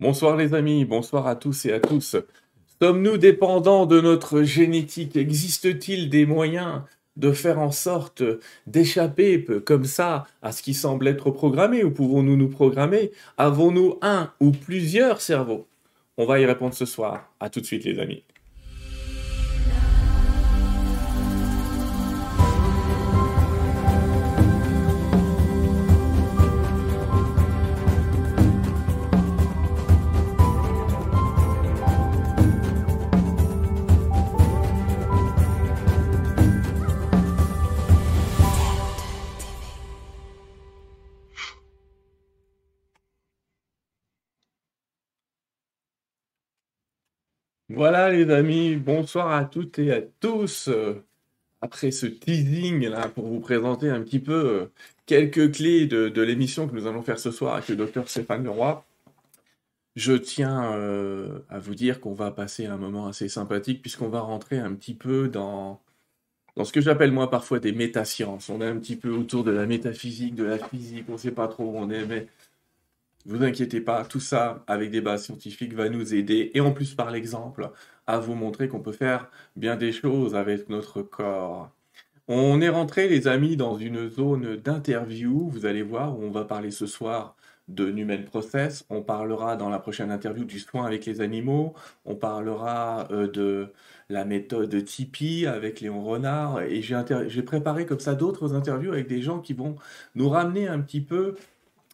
Bonsoir les amis, bonsoir à tous et à tous. Sommes-nous dépendants de notre génétique? Existe-t-il des moyens de faire en sorte d'échapper comme ça à ce qui semble être programmé? Ou pouvons-nous nous programmer? Avons-nous un ou plusieurs cerveaux? On va y répondre ce soir. À tout de suite les amis. Voilà les amis, bonsoir à toutes et à tous. Après ce teasing là pour vous présenter un petit peu euh, quelques clés de, l'émission que nous allons faire ce soir avec le docteur Stéphane Leroy, je tiens euh, à vous dire qu'on va passer un moment assez sympathique puisqu'on va rentrer un petit peu dans, dans ce que j'appelle moi parfois des métasciences. On est un petit peu autour de la métaphysique, de la physique, on ne sait pas trop où on est, mais vous inquiétez pas, tout ça avec des bases scientifiques va nous aider. Et en plus par l'exemple à vous montrer qu'on peut faire bien des choses avec notre corps. On est rentré les amis dans une zone d'interview, vous allez voir, où on va parler ce soir de Numen Process, on parlera dans la prochaine interview du soin avec les animaux, on parlera euh, de la méthode Tipeee avec Léon Renard, et j'ai préparé comme ça d'autres interviews avec des gens qui vont nous ramener un petit peu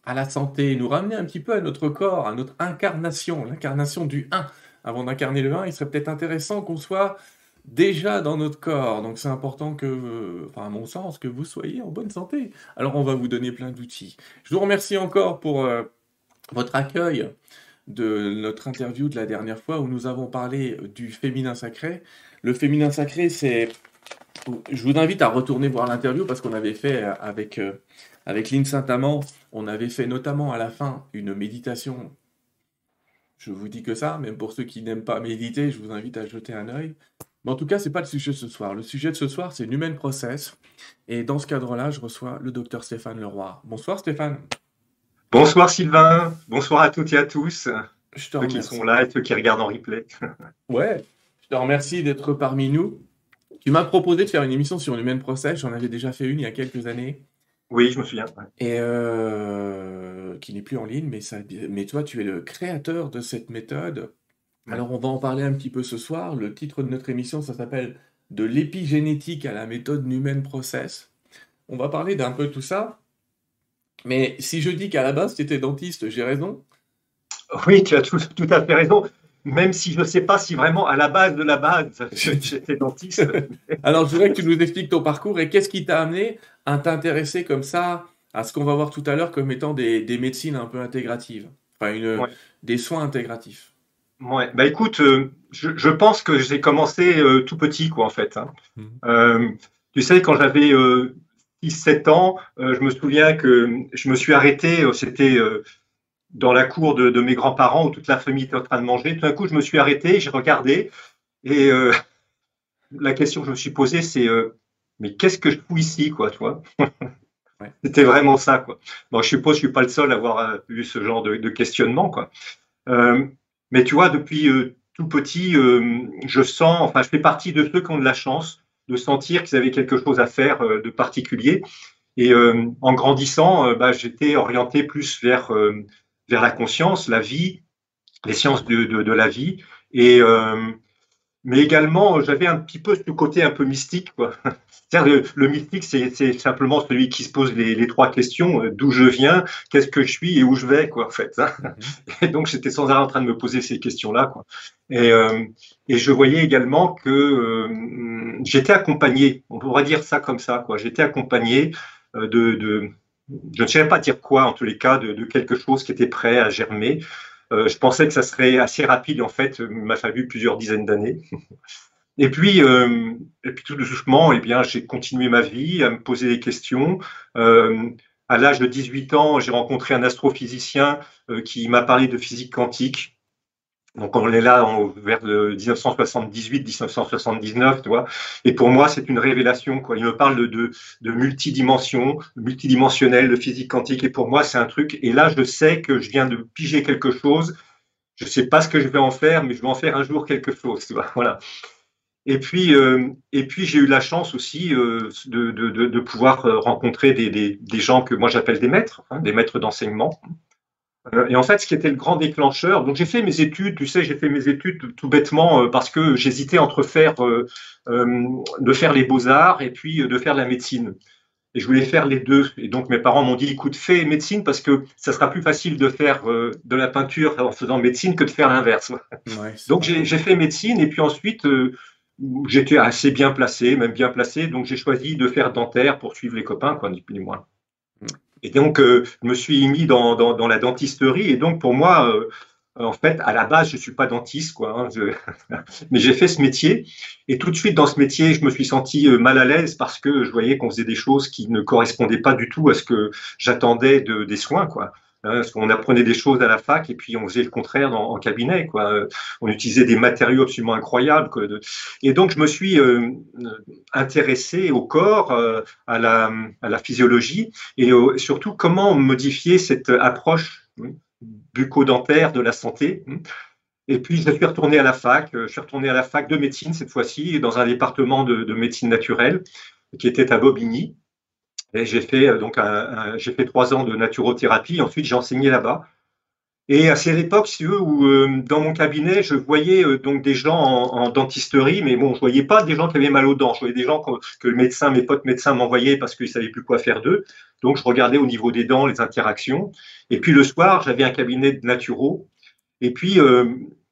à la santé, nous ramener un petit peu à notre corps, à notre incarnation, l'incarnation du 1. Avant d'incarner le 1, il serait peut-être intéressant qu'on soit déjà dans notre corps. Donc c'est important que, enfin à mon sens, que vous soyez en bonne santé. Alors on va vous donner plein d'outils. Je vous remercie encore pour euh, votre accueil de notre interview de la dernière fois où nous avons parlé du féminin sacré. Le féminin sacré, c'est... Je vous invite à retourner voir l'interview parce qu'on avait fait avec... Euh, avec Lynn Saint-Amand, on avait fait notamment à la fin une méditation. Je vous dis que ça, même pour ceux qui n'aiment pas méditer, je vous invite à jeter un œil. Mais en tout cas, ce n'est pas le sujet de ce soir. Le sujet de ce soir, c'est l'human process. Et dans ce cadre-là, je reçois le docteur Stéphane Leroy. Bonsoir Stéphane. Bonsoir Sylvain. Bonsoir à toutes et à tous. Je te ceux qui sont là et ceux qui regardent en replay. ouais, je te remercie d'être parmi nous. Tu m'as proposé de faire une émission sur l'human process. J'en avais déjà fait une il y a quelques années. Oui, je me souviens. Et euh, qui n'est plus en ligne, mais, ça, mais toi, tu es le créateur de cette méthode. Alors, on va en parler un petit peu ce soir. Le titre de notre émission, ça s'appelle De l'épigénétique à la méthode Numen Process. On va parler d'un peu tout ça. Mais si je dis qu'à la base, tu étais dentiste, j'ai raison? Oui, tu as tout, tout à fait raison même si je ne sais pas si vraiment à la base de la base, j'étais dentiste. Alors, je voudrais que tu nous expliques ton parcours et qu'est-ce qui t'a amené à t'intéresser comme ça à ce qu'on va voir tout à l'heure comme étant des, médecines un peu intégratives, enfin une, des soins intégratifs. Ouais, bah écoute, euh, je, pense que j'ai commencé euh, tout petit, quoi, en fait. Hein. Mmh. Euh, tu sais, quand j'avais 6-7 ans, je me souviens que je me suis arrêté, c'était dans la cour de, mes grands-parents où toute la famille était en train de manger. Tout d'un coup, je me suis arrêté, j'ai regardé et euh, la question que je me suis posée, c'est euh, mais qu'est-ce que je fous ici, quoi, toi C'était vraiment ça, quoi. Bon, je suppose que je suis pas le seul à avoir euh, eu ce genre de, questionnement, quoi. mais tu vois, depuis tout petit, je sens, enfin, je fais partie de ceux qui ont de la chance de sentir qu'ils avaient quelque chose à faire de particulier. Et en grandissant, bah, j'étais orienté plus vers vers la conscience, la vie, les sciences de, de, de la vie. Et, euh, mais également, j'avais un petit peu ce côté un peu mystique. Quoi. Le, le, mystique, c'est simplement celui qui se pose les, les trois questions euh, d'où je viens, qu'est-ce que je suis et où je vais, quoi, en fait. Hein. Mhm. Et donc, j'étais sans arrêt en train de me poser ces questions-là. Quoi. Et, euh, et je voyais également que euh, j'étais accompagné, on pourrait dire ça comme ça, quoi. J'étais accompagné euh, de, de, je ne sais pas dire quoi, en tous les cas, de, quelque chose qui était prêt à germer. Euh, je pensais que ça serait assez rapide, en fait, il m'a fallu plusieurs dizaines d'années. Et puis, euh, et puis tout doucement, eh j'ai continué ma vie à me poser des questions. Euh, à l'âge de 18 ans, j'ai rencontré un astrophysicien qui m'a parlé de physique quantique. Donc on est là vers 1978-1979, tu vois. Et pour moi, c'est une révélation. Quoi. Il me parle de, multidimension, multidimensionnel, de physique quantique. Et pour moi, c'est un truc. Et là, je sais que je viens de piger quelque chose je sais pas ce que je vais en faire, mais je vais en faire un jour quelque chose. Voilà. Et puis, euh, et puis j'ai eu la chance aussi euh, de, pouvoir euh, rencontrer des gens que moi j'appelle des maîtres, hein, des maîtres d'enseignement. Et en fait, ce qui était le grand déclencheur, donc j'ai fait mes études, tu sais, j'ai fait mes études tout bêtement parce que j'hésitais entre faire de faire les beaux arts et puis de faire la médecine. Et je voulais faire les deux. Et donc mes parents m'ont dit, écoute, fais médecine parce que ça sera plus facile de faire de la peinture en faisant médecine que de faire l'inverse. Ouais, donc j'ai fait médecine et puis ensuite j'étais assez bien placé, même bien placé, donc j'ai choisi de faire dentaire pour suivre les copains, quoi, ni plus ni moins. Et donc, euh, je me suis mis dans, la dentisterie, et donc pour moi, euh, en fait, à la base, je suis pas dentiste, quoi, hein, mais j'ai fait ce métier, et tout de suite dans ce métier, je me suis senti euh, mal à l'aise parce que je voyais qu'on faisait des choses qui ne correspondaient pas du tout à ce que j'attendais de, des soins, quoi. Hein, parce qu'on apprenait des choses à la fac et puis on faisait le contraire en cabinet. Quoi. On utilisait des matériaux absolument incroyables. Et donc je me suis euh, intéressé au corps, euh, à, la, physiologie et surtout comment modifier cette approche bucco-dentaire de la santé. Et puis je suis retourné à la fac. Je suis retourné à la fac de médecine cette fois-ci dans un département de médecine naturelle qui était à Bobigny j'ai fait euh, donc j'ai fait trois ans de naturothérapie. Ensuite, j'ai enseigné là-bas. Et à cette époque, où euh, dans mon cabinet, je voyais euh, donc des gens en, dentisterie, mais bon, je voyais pas des gens qui avaient mal aux dents. Je voyais des gens que, le médecin, mes potes médecins m'envoyaient parce qu'ils savaient plus quoi faire d'eux. Donc, je regardais au niveau des dents les interactions. Et puis le soir, j'avais un cabinet de naturo. Et puis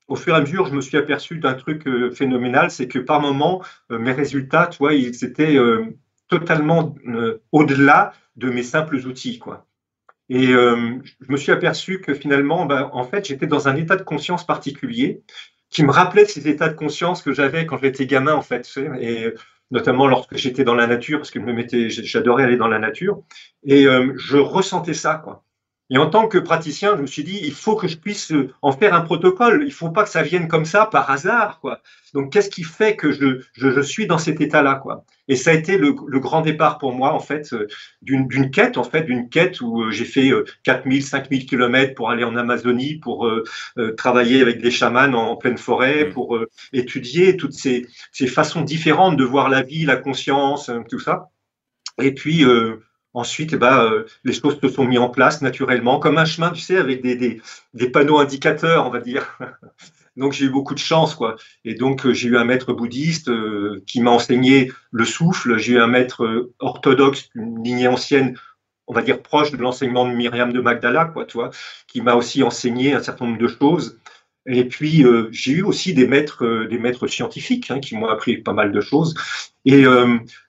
au fur et à mesure, je me suis aperçu d'un truc phénoménal, c'est que par moment, mes résultats, tu vois, ils étaient totalement euh, au-delà de mes simples outils, quoi. Et euh, je me suis aperçu que finalement, ben, en fait, j'étais dans un état de conscience particulier qui me rappelait ces états de conscience que j'avais quand j'étais gamin, en fait, et notamment lorsque j'étais dans la nature, parce que j'adorais aller dans la nature, et euh, je ressentais ça, quoi. Et en tant que praticien, je me suis dit, il faut que je puisse en faire un protocole. Il ne faut pas que ça vienne comme ça par hasard, quoi. Donc, qu'est-ce qui fait que je, je, suis dans cet état-là, quoi? Et ça a été le, grand départ pour moi, en fait, euh, d'une quête, en fait, d'une quête où euh, j'ai fait 4000, 5000 kilomètres pour aller en Amazonie, pour euh, travailler avec des chamans en, pleine forêt, pour étudier toutes ces, ces, façons différentes de voir la vie, la conscience, tout ça. Et puis, Ensuite, eh ben, euh, les choses se sont mises en place naturellement, comme un chemin, tu sais, avec des, des, panneaux indicateurs, on va dire. donc j'ai eu beaucoup de chance, quoi. Et donc euh, j'ai eu un maître bouddhiste euh, qui m'a enseigné le souffle. J'ai eu un maître orthodoxe, une lignée ancienne, on va dire proche de l'enseignement de Myriam de Magdala, quoi, tu vois, qui m'a aussi enseigné un certain nombre de choses. Et puis j'ai eu aussi des maîtres, des maîtres scientifiques hein, qui m'ont appris pas mal de choses. Et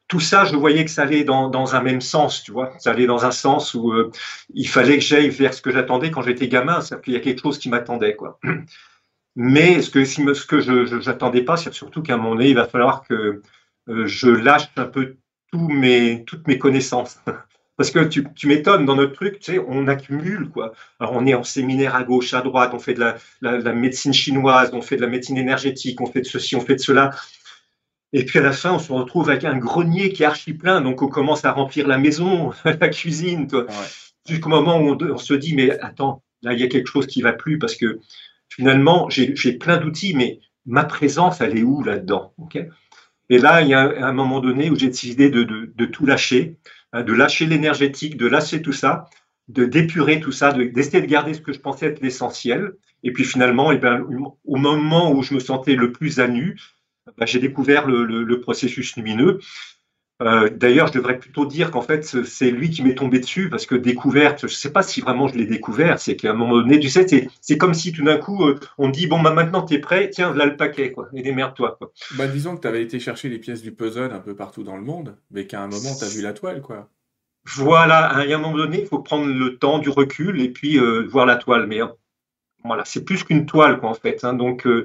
tout ça, je voyais que ça allait dans, un même sens, tu vois. Ça allait dans un sens où euh, il fallait que j'aille vers ce que j'attendais quand j'étais gamin, c'est-à-dire qu'il y a quelque chose qui m'attendait, quoi. Mais ce que, ce que je n'attendais pas, c'est surtout qu'à un moment donné, il va falloir que euh, je lâche un peu tous mes, toutes mes connaissances. Parce que tu, tu m'étonnes, dans notre truc, tu sais, on accumule, quoi. Alors, on est en séminaire à gauche, à droite, on fait de la, la médecine chinoise, on fait de la médecine énergétique, on fait de ceci, on fait de cela. Et puis à la fin, on se retrouve avec un grenier qui est archi plein, donc on commence à remplir la maison, la cuisine. Toi. Jusqu'au moment où on, se dit, mais attends, là, il y a quelque chose qui va plus parce que finalement, j'ai plein d'outils, mais ma présence, elle est où là-dedans Et là, il y a un, moment donné où j'ai décidé de, de, tout lâcher, hein, de lâcher l'énergétique, de lâcher tout ça, de d'épurer tout ça, d'essayer de, garder ce que je pensais être l'essentiel. Et puis finalement, et eh bien, au moment où je me sentais le plus à nu, bah, j'ai découvert le, processus lumineux. Euh, d'ailleurs, je devrais plutôt dire qu'en fait, c'est lui qui m'est tombé dessus parce que découverte, je ne sais pas si vraiment je l'ai découvert, c'est qu'à un moment donné, tu sais, c'est comme si tout d'un coup, euh, on dit, bon, bah, maintenant tu es prêt, tiens, là le paquet, quoi, et démerde-toi. Bah, disons que tu avais été chercher les pièces du puzzle un peu partout dans le monde, mais qu'à un moment, tu as vu la toile, quoi. Voilà, à un moment donné, il faut prendre le temps du recul et puis euh, voir la toile. Mais voilà, c'est plus qu'une toile, quoi, en fait. Hein, donc, euh,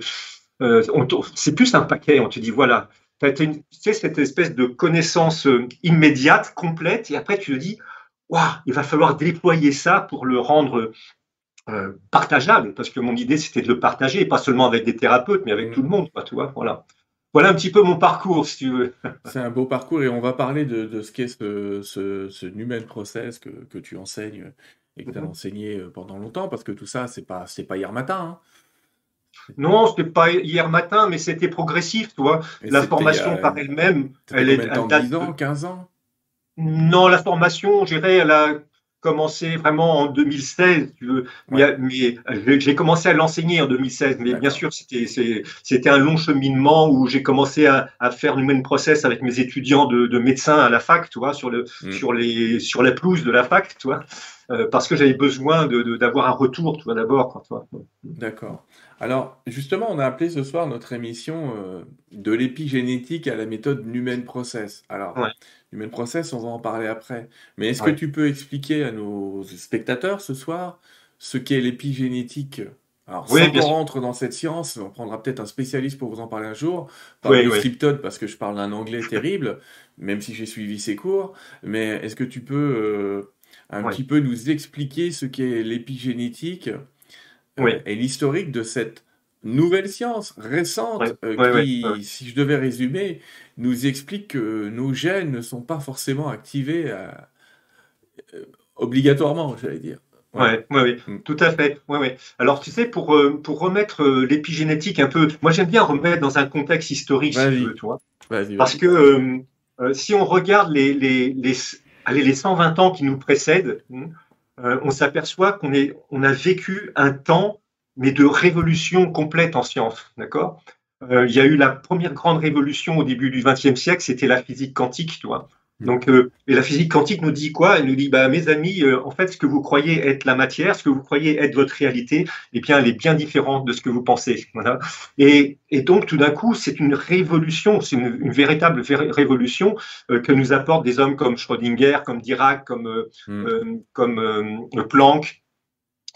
c'est plus un paquet. On te dit, voilà, tu as une, sais, cette espèce de connaissance euh, immédiate, complète, et après tu te dis, waouh, il va falloir déployer ça pour le rendre euh, partageable, parce que mon idée c'était de le partager, pas seulement avec des thérapeutes, mais avec mmh. tout le monde, tu vois, voilà. Voilà un petit peu mon parcours, si tu veux. C'est un beau parcours et on va parler de, de ce qu'est ce, ce, ce Numen Process que, que, tu enseignes et que tu as mmh. enseigné pendant longtemps, parce que tout ça, c'est pas, pas hier matin. Hein. Non, c'était pas hier matin, mais c'était progressif, tu vois. la formation par elle-même, elle est. Elle date 10 ans, 15 ans? Non, la formation, je dirais, elle a commencé vraiment en 2016, tu veux. Mais, j'ai commencé à l'enseigner en 2016, mais bien sûr, c'était un long cheminement où j'ai commencé à, à, faire le même process avec mes étudiants de, de médecin à la fac, tu vois, sur, le, mm. sur, les, sur la pelouse de la fac, tu vois. Euh, parce que j'avais besoin d'avoir un retour, tu vois, d'abord. D'accord. Alors, justement, on a appelé ce soir notre émission euh, de l'épigénétique à la méthode Numen Process. Alors, ouais. Process, on va en parler après. Mais est-ce que tu peux expliquer à nos spectateurs ce soir ce qu'est l'épigénétique? Alors, oui, sans qu'on rentre dans cette science, on prendra peut-être un spécialiste pour vous en parler un jour, pas oui, Scriptode parce que je parle un anglais terrible, même si j'ai suivi ses cours. Mais est-ce que tu peux euh, un petit peu nous expliquer ce qu'est l'épigénétique euh, et l'historique de cette nouvelle science récente euh, qui, si je devais résumer, nous explique que nos gènes ne sont pas forcément activés euh, obligatoirement, j'allais dire. Ouais, ouais, mm. tout à fait. Ouais, ouais. Alors, tu sais, pour, pour remettre l'épigénétique un peu, moi j'aime bien remettre dans un contexte historique, si tu veux. Parce que si on regarde les, les, les, allez, les 120 ans qui nous précèdent, hmm, euh, on s'aperçoit qu'on on a vécu un temps, mais de révolution complète en science, d'accord? Euh, Il y a eu la première grande révolution au début du XXe siècle, c'était la physique quantique. Donc, euh, et la physique quantique nous dit quoi? Elle nous dit, bah, mes amis, euh, en fait, ce que vous croyez être la matière, ce que vous croyez être votre réalité, eh bien, elle est bien différente de ce que vous pensez. Voilà. Et, et donc, tout d'un coup, c'est une révolution, c'est une, véritable révolution euh, que nous apportent des hommes comme Schrödinger, comme Dirac, comme, mm. comme Planck.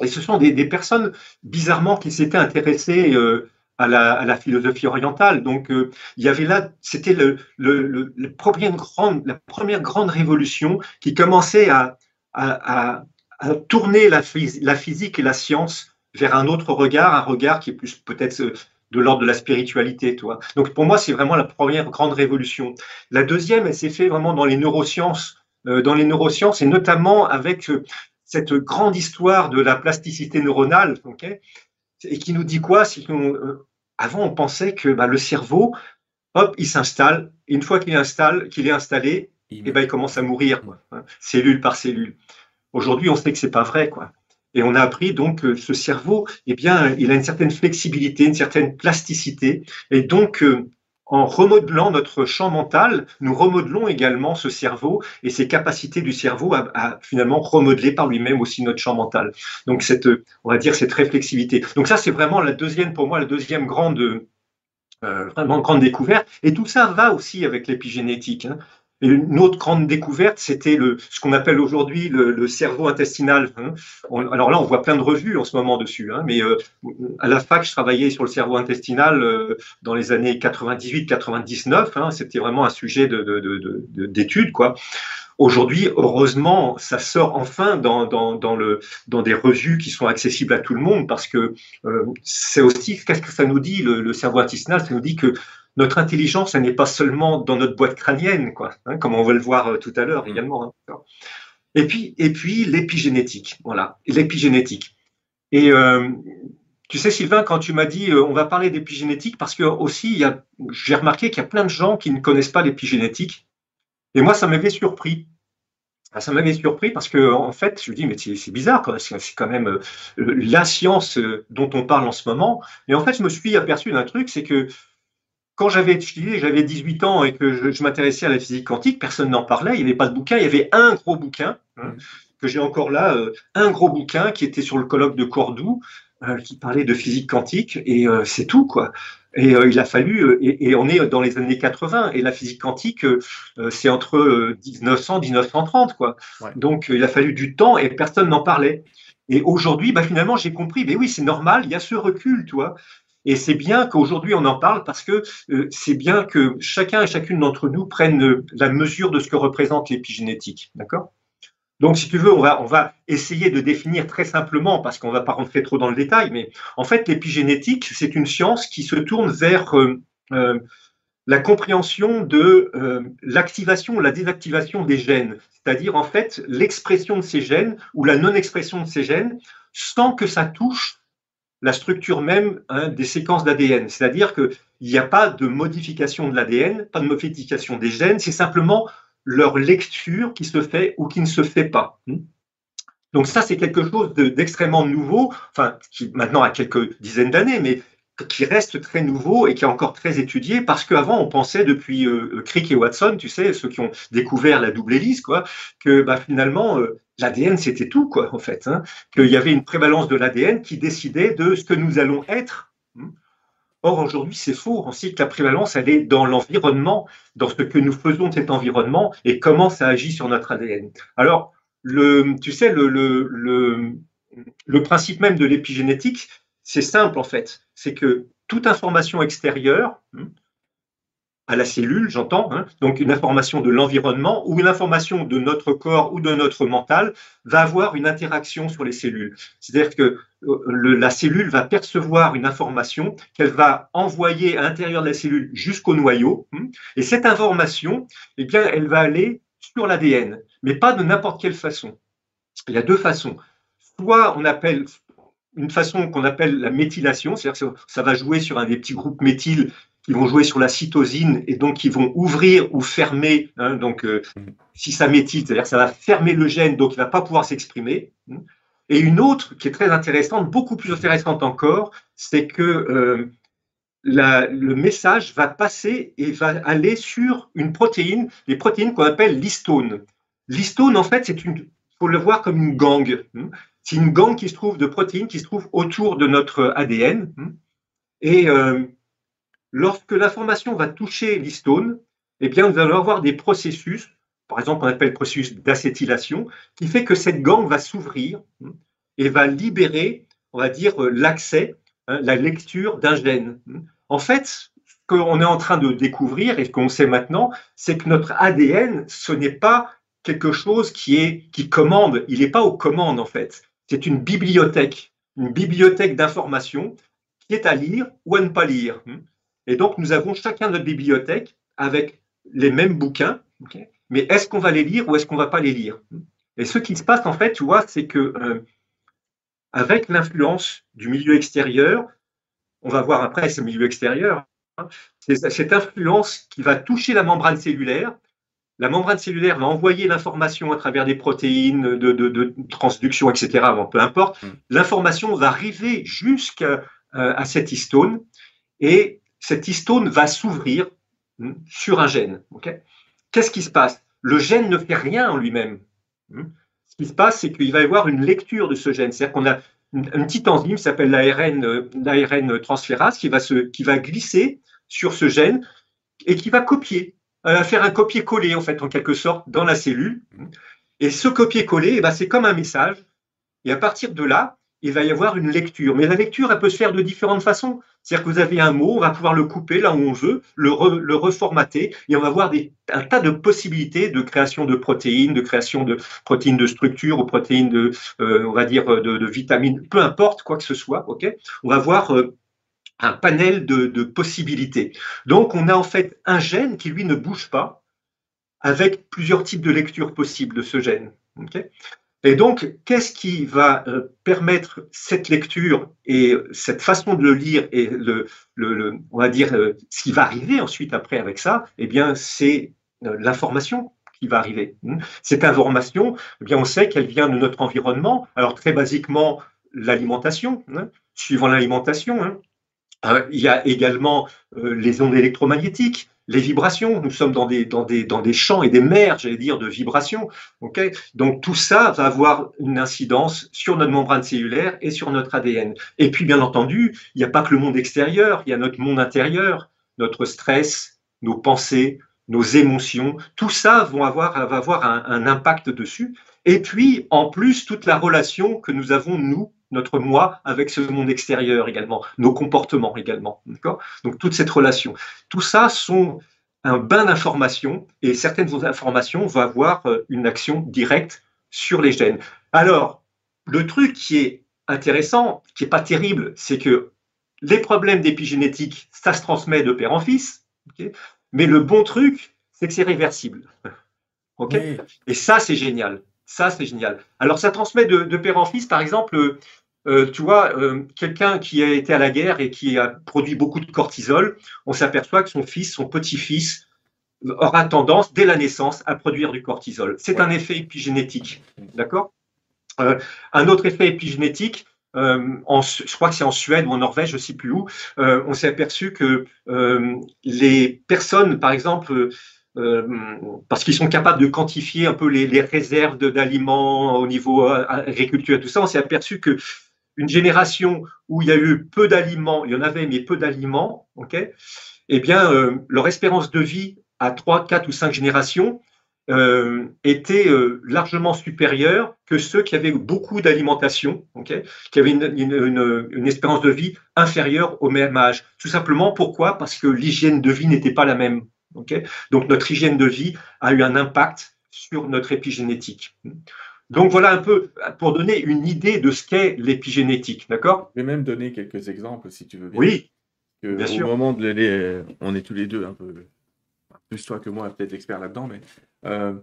Et ce sont des, des personnes, bizarrement, qui s'étaient intéressées à la, philosophie orientale. Donc, euh, il y avait là, c'était le, première grande, la première grande révolution qui commençait à, tourner la, physique et la science vers un autre regard, un regard qui est plus peut-être euh, de l'ordre de la spiritualité. Donc, pour moi, c'est vraiment la première grande révolution. La deuxième, elle s'est faite vraiment dans les neurosciences, euh, dans les neurosciences et notamment avec cette grande histoire de la plasticité neuronale. Et qui nous dit quoi C'est euh, avant on pensait que bah, le cerveau, hop, il s'installe. Une fois qu'il installe, qu'il est installé, il... Et eh ben, il commence à mourir, hein, cellule par cellule. Aujourd'hui, on sait que c'est pas vrai, quoi. Et on a appris donc que ce cerveau, eh bien, il a une certaine flexibilité, une certaine plasticité, et donc euh, en remodelant notre champ mental, nous remodelons également ce cerveau et ses capacités du cerveau à, finalement remodeler par lui-même aussi notre champ mental. Donc cette, on va dire cette réflexivité. Donc ça c'est vraiment la deuxième pour moi la deuxième grande euh, découverte. Et tout ça va aussi avec l'épigénétique. Hein une autre grande découverte, c'était le, ce qu'on appelle aujourd'hui le, cerveau intestinal. Hein. alors là, on voit plein de revues en ce moment dessus, hein, mais euh, à la fac, je travaillais sur le cerveau intestinal euh, dans les années 98-99. Hein, c'était vraiment un sujet d'étude, de, quoi. Aujourd'hui, heureusement, ça sort enfin dans, dans, le, dans des revues qui sont accessibles à tout le monde parce que euh, c'est aussi, qu'est-ce que ça nous dit, le, le cerveau intestinal? Ça nous dit que notre intelligence, elle n'est pas seulement dans notre boîte crânienne, quoi, hein, comme on va le voir euh, tout à l'heure mm. également. Hein. Et puis, et puis l'épigénétique, voilà, l'épigénétique. Et euh, tu sais, Sylvain, quand tu m'as dit euh, on va parler d'épigénétique, parce que aussi, j'ai remarqué qu'il y a plein de gens qui ne connaissent pas l'épigénétique. Et moi, ça m'avait surpris. Ah, ça m'avait surpris parce que, en fait, je me dis, mais c'est bizarre, c'est quand même la science dont on parle en ce moment. Et en fait, je me suis aperçu d'un truc, c'est que quand j'avais j'avais 18 ans et que je, m'intéressais à la physique quantique, personne n'en parlait, il n'y avait pas de bouquin, il y avait un gros bouquin hein, que j'ai encore là, euh, un gros bouquin qui était sur le colloque de Cordoue, euh, qui parlait de physique quantique, et euh, c'est tout, quoi. Et il a fallu, et, on est dans les années 80, et la physique quantique, c'est entre 1900 1930, quoi. Donc il a fallu du temps et personne n'en parlait. Et aujourd'hui, bah, finalement, j'ai compris, mais oui, c'est normal, il y a ce recul, tu vois. Et c'est bien qu'aujourd'hui on en parle parce que euh, c'est bien que chacun et chacune d'entre nous prenne euh, la mesure de ce que représente l'épigénétique. D'accord? Donc, si tu veux, on va, essayer de définir très simplement, parce qu'on ne va pas rentrer trop dans le détail, mais en fait, l'épigénétique, c'est une science qui se tourne vers euh, la compréhension de l'activation ou la désactivation des gènes, c'est-à-dire en fait l'expression de ces gènes ou la non-expression de ces gènes sans que ça touche la structure même hein, des séquences d'ADN. C'est-à-dire qu'il n'y a pas de modification de l'ADN, pas de modification des gènes, c'est simplement leur lecture qui se fait ou qui ne se fait pas. Donc ça, c'est quelque chose d'extrêmement nouveau, qui maintenant a quelques dizaines d'années, mais qui reste très nouveau et qui est encore très étudié parce qu'avant on pensait depuis euh, Crick et Watson, tu sais, ceux qui ont découvert la double hélice, quoi, que bah, finalement euh, l'ADN c'était tout, quoi, en fait, hein, qu'il y avait une prévalence de l'ADN qui décidait de ce que nous allons être. Hein. Or aujourd'hui c'est faux, on sait que la prévalence elle est dans l'environnement, dans ce que nous faisons de cet environnement et comment ça agit sur notre ADN. Alors le, tu sais, le, le, le, le principe même de l'épigénétique, c'est simple en fait. C'est que toute information extérieure, hein, à la cellule, j'entends, hein, donc une information de l'environnement ou une information de notre corps ou de notre mental, va avoir une interaction sur les cellules. C'est-à-dire que euh, la cellule va percevoir une information qu'elle va envoyer à l'intérieur de la cellule jusqu'au noyau, hein, et cette information, eh bien, elle va aller sur l'ADN, mais pas de n'importe quelle façon. Il y a deux façons. Soit on appelle une façon qu'on appelle la méthylation, c'est-à-dire que ça va jouer sur un des petits groupes méthyl qui vont jouer sur la cytosine et donc qui vont ouvrir ou fermer. Hein, donc, euh, si ça méthyle, c'est-à-dire que ça va fermer le gène, donc il ne va pas pouvoir s'exprimer. Et une autre qui est très intéressante, beaucoup plus intéressante encore, c'est que euh, le message va passer et va aller sur une protéine, les protéines qu'on appelle l'histone. L'histone, en fait, c'est une, faut le voir comme une gangue. C'est une gangue qui se trouve de protéines qui se trouve autour de notre ADN. Et euh, lorsque l'information va toucher l'histone, eh bien, nous allons avoir des processus, par exemple, on appelle le processus d'acétylation, qui fait que cette gangue va s'ouvrir et va libérer, on va dire, l'accès, hein, la lecture d'un gène. En fait, ce qu'on est en train de découvrir et ce qu'on sait maintenant, c'est que notre ADN, ce n'est pas quelque chose qui est qui commande. Il n'est pas aux commandes en fait c'est une bibliothèque, une bibliothèque d'informations qui est à lire ou à ne pas lire. Et donc, nous avons chacun notre bibliothèque avec les mêmes bouquins, mais est-ce qu'on va les lire ou est-ce qu'on va pas les lire? Et ce qui se passe, en fait, tu vois, c'est que euh, avec l'influence du milieu extérieur, on va voir après ce milieu extérieur, hein, c'est cette influence qui va toucher la membrane cellulaire la membrane cellulaire va envoyer l'information à travers des protéines de, transduction, etc. peu importe. Mm. L'information va arriver jusqu'à euh, cette histone et cette histone va s'ouvrir mm, sur un gène. Qu'est-ce qui se passe? Le gène ne fait rien en lui-même. Mm. Ce qui se passe, c'est qu'il va y avoir une lecture de ce gène. C'est-à-dire qu'on a une, petite enzyme qui s'appelle l'ARN, euh, l'ARN transférase qui va, se, qui va glisser sur ce gène et qui va copier euh, faire un copier-coller en fait en quelque sorte dans la cellule. Et ce copier-coller, eh ben, c'est comme un message. Et à partir de là, il va y avoir une lecture. Mais la lecture, elle peut se faire de différentes façons. C'est-à-dire que vous avez un mot, on va pouvoir le couper là où on veut, le, le reformater, et on va avoir des, un tas de possibilités de création de protéines, de création de protéines de structure ou protéines de, euh, on va dire, de, vitamines, peu importe quoi que ce soit. On va voir euh, un panel de, possibilités. Donc, on a en fait un gène qui, lui, ne bouge pas, avec plusieurs types de lectures possibles de ce gène. et donc, qu'est-ce qui va euh, permettre cette lecture et cette façon de le lire et le, on va dire euh, ce qui va arriver ensuite après avec ça? Eh bien, c'est euh, l'information qui va arriver. Cette information, eh bien, on sait qu'elle vient de notre environnement. Alors très basiquement, l'alimentation, hein, suivant l'alimentation. Hein, Hein, il y a également euh, les ondes électromagnétiques, les vibrations. Nous sommes dans des, dans des, dans des champs et des mers, j'allais dire, de vibrations. Okay Donc tout ça va avoir une incidence sur notre membrane cellulaire et sur notre ADN. Et puis, bien entendu, il n'y a pas que le monde extérieur, il y a notre monde intérieur, notre stress, nos pensées, nos émotions. Tout ça va avoir, avoir un impact dessus. Et puis, en plus, toute la relation que nous avons, nous, notre moi avec ce monde extérieur également, nos comportements également. Donc toute cette relation. Tout ça sont un bain d'informations et certaines informations vont avoir euh, une action directe sur les gènes. Alors, le truc qui est intéressant, qui n'est pas terrible, c'est que les problèmes d'épigénétique, ça se transmet de père en fils. mais le bon truc, c'est que c'est réversible. Et ça, c'est génial. Ça, c'est génial. Alors, ça transmet de, de, père en fils, par exemple, euh, tu vois, euh, quelqu'un qui a été à la guerre et qui a produit beaucoup de cortisol, on s'aperçoit que son fils, son petit-fils, aura tendance, dès la naissance, à produire du cortisol. C'est un effet épigénétique. D'accord? Euh, Un autre effet épigénétique, en, je crois que c'est en Suède ou en Norvège, je ne sais plus où, on s'est aperçu que les personnes, par exemple, parce qu'ils sont capables de quantifier un peu les, les réserves d'aliments au niveau agriculture et tout ça, on s'est aperçu que une génération où il y a eu peu d'aliments, il y en avait mais peu d'aliments, eh bien euh, leur espérance de vie à 3, 4 ou 5 générations euh, était euh, largement supérieure que ceux qui avaient beaucoup d'alimentation, qui avaient une, espérance de vie inférieure au même âge. Tout simplement pourquoi? Parce que l'hygiène de vie n'était pas la même. Donc notre hygiène de vie a eu un impact sur notre épigénétique. Donc voilà un peu pour donner une idée de ce qu'est l'épigénétique, d'accord? Je vais même donner quelques exemples si tu veux bien. Oui, bien sûr. Au moment de les, on est tous les deux un peu plus toi que moi, peut-être expert là-dedans, mais euh,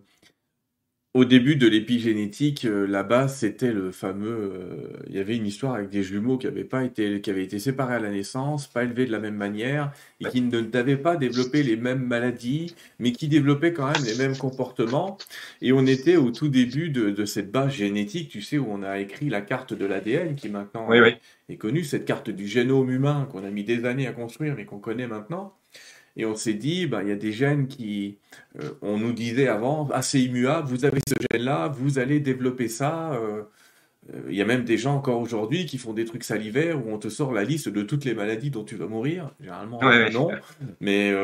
au début de l'épigénétique, euh, là-bas, c'était le fameux. Euh, il y avait une histoire avec des jumeaux qui avaient pas été, qui avaient été séparés à la naissance, pas élevés de la même manière, et qui n'avaient pas développé les mêmes maladies, mais qui développaient quand même les mêmes comportements. Et on était au tout début de, cette base génétique, tu sais, où on a écrit la carte de l'ADN, qui maintenant est connue, cette carte du génome humain qu'on a mis des années à construire, mais qu'on connaît maintenant. Et on s'est dit, ben, il y a des gènes qui, euh, on nous disait avant, assez immuables, vous avez ce gène-là, vous allez développer ça. Euh, euh, il y a même des gens encore aujourd'hui qui font des trucs salivaires où on te sort la liste de toutes les maladies dont tu vas mourir. Généralement, non. Mais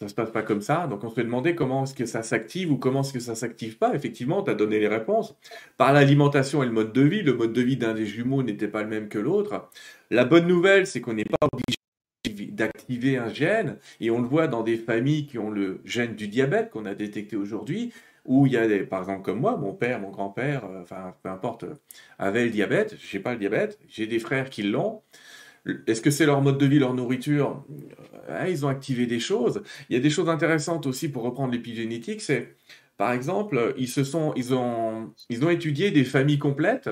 ça se passe pas comme ça. Donc on se demandait comment est-ce que ça s'active ou comment est-ce que ça s'active pas. Effectivement, tu as donné les réponses. Par l'alimentation et le mode de vie, le mode de vie d'un des jumeaux n'était pas le même que l'autre. La bonne nouvelle, c'est qu'on n'est pas obligé d'activer un gène, et on le voit dans des familles qui ont le gène du diabète qu'on a détecté aujourd'hui, où il y a des, par exemple comme moi, mon père, mon grand-père, euh, enfin peu importe, avait le diabète, j'ai pas le diabète, j'ai des frères qui l'ont. Est-ce que c'est leur mode de vie, leur nourriture? Euh, Ils ont activé des choses. Il y a des choses intéressantes aussi pour reprendre l'épigénétique, c'est par exemple, ils se sont, ils ont, ils ont étudié des familles complètes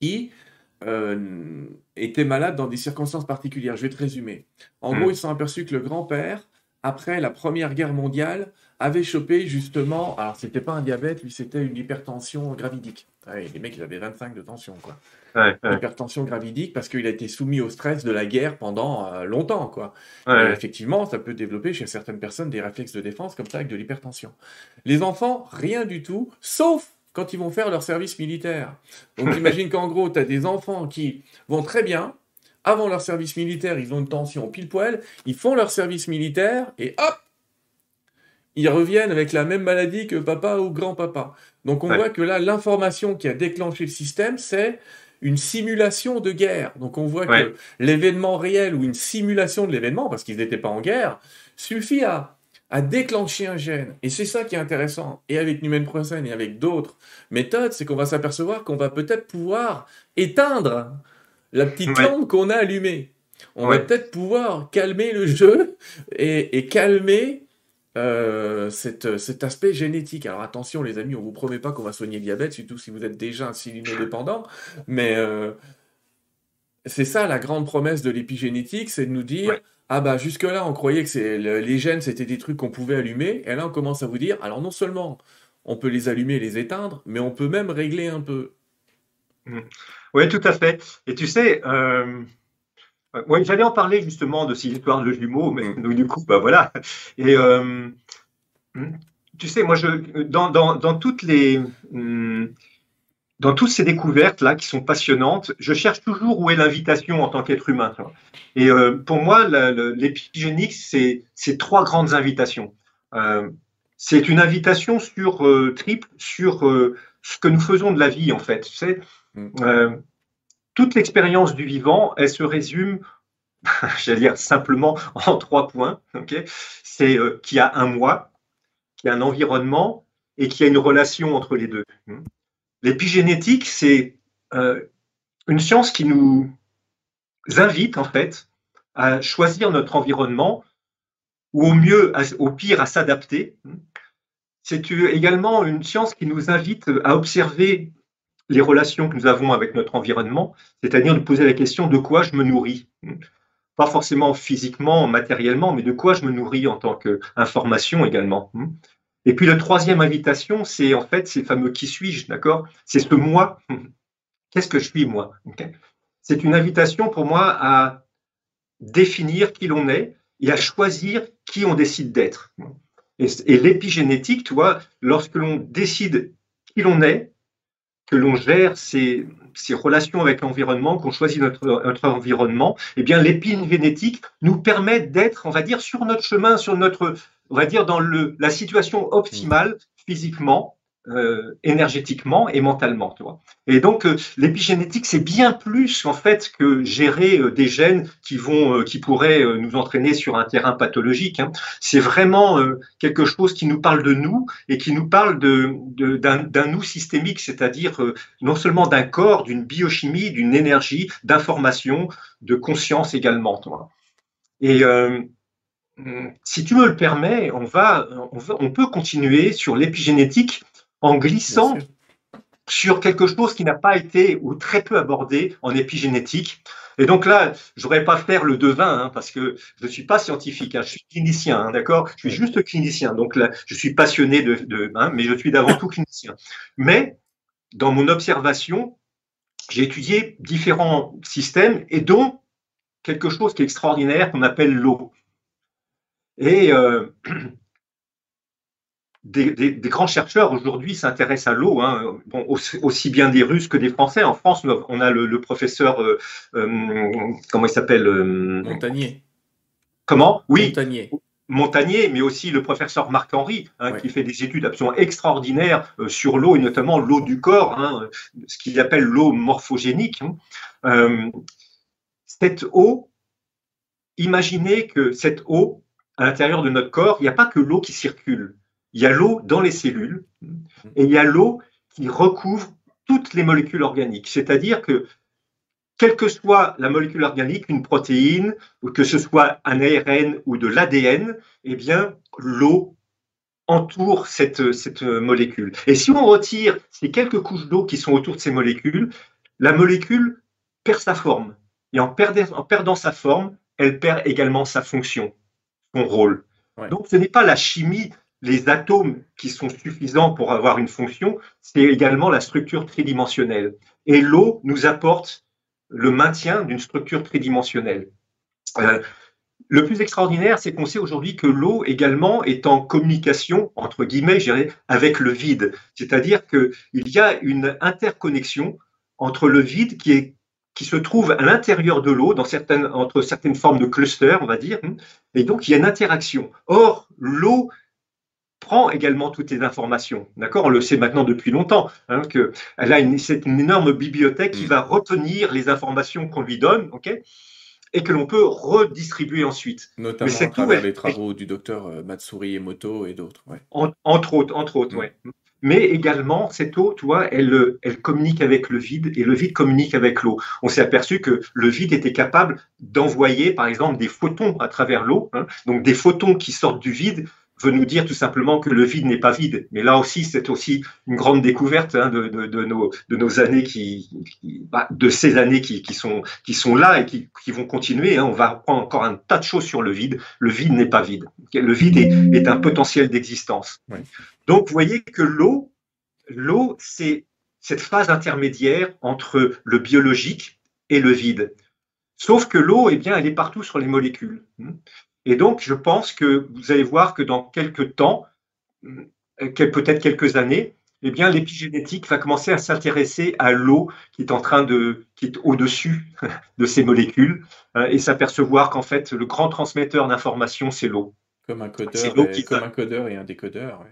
qui euh, étaient malades dans des circonstances particulières. Je vais te résumer. En gros, hmm. ils se sont aperçus que le grand-père, après la Première Guerre mondiale, avait chopé justement, alors c'était pas un diabète, lui c'était une hypertension gravidique. les mecs, ils avaient 25 de tension, quoi. Hypertension gravidique parce qu'il a été soumis au stress de la guerre pendant euh, longtemps, quoi. effectivement, ça peut développer chez certaines personnes des réflexes de défense comme ça avec de l'hypertension. Les enfants, rien du tout, sauf quand ils vont faire leur service militaire. Donc imagine qu'en gros, tu as des enfants qui vont très bien, avant leur service militaire, ils ont une tension pile poil, ils font leur service militaire et hop, ils reviennent avec la même maladie que papa ou grand-papa. Donc on voit que là, l'information qui a déclenché le système, c'est une simulation de guerre. Donc on voit que l'événement réel ou une simulation de l'événement, parce qu'ils n'étaient pas en guerre, suffit à à déclencher un gène. Et c'est ça qui est intéressant. Et avec Numen et avec d'autres méthodes, c'est qu'on va s'apercevoir qu'on va peut-être pouvoir éteindre la petite lampe qu'on a allumée. On va peut-être pouvoir calmer le jeu et, calmer euh, cet aspect génétique. Alors attention les amis, on vous promet pas qu'on va soigner le diabète, surtout si vous êtes déjà insulinodépendant, mais euh, c'est ça la grande promesse de l'épigénétique, c'est de nous dire ah bah jusque-là, on croyait que c'est les gènes, c'était des trucs qu'on pouvait allumer. Et là, on commence à vous dire, alors non seulement on peut les allumer et les éteindre, mais on peut même régler un peu. Mmh. Oui, tout à fait. Et tu sais, euh, j'allais en parler justement de ces histoires de jumeaux, mais mmh. du coup, bah voilà. Et euh, mmh, tu sais, moi, je, dans, dans toutes les dans toutes ces découvertes-là qui sont passionnantes, je cherche toujours où est l'invitation en tant qu'être humain. Et euh, pour moi, l'épigénique, c'est trois grandes invitations. Euh, c'est une invitation sur euh, triple sur ce que nous faisons de la vie, en fait. Sais, mm. toute l'expérience du vivant, elle se résume, j'allais dire simplement en trois points. Okay c'est qu'il y a un moi, qu'il y a un environnement et qu'il y a une relation entre les deux. L'épigénétique, c'est euh, une science qui nous invite en fait à choisir notre environnement ou au mieux, au pire, à s'adapter. C'est également une science qui nous invite à observer les relations que nous avons avec notre environnement, c'est-à-dire de poser la question de quoi je me nourris? Pas forcément physiquement, matériellement, mais de quoi je me nourris en tant qu'information également. Et puis la troisième invitation, c'est en fait ces fameux qui suis-je, d'accord? C'est ce moi. Qu'est-ce que je suis moi? C'est une invitation pour moi à définir qui l'on est et à choisir qui on décide d'être. Et, l'épigénétique, tu vois, lorsque l'on décide qui l'on est, que l'on gère ses, relations avec l'environnement, qu'on choisit notre, notre, environnement, eh bien, l'épigénétique nous permet d'être, on va dire, sur notre chemin, sur notre, on va dire, dans le, la situation optimale physiquement, euh, énergétiquement et mentalement. Tu vois. Et donc, euh, l'épigénétique, c'est bien plus en fait que gérer euh, des gènes qui vont, qui pourraient nous entraîner sur un terrain pathologique. Hein. C'est vraiment quelque chose qui nous parle de nous et qui nous parle de, d'un, nous systémique, c'est-à-dire non seulement d'un corps, d'une biochimie, d'une énergie, d'information, de conscience également. Tu vois. Et si tu me le permets, on va, on, va, on peut continuer sur l'épigénétique en glissant sur quelque chose qui n'a pas été ou très peu abordé en épigénétique. Et donc là, je voudrais pas faire le devin, hein, parce que je ne suis pas scientifique, hein, je suis clinicien, hein, d'accord? Je suis juste clinicien, donc là, je suis passionné de, de mais je suis d'avant tout clinicien. Mais dans mon observation, j'ai étudié différents systèmes et dont quelque chose qui est extraordinaire qu'on appelle l'eau. Et euh, des, grands chercheurs aujourd'hui s'intéressent à l'eau, hein. aussi, bien des Russes que des Français. En France, on a le, professeur, euh, euh, comment il s'appelle Montagnier. Comment? Oui. Montagnier. Montagnier, mais aussi le professeur Marc-Henri, hein, qui fait des études absolument extraordinaires sur l'eau, et notamment l'eau du corps, hein, ce qu'il appelle l'eau morphogénique. cette eau, imaginez que cette eau, à l'intérieur de notre corps, il n'y a pas que l'eau qui circule il y a l'eau dans les cellules et il y a l'eau qui recouvre toutes les molécules organiques. C'est-à-dire que, quelle que soit la molécule organique, une protéine, ou que ce soit un ARN ou de l'ADN, eh bien, l'eau entoure cette, molécule. Et si on retire ces quelques couches d'eau qui sont autour de ces molécules, la molécule perd sa forme. Et en perdant sa forme, elle perd également sa fonction, son rôle. Donc ce n'est pas la chimie les atomes qui sont suffisants pour avoir une fonction, c'est également la structure tridimensionnelle. Et l'eau nous apporte le maintien d'une structure tridimensionnelle. Euh, le plus extraordinaire, c'est qu'on sait aujourd'hui que l'eau également est en communication, entre guillemets, avec le vide. C'est-à-dire qu'il y a une interconnexion entre le vide qui, est, qui se trouve à l'intérieur de l'eau, dans certaines, entre certaines formes de clusters, on va dire, et donc il y a une interaction. Or, l'eau prend également toutes les informations. D'accord? On le sait maintenant depuis longtemps, hein, qu'elle a une, c'est une énorme bibliothèque qui mm. va retenir les informations qu'on lui donne, ok? Et que l'on peut redistribuer ensuite. Notamment à travers les travaux du docteur euh, Matsuri Emoto et d'autres. entre autres, entre autres, mm. ouais. Mais également, cette eau, tu vois, elle, elle communique avec le vide et le vide communique avec l'eau. On s'est aperçu que le vide était capable d'envoyer, par exemple, des photons à travers l'eau. Hein. donc, des photons qui sortent du vide veut nous dire tout simplement que le vide n'est pas vide. Mais là aussi, c'est aussi une grande découverte hein, de, nos, années qui, bah, de ces années qui, sont, là et qui, vont continuer. Hein. On va apprendre encore un tas de choses sur le vide. Le vide n'est pas vide. Le vide est, est un potentiel d'existence. Donc, vous voyez que l'eau, l'eau, c'est cette phase intermédiaire entre le biologique et le vide. Sauf que l'eau, eh bien, elle est partout sur les molécules. Et donc, je pense que vous allez voir que dans quelques temps, euh, peut-être quelques années, eh bien, l'épigénétique va commencer à s'intéresser à l'eau qui est en train de, qui est au-dessus de ces molécules euh, et s'apercevoir qu'en fait, le grand transmetteur d'informations, c'est l'eau. Comme un codeur, et, comme un codeur et un décodeur.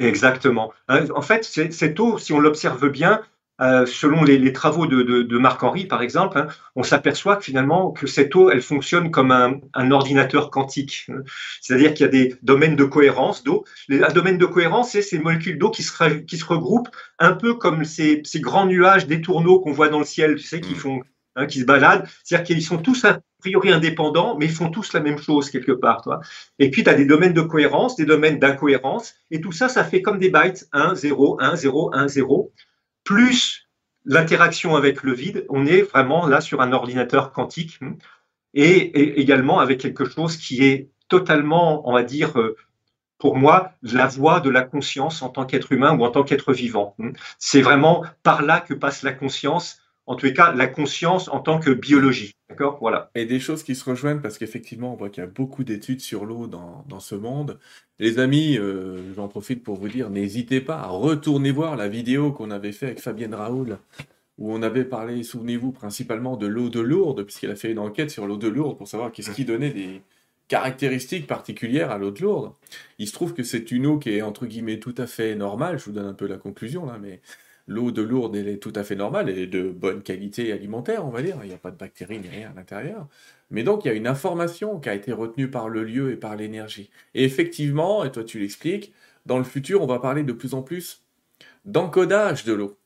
Exactement. Euh, en fait, cette eau, si on l'observe bien, euh, selon les, travaux de, Marc-Henri, par exemple, hein, on s'aperçoit que finalement que cette eau, elle fonctionne comme un, ordinateur quantique. C'est-à-dire qu'il y a des domaines de cohérence d'eau. Un domaine de cohérence, c'est ces molécules d'eau qui se, qui se regroupent un peu comme ces, grands nuages, des tourneaux qu'on voit dans le ciel, tu sais, qui mm. font, hein, qui se baladent. C'est-à-dire qu'ils sont tous a priori indépendants, mais ils font tous la même chose quelque part. Toi. Et puis, tu as des domaines de cohérence, des domaines d'incohérence, et tout ça, ça fait comme des bytes 1, 0, 1, 0, 1, 0 plus l'interaction avec le vide, on est vraiment là sur un ordinateur quantique et, également avec quelque chose qui est totalement, on va dire, euh, pour moi, la voie de la conscience en tant qu'être humain ou en tant qu'être vivant. C'est vraiment par là que passe la conscience, en tous les cas, la conscience en tant que biologie. D'accord? Voilà. Et des choses qui se rejoignent parce qu'effectivement, on voit qu'il y a beaucoup d'études sur l'eau dans, ce monde. Les amis, euh, j'en profite pour vous dire, n'hésitez pas à retourner voir la vidéo qu'on avait fait avec Fabienne Raoul où on avait parlé, souvenez-vous, principalement de l'eau de Lourdes, puisqu'elle a fait une enquête sur l'eau de Lourdes pour savoir qu'est-ce qui donnait des caractéristiques particulières à l'eau de Lourdes. Il se trouve que c'est une eau qui est, entre guillemets, tout à fait normale, je vous donne un peu la conclusion là, mais l'eau de Lourdes, elle est tout à fait normale, elle est de bonne qualité alimentaire, on va dire, il n'y a pas de bactéries ni rien à l'intérieur. Mais donc, il y a une information qui a été retenue par le lieu et par l'énergie. Et effectivement, et toi tu l'expliques, dans le futur, on va parler de plus en plus d'encodage de l'eau.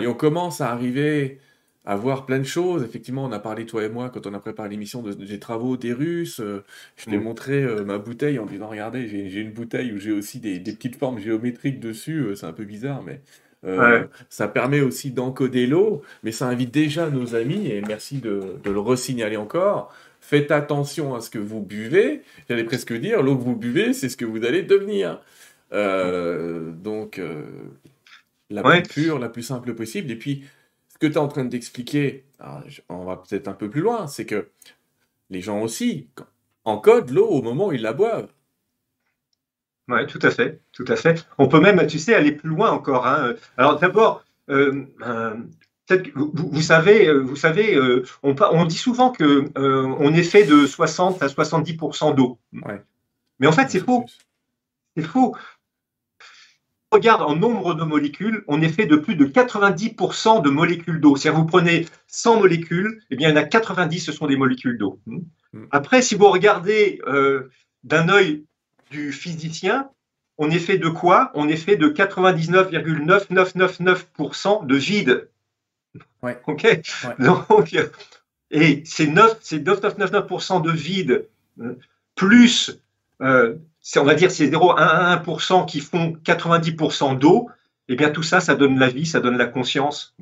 Et on commence à arriver à voir plein de choses. Effectivement, on a parlé, toi et moi, quand on a préparé l'émission, des travaux des Russes. Euh, je t'ai mm. montré euh, ma bouteille en disant, regardez, j'ai une bouteille où j'ai aussi des, petites formes géométriques dessus. Euh, c'est un peu bizarre, mais ça permet aussi d'encoder l'eau. Mais ça invite déjà nos amis, et merci de, de le resignaler encore, faites attention à ce que vous buvez. J'allais presque dire, l'eau que vous buvez, c'est ce que vous allez devenir. donc, la plus pure, la plus simple possible. Et puis, ce que tu es en train d'expliquer, on va peut-être un peu plus loin, c'est que les gens aussi encodent l'eau au moment où ils la boivent. Oui, tout à fait, tout à fait. On peut même, tu sais, aller plus loin encore. Hein. Alors d'abord, euh, euh, vous, savez, euh, vous savez, on, on, dit souvent que on est fait de 60 à 70% d'eau. Mais en fait, c'est faux. C'est faux regarde en nombre de molécules, on est fait de plus de 90% de molécules d'eau. Si vous prenez 100 molécules, eh bien, il y en a 90, ce sont des molécules d'eau. Hmm. Après, si vous regardez d'un œil du physicien, on est fait de quoi? On est fait de 99,9999% de vide. Ouais. OK? Donc, et ces 9, ces 9,999% de vide, euh, plus euh, on va dire ces 0,1% qui font 90% d'eau, et eh bien tout ça, ça donne la vie, ça donne la conscience.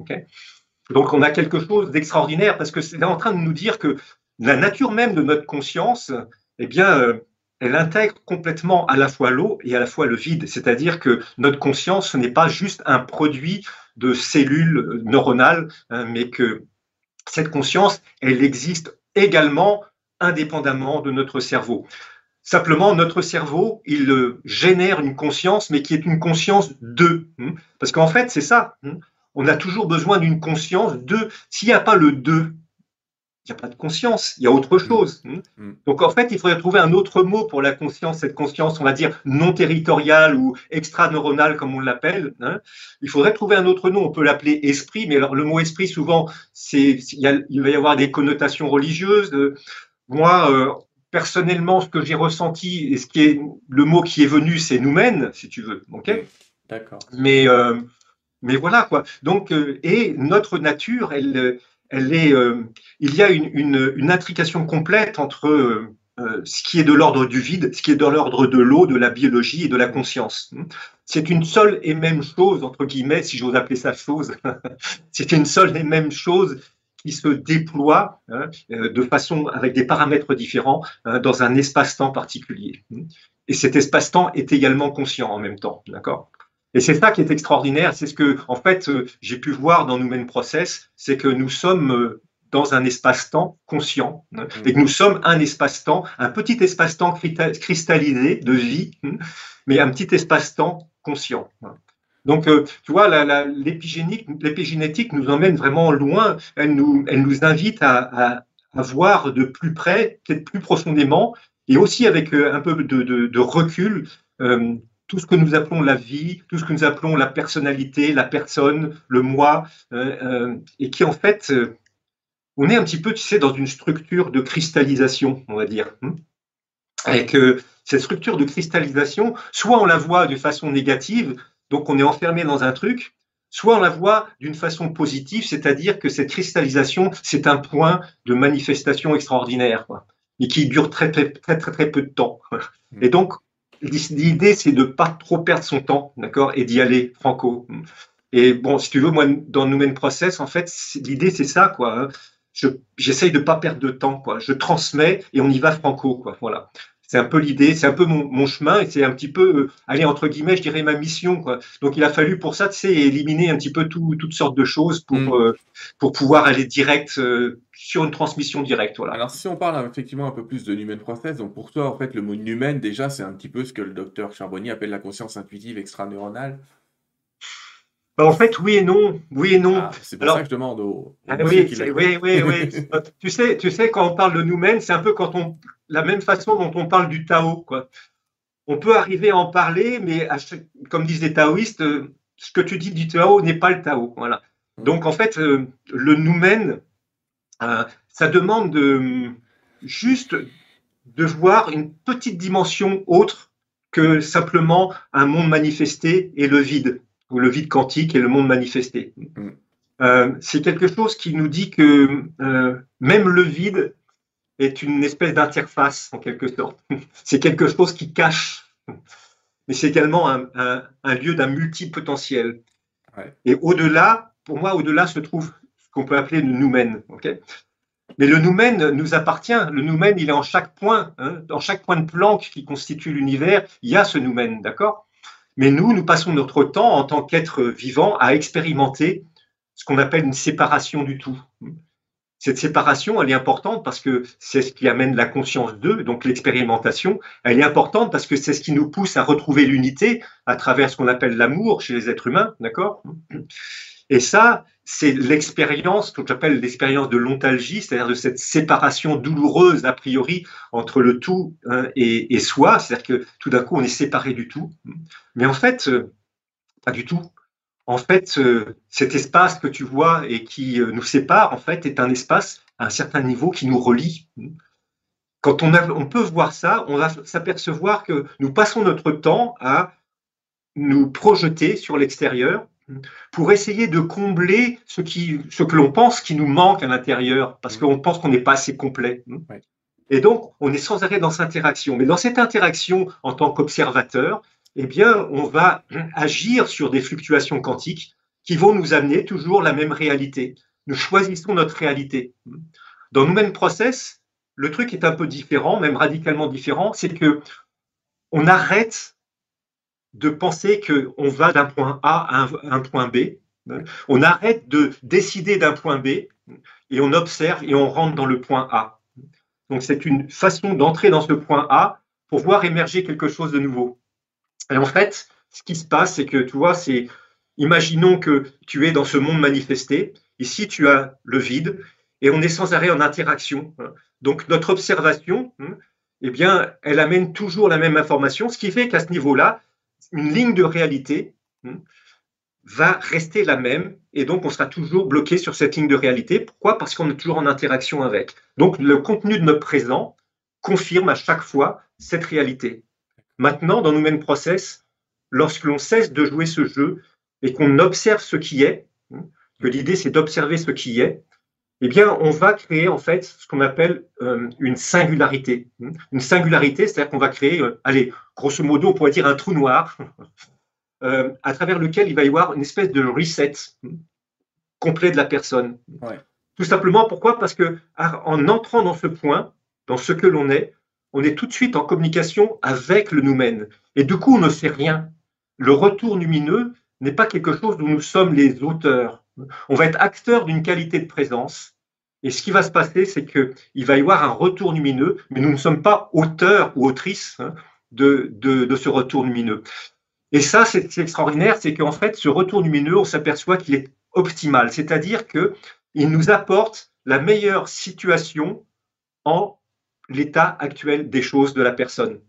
Donc on a quelque chose d'extraordinaire parce que c'est en train de nous dire que la nature même de notre conscience, eh bien, euh, elle intègre complètement à la fois l'eau et à la fois le vide. C'est-à-dire que notre conscience, ce n'est pas juste un produit de cellules neuronales, hein, mais que cette conscience, elle existe également indépendamment de notre cerveau. Simplement, notre cerveau, il euh, génère une conscience, mais qui est une conscience de. Hmm. Parce qu'en fait, c'est ça. Hmm. On a toujours besoin d'une conscience de. S'il n'y a pas le de, n'y a pas de conscience, il y a autre hmm. chose. Donc en fait, il faudrait trouver un autre mot pour la conscience, cette conscience, on va dire, non territoriale ou extra-neuronale, comme on l'appelle. Hein. Il faudrait trouver un autre nom, on peut l'appeler esprit, mais alors le mot esprit, souvent, c'est, il, va y avoir des connotations religieuses. Moi, euh, personnellement, ce que j'ai ressenti et ce qui est le mot qui est venu, c'est nous mène, si tu veux. Ok? D'accord. Mais euh, mais voilà quoi. Donc euh, et notre nature, elle elle euh, il y a une, une, intrication complète entre ce qui est de l'ordre du vide, ce qui est de l'ordre de l'eau, de la biologie et de la conscience. C'est une seule et même chose, entre guillemets, si j'ose appeler ça chose. c'est une seule et même chose qui se déploie hein, euh, de façon avec des paramètres différents hein, dans un espace-temps particulier. Et cet espace-temps est également conscient en même temps, d'accord? Et c'est ça qui est extraordinaire, c'est ce que en fait euh, j'ai pu voir dans Nous Process, c'est que nous sommes euh, dans un espace-temps conscient hein, mmh. et que nous sommes un espace-temps, un petit espace-temps cristallisé de vie, mais un petit espace-temps conscient. Donc, euh, tu vois, l'épigénétique nous emmène vraiment loin. Elle nous, elle nous invite à, à, voir de plus près, peut-être plus profondément, et aussi avec euh, un peu de, de, recul, euh, tout ce que nous appelons la vie, tout ce que nous appelons la personnalité, la personne, le moi, et qui en fait, on est un petit peu, tu sais, dans une structure de cristallisation, on va dire. Hein. Avec cette structure de cristallisation, soit on la voit de façon négative, donc on est enfermé dans un truc, soit on la voit d'une façon positive, c'est-à-dire que cette cristallisation, c'est un point de manifestation extraordinaire, quoi, et qui dure très, très, très, très, très peu de temps. Et donc, l'idée, c'est de pas trop perdre son temps, d'accord, et d'y aller franco. Et bon, si tu veux, moi, dans Numen Process, en fait, l'idée, c'est ça, quoi. Hein. J'essaye de pas perdre de temps, quoi. Je transmets et on y va franco, quoi. Voilà. C'est un peu l'idée, c'est un peu mon, chemin et c'est un petit peu, euh, allez, entre guillemets, je dirais ma mission, quoi. Donc, il a fallu pour ça, tu sais, éliminer un petit peu toutes sortes de choses pour, mm. euh, pour pouvoir aller direct euh, sur une transmission directe, voilà. Alors, si on parle effectivement un peu plus de Numen Process, donc pour toi, en fait, le mot Numen, déjà, c'est un petit peu ce que le docteur Charbonnier appelle la conscience intuitive extraneuronale. Bah, en fait, oui et non. Oui et non. Ah, c'est pour ça que je demande. Ah, oui, oui, oui, oui. tu, sais, tu sais, quand on parle de nous-mêmes, c'est un peu quand on, la même façon dont on parle du Tao. Quoi. On peut arriver à en parler, mais comme disent les taoïstes, euh, ce que tu dis du Tao n'est pas le Tao. Voilà. Mmh. Donc, en fait, euh, le nous-mêmes, euh, ça demande de, juste de voir une petite dimension autre que simplement un monde manifesté et le vide ou le vide quantique et le monde manifesté. Mm. Euh, c'est quelque chose qui nous dit que euh, même le vide est une espèce d'interface en quelque sorte. c'est quelque chose qui cache, mais c'est également un, lieu d'un multipotentiel. Et au-delà, pour moi, au-delà se trouve ce qu'on peut appeler le noumen. mais le noumen nous appartient. Le noumen, il est en chaque point, hein, dans chaque point de planque qui constitue l'univers, il y a ce noumen, d'accord? Mais nous, nous passons notre temps en tant qu'être vivant à expérimenter ce qu'on appelle une séparation du tout. Cette séparation, elle est importante parce que c'est ce qui amène la conscience d'eux, donc l'expérimentation. Elle est importante parce que c'est ce qui nous pousse à retrouver l'unité à travers ce qu'on appelle l'amour chez les êtres humains, d'accord? Et ça, c'est l'expérience que j'appelle l'expérience de l'ontalgie, c'est-à-dire de cette séparation douloureuse a priori entre le tout hein, et, soi, c'est-à-dire que tout d'un coup on est séparé du tout. Mais en fait, euh, pas du tout. En fait, euh, cet espace que tu vois et qui euh, nous sépare, en fait, est un espace à un certain niveau qui nous relie. Quand on, on peut voir ça, on va s'apercevoir que nous passons notre temps à nous projeter sur l'extérieur pour essayer de combler ce, qui, ce que l'on pense qui nous manque à l'intérieur, parce mm. qu'on pense qu'on n'est pas assez complet. Et donc, on est sans arrêt dans cette interaction. Mais dans cette interaction, en tant qu'observateur, eh bien, on va agir sur des fluctuations quantiques qui vont nous amener toujours la même réalité. Nous choisissons notre réalité. Dans nous-mêmes process, le truc est un peu différent, même radicalement différent, c'est que on arrête de penser qu'on va d'un point A à un, point B. On arrête de décider d'un point B et on observe et on rentre dans le point A. Donc c'est une façon d'entrer dans ce point A pour voir émerger quelque chose de nouveau. Et en fait, ce qui se passe, c'est que tu vois, c'est imaginons que tu es dans ce monde manifesté. Ici, tu as le vide et on est sans arrêt en interaction. Donc notre observation, eh bien, elle amène toujours la même information, ce qui fait qu'à ce niveau-là, une ligne de réalité hmm, va rester la même et donc on sera toujours bloqué sur cette ligne de réalité. Pourquoi? Parce qu'on est toujours en interaction avec. Donc le contenu de notre présent confirme à chaque fois cette réalité. Maintenant, dans nos mêmes process, lorsque l'on cesse de jouer ce jeu et qu'on observe ce qui est, hmm, que l'idée c'est d'observer ce qui est, eh bien, on va créer en fait ce qu'on appelle euh, une singularité. Une singularité, c'est-à-dire qu'on va créer, euh, allez, grosso modo, on pourrait dire un trou noir, euh, à travers lequel il va y avoir une espèce de reset complet de la personne. Tout simplement, pourquoi? Parce que en entrant dans ce point, dans ce que l'on est, on est tout de suite en communication avec le nous-mêmes. Et du coup, on ne sait rien. Le retour lumineux n'est pas quelque chose dont nous sommes les auteurs. On va être acteur d'une qualité de présence. Et ce qui va se passer, c'est qu'il va y avoir un retour lumineux, mais nous ne sommes pas auteurs ou autrices hein, de, de, ce retour lumineux. Et ça, c'est extraordinaire, c'est qu'en fait, ce retour lumineux, on s'aperçoit qu'il est optimal, c'est-à-dire qu'il nous apporte la meilleure situation en l'état actuel des choses de la personne.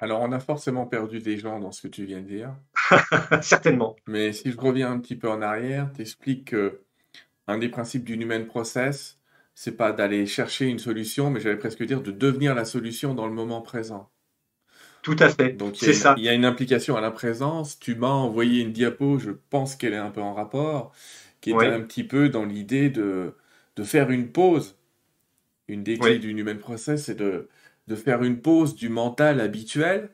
Alors, on a forcément perdu des gens dans ce que tu viens de dire. Certainement. Mais si je reviens un petit peu en arrière, t'expliques que un des principes du human process, c'est pas d'aller chercher une solution, mais j'allais presque dire de devenir la solution dans le moment présent. Tout à fait. Donc c'est ça. Il y a une implication à la présence. Tu m'as envoyé une diapo, je pense qu'elle est un peu en rapport, qui est un petit peu dans l'idée de, de faire une pause. Une des clés du human process, c'est de, de faire une pause du mental habituel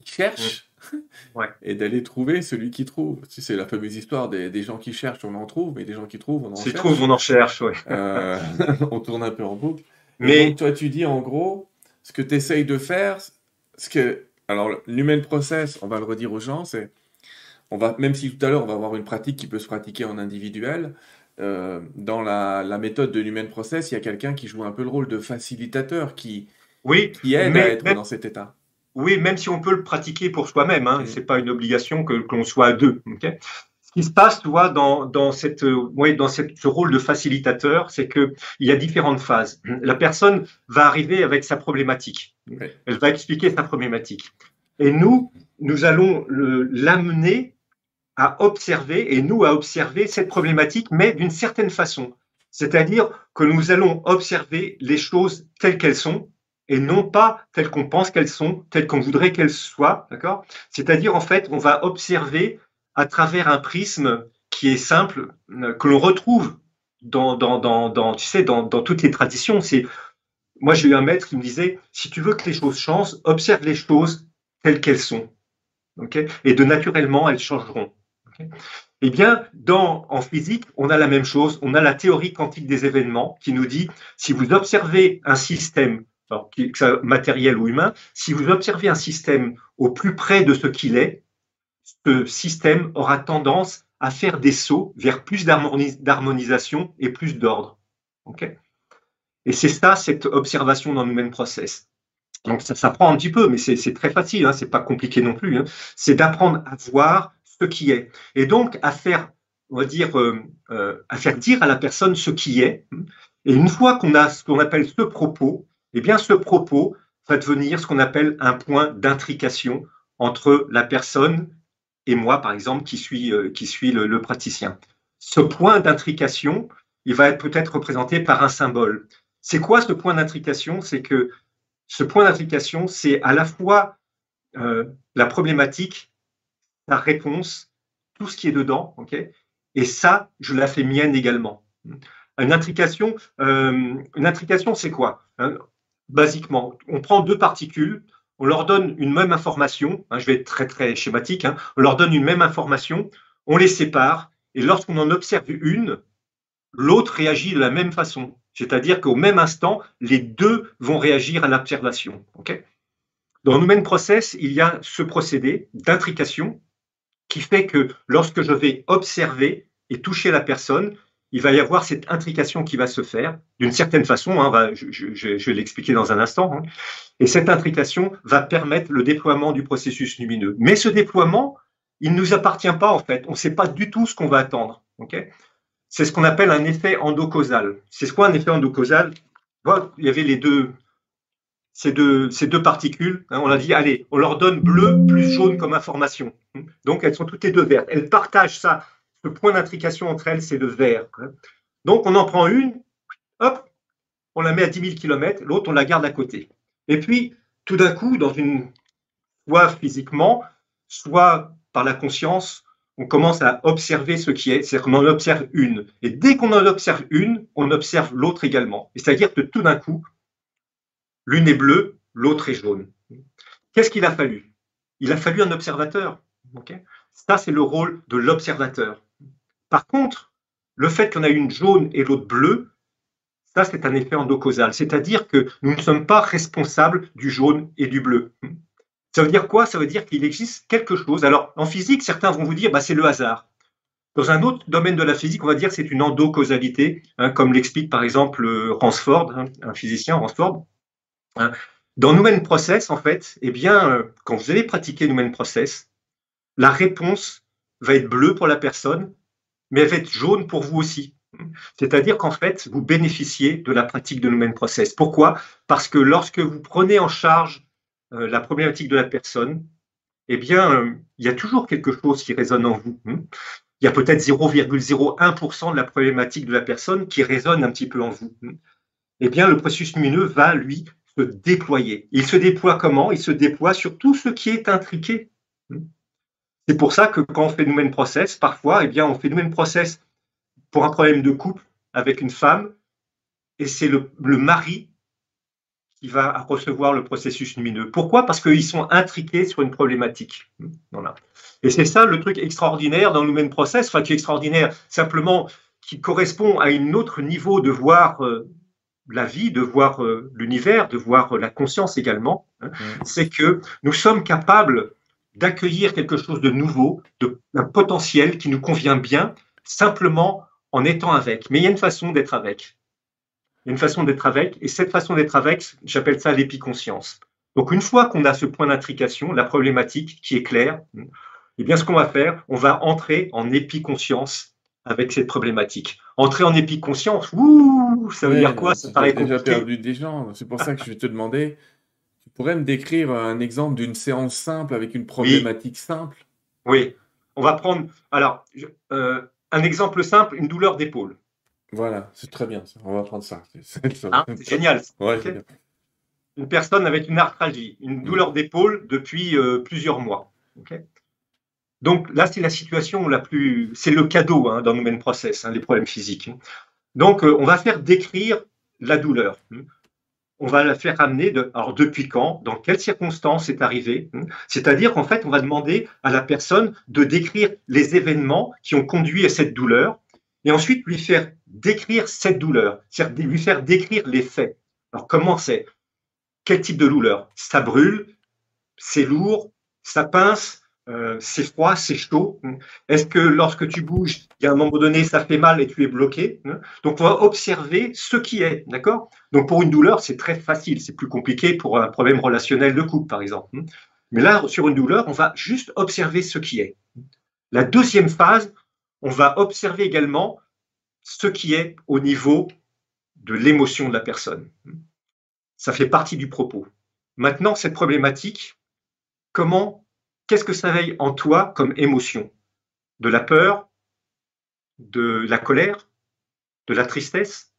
qui cherche et d'aller trouver celui qui trouve. C'est la fameuse histoire des, gens qui cherchent, on en trouve, mais des gens qui trouvent, on en cherche. trouve, on en cherche, oui. Euh, on tourne un peu en boucle. Mais toi, tu dis en gros, ce que tu essayes de faire, ce que. Alors, l'human process, on va le redire aux gens, c'est. On va, même si tout à l'heure, on va avoir une pratique qui peut se pratiquer en individuel, euh, dans la, méthode de l'human process, il y a quelqu'un qui joue un peu le rôle de facilitateur, qui, oui, qui aide à être dans cet état. Oui, même si on peut le pratiquer pour soi-même, hein, ce n'est pas une obligation que l'on soit à deux. ce qui se passe, tu vois, dans, dans, cette, ouais, dans cette, ce rôle de facilitateur, c'est qu'il y a différentes phases. La personne va arriver avec sa problématique. Elle va expliquer sa problématique. Et nous, nous allons l'amener à observer, et nous à observer cette problématique, mais d'une certaine façon. C'est-à-dire que nous allons observer les choses telles qu'elles sont, et non pas telles qu'on pense qu'elles sont, telles qu'on voudrait qu'elles soient, d'accord? C'est-à-dire, en fait, on va observer à travers un prisme qui est simple, euh, que l'on retrouve dans, dans, dans, tu sais, dans, toutes les traditions. C'est, moi, j'ai eu un maître qui me disait, si tu veux que les choses changent, observe les choses telles qu'elles sont. ok? Et de naturellement, elles changeront. Eh bien, dans, en physique, on a la même chose. On a la théorie quantique des événements qui nous dit, si vous observez un système, alors, matériel ou humain, si vous observez un système au plus près de ce qu'il est, ce système aura tendance à faire des sauts vers plus d'harmonisation et plus d'ordre. et c'est ça, cette observation dans le même process. Donc ça, ça prend un petit peu, mais c'est très facile, hein, c'est pas compliqué non plus. Hein. C'est d'apprendre à voir ce qui est. Et donc, à faire, on va dire, euh, euh, à faire dire à la personne ce qui est. Et une fois qu'on a ce qu'on appelle ce propos, eh bien, ce propos va devenir ce qu'on appelle un point d'intrication entre la personne et moi, par exemple, qui suis, euh, le, praticien. Ce point d'intrication, il va être peut-être représenté par un symbole. C'est quoi ce point d'intrication? C'est que ce point d'intrication, c'est à la fois euh, la problématique la réponse, tout ce qui est dedans, Et ça, je la fais mienne également. Une intrication, euh, c'est quoi? Hein Basiquement, on prend deux particules, on leur donne une même information. Hein, je vais être très très schématique. Hein, on leur donne une même information, on les sépare, et lorsqu'on en observe une, l'autre réagit de la même façon. C'est-à-dire qu'au même instant, les deux vont réagir à l'observation. ok? Dans Human Process, il y a ce procédé d'intrication qui fait que lorsque je vais observer et toucher la personne, il va y avoir cette intrication qui va se faire d'une certaine façon, hein, je, vais l'expliquer dans un instant, hein. et cette intrication va permettre le déploiement du processus lumineux. Mais ce déploiement, il ne nous appartient pas en fait, on ne sait pas du tout ce qu'on va attendre. c'est ce qu'on appelle un effet endocausal. C'est quoi un effet endocausal? Il y avait les deux, ces deux, ces deux particules, hein, on a dit, allez, on leur donne bleu plus jaune comme information. Donc, elles sont toutes les deux vertes. Elles partagent ça. Le point d'intrication entre elles, c'est le vert. Donc, on en prend une, hop, on la met à 10 000 km, l'autre, on la garde à côté. Et puis, tout d'un coup, dans une, soit physiquement, soit par la conscience, on commence à observer ce qui est, c'est-à-dire qu'on en observe une. Et dès qu'on en observe une, on observe l'autre également. C'est-à-dire que tout d'un coup, L'une est bleue, l'autre est jaune. Qu'est-ce qu'il a fallu? Il a fallu un observateur. Ça, c'est le rôle de l'observateur. Par contre, le fait qu'on a une jaune et l'autre bleue, ça, c'est un effet endocausal. C'est-à-dire que nous ne sommes pas responsables du jaune et du bleu. Ça veut dire quoi? Ça veut dire qu'il existe quelque chose. Alors, en physique, certains vont vous dire, bah, c'est le hasard. Dans un autre domaine de la physique, on va dire que c'est une endocausalité, hein, comme l'explique par exemple Ransford, hein, un physicien Ransford. Hein. Dans Numen Process, en fait, eh bien, euh, quand vous allez pratiquer Numen Process, la réponse va être bleue pour la personne, mais elle va être jaune pour vous aussi. C'est-à-dire qu'en fait, vous bénéficiez de la pratique de Numen Process. Pourquoi? Parce que lorsque vous prenez en charge euh, la problématique de la personne, eh bien, euh, il y a toujours quelque chose qui résonne en vous. Hein. Il y a peut-être 0,01% de la problématique de la personne qui résonne un petit peu en vous. Hein. Eh bien, le processus lumineux va, lui, déployer. Il se déploie comment? Il se déploie sur tout ce qui est intriqué. C'est pour ça que quand on fait nous-mêmes process, parfois, eh bien, on fait nous-mêmes process pour un problème de couple avec une femme, et c'est le, mari qui va recevoir le processus lumineux. Pourquoi? Parce qu'ils sont intriqués sur une problématique. Voilà. Et c'est ça le truc extraordinaire dans le Human Process, enfin qui est extraordinaire, simplement qui correspond à un autre niveau de voir euh, la vie, de voir euh, l'univers, de voir euh, la conscience également, hein. mm. c'est que nous sommes capables d'accueillir quelque chose de nouveau, de, un potentiel qui nous convient bien, simplement en étant avec. Mais il y a une façon d'être avec. Il y a une façon d'être avec, et cette façon d'être avec, j'appelle ça l'épiconscience. Donc une fois qu'on a ce point d'intrication, la problématique qui est claire, eh bien ce qu'on va faire, on va entrer en épiconscience avec cette problématique. Entrer en épiconscience, ouh, ça veut dire quoi? Ça paraît déjà perdu des gens. C'est pour ça que je vais te demander, pourrais me décrire un exemple d'une séance simple avec une problématique simple? Oui, on va prendre. Alors, euh, un exemple simple, une douleur d'épaule. Voilà, c'est très bien. On va prendre ça. C'est hein, génial. Une personne avec une arthralgie, une douleur d'épaule depuis euh, plusieurs mois. Donc là, c'est la situation la plus, c'est le cadeau hein, dans nos mêmes process, hein, les problèmes physiques. Donc, euh, on va faire décrire la douleur. On va la faire amener alors depuis quand, dans quelles circonstances c'est arrivé. C'est-à-dire qu'en fait, on va demander à la personne de décrire les événements qui ont conduit à cette douleur et ensuite lui faire décrire cette douleur, c'est-à-dire lui faire décrire les faits. Alors comment c'est? Quel type de douleur? Ça brûle, c'est lourd, ça pince, euh, c'est froid, c'est chaud. Est-ce que lorsque tu bouges, il y a un moment donné, ça fait mal et tu es bloqué Donc, on va observer ce qui est, d'accord? Donc, pour une douleur, c'est très facile. C'est plus compliqué pour un problème relationnel de couple, par exemple. Mais là, sur une douleur, on va juste observer ce qui est. La deuxième phase, on va observer également ce qui est au niveau de l'émotion de la personne. Ça fait partie du propos. Maintenant, cette problématique, comment qu'est-ce que ça veille en toi comme émotion? De la peur? De la colère? De la tristesse?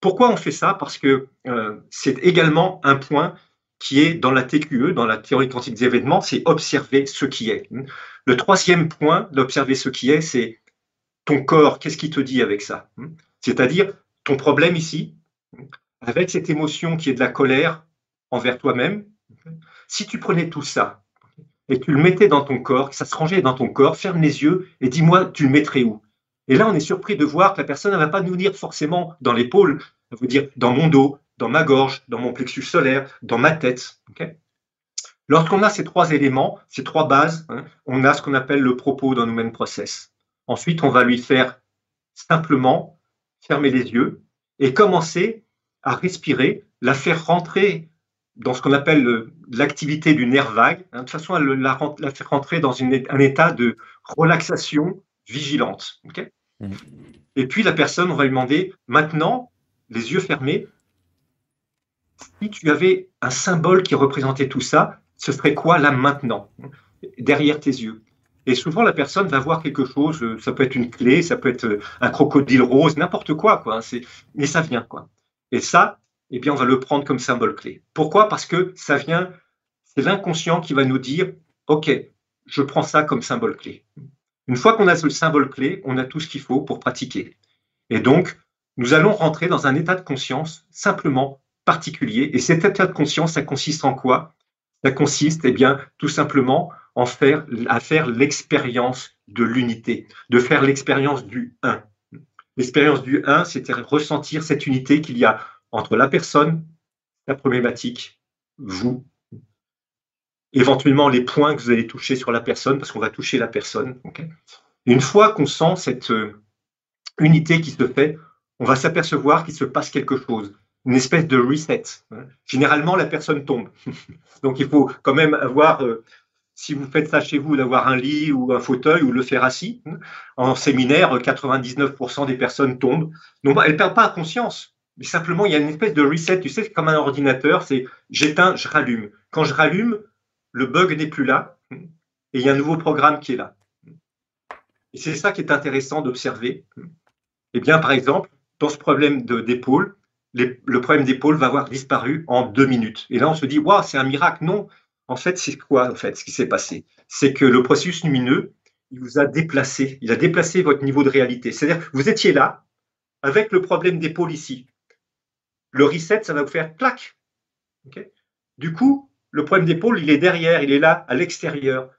Pourquoi on fait ça? Parce que euh, c'est également un point qui est dans la TQE, dans la théorie quantique des événements, c'est observer ce qui est. Le troisième point d'observer ce qui est, c'est ton corps, qu'est-ce qui te dit avec ça? C'est-à-dire ton problème ici, avec cette émotion qui est de la colère envers toi-même, si tu prenais tout ça et tu le mettais dans ton corps, que ça se rangeait dans ton corps, ferme les yeux et dis-moi, tu le mettrais où? Et là, on est surpris de voir que la personne ne va pas nous dire forcément dans l'épaule, elle va dire dans mon dos, dans ma gorge, dans mon plexus solaire, dans ma tête. Lorsqu'on a ces trois éléments, ces trois bases, hein, on a ce qu'on appelle le propos dans nos mêmes process. Ensuite, on va lui faire simplement fermer les yeux et commencer à respirer, la faire rentrer dans ce qu'on appelle l'activité du nerf vague, hein, de façon à la, faire rentrer dans un état de relaxation vigilante. Mmh. Et puis la personne, on va lui demander maintenant, les yeux fermés, si tu avais un symbole qui représentait tout ça, ce serait quoi là maintenant, derrière tes yeux Et souvent, la personne va voir quelque chose, euh, ça peut être une clé, ça peut être euh, un crocodile rose, n'importe quoi, quoi. Hein, mais ça vient, quoi. Et ça, eh bien, on va le prendre comme symbole clé. Pourquoi? Parce que ça vient, c'est l'inconscient qui va nous dire, OK, je prends ça comme symbole clé. Une fois qu'on a ce symbole clé, on a tout ce qu'il faut pour pratiquer. Et donc, nous allons rentrer dans un état de conscience simplement particulier. Et cet état de conscience, ça consiste en quoi? Ça consiste, eh bien, tout simplement à faire l'expérience de l'unité, de faire l'expérience du 1. L'expérience du 1, c'est ressentir cette unité qu'il y a entre la personne, la problématique, vous, éventuellement les points que vous allez toucher sur la personne, parce qu'on va toucher la personne. une fois qu'on sent cette euh, unité qui se fait, on va s'apercevoir qu'il se passe quelque chose, une espèce de reset. Hein. Généralement, la personne tombe. Donc, il faut quand même avoir, euh, si vous faites ça chez vous, d'avoir un lit ou un fauteuil ou le faire assis. Hein. En séminaire, 99% des personnes tombent. Donc, elles ne perdent pas conscience mais simplement, il y a une espèce de reset. Tu sais, c'est comme un ordinateur, c'est j'éteins, je rallume. Quand je rallume, le bug n'est plus là et il y a un nouveau programme qui est là. Et c'est ça qui est intéressant d'observer. Eh bien, par exemple, dans ce problème d'épaule, le problème d'épaule va avoir disparu en deux minutes. Et là, on se dit, waouh, c'est un miracle. Non, en fait, c'est quoi, en fait, ce qui s'est passé? C'est que le processus lumineux, il vous a déplacé. Il a déplacé votre niveau de réalité. C'est-à-dire, vous étiez là, avec le problème d'épaule ici le reset, ça va vous faire clac. du coup, le problème d'épaule, il est derrière, il est là, à l'extérieur.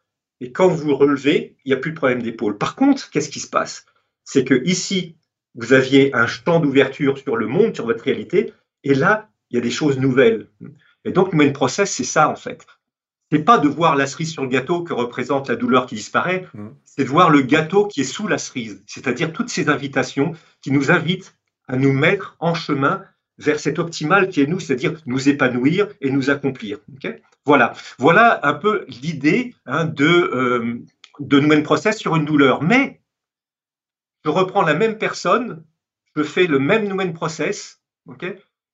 Et quand vous relevez, il n'y a plus de problème d'épaule. Par contre, qu'est-ce qui se passe? C'est que ici, vous aviez un champ d'ouverture sur le monde, sur votre réalité, et là, il y a des choses nouvelles. Et donc, le main process, c'est ça en fait. C'est pas de voir la cerise sur le gâteau que représente la douleur qui disparaît, mm. c'est de voir le gâteau qui est sous la cerise, c'est-à-dire toutes ces invitations qui nous invitent à nous mettre en chemin vers cet optimal qui est nous, c'est-à-dire nous épanouir et nous accomplir. voilà, voilà un peu l'idée hein, de, euh, de Process sur une douleur. Mais je reprends la même personne, je fais le même Numen Process,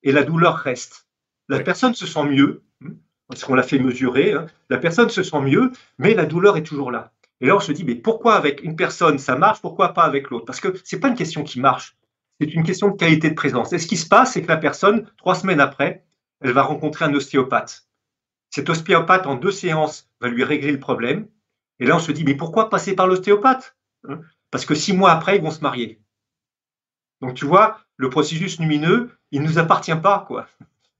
et la douleur reste. La personne se sent mieux, hein, parce qu'on l'a fait mesurer, hein. la personne se sent mieux, mais la douleur est toujours là. Et là, on se dit, mais pourquoi avec une personne ça marche, pourquoi pas avec l'autre? Parce que ce n'est pas une question qui marche, c'est une question de qualité de présence. Et ce qui se passe, c'est que la personne, trois semaines après, elle va rencontrer un ostéopathe. Cet ostéopathe, en deux séances, va lui régler le problème. Et là, on se dit, mais pourquoi passer par l'ostéopathe hein? Parce que six mois après, ils vont se marier. Donc, tu vois, le processus lumineux, il ne nous appartient pas, quoi.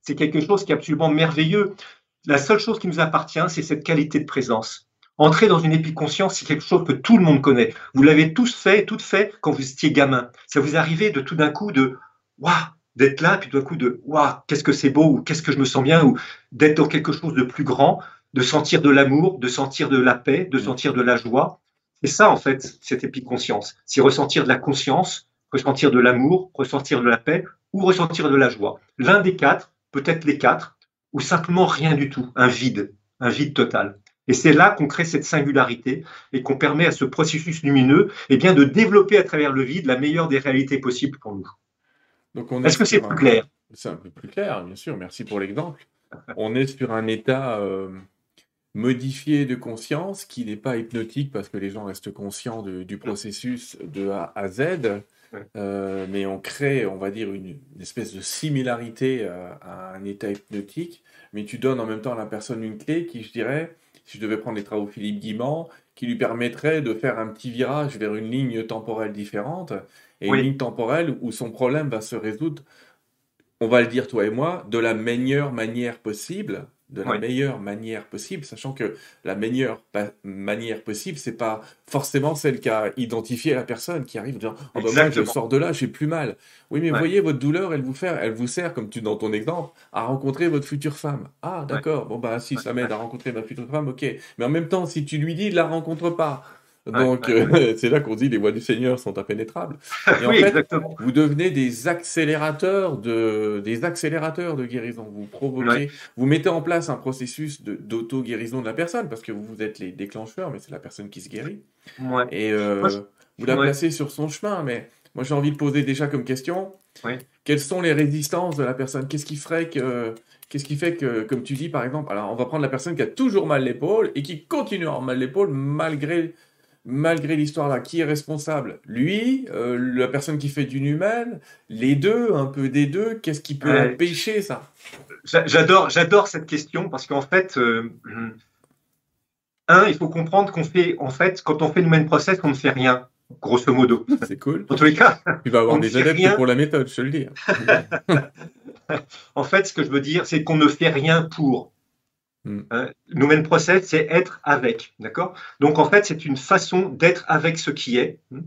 C'est quelque chose qui est absolument merveilleux. La seule chose qui nous appartient, c'est cette qualité de présence. Entrer dans une épiconscience, c'est quelque chose que tout le monde connaît. Vous l'avez tous fait, toutes fait quand vous étiez gamin. Ça vous arrivait de tout d'un coup de waouh, d'être là, puis tout d'un coup de waouh, qu'est-ce que c'est beau, ou qu'est-ce que je me sens bien, ou d'être dans quelque chose de plus grand, de sentir de l'amour, de sentir de la paix, de sentir de la joie. C'est ça, en fait, cette épiconscience. C'est ressentir de la conscience, ressentir de l'amour, ressentir de la paix ou ressentir de la joie. L'un des quatre, peut-être les quatre, ou simplement rien du tout, un vide, un vide total. Et c'est là qu'on crée cette singularité et qu'on permet à ce processus lumineux eh bien, de développer à travers le vide la meilleure des réalités possibles pour nous. Est-ce que c'est plus clair? C'est un peu plus clair, bien sûr. Merci pour l'exemple. on est sur un état euh, modifié de conscience qui n'est pas hypnotique parce que les gens restent conscients du processus de A à Z. Euh, mais on crée, on va dire, une, espèce de similarité à, à, un état hypnotique, mais tu donnes en même temps à la personne une clé qui, je dirais, si je devais prendre les travaux Philippe Guimand, qui lui permettrait de faire un petit virage vers une ligne temporelle différente, et une ligne temporelle où son problème va se résoudre, on va le dire toi et moi, de la meilleure manière possible, de la meilleure manière possible, sachant que la meilleure manière possible, c'est pas forcément celle qu'a identifié la personne qui arrive en disant oh, bah, je sors de là, j'ai plus mal. Oui, mais voyez, votre douleur, elle vous, fait, elle vous sert, comme tu dans ton exemple, à rencontrer votre future femme. Ah, d'accord, bon, bah si ça m'aide à rencontrer ma future femme, ok. Mais en même temps, si tu lui dis, ne la rencontre pas, donc, euh, c'est là qu'on dit les voies du Seigneur sont impénétrables. Et en fait, vous devenez des accélérateurs de, des accélérateurs de guérison. Vous provoquez, vous mettez en place un processus d'auto-guérison de, la personne parce que vous êtes les déclencheurs, mais c'est la personne qui se guérit. Et euh, vous la placez sur son chemin. Mais moi, j'ai envie de poser déjà comme question quelles sont les résistances de la personne? Qu'est-ce qui ferait que. Qu'est-ce qui fait que, comme tu dis par exemple, alors on va prendre la personne qui a toujours mal l'épaule et qui continue à avoir mal l'épaule malgré malgré l'histoire là, qui est responsable? Lui, euh, la personne qui fait du humain, les deux, un peu des deux, qu'est-ce qui peut empêcher ça? J'adore, j'adore cette question parce qu'en fait, euh, un, il faut comprendre qu'on fait, en fait, quand on fait le même process, on ne fait rien, grosso modo. C'est cool. En tous les cas, tu vas avoir des adeptes pour la méthode, je te le dis. en fait, ce que je veux dire, c'est qu'on ne fait rien pour. Mm. Euh, process, c'est être avec, d'accord? Donc en fait, c'est une façon d'être avec ce qui est, hmm,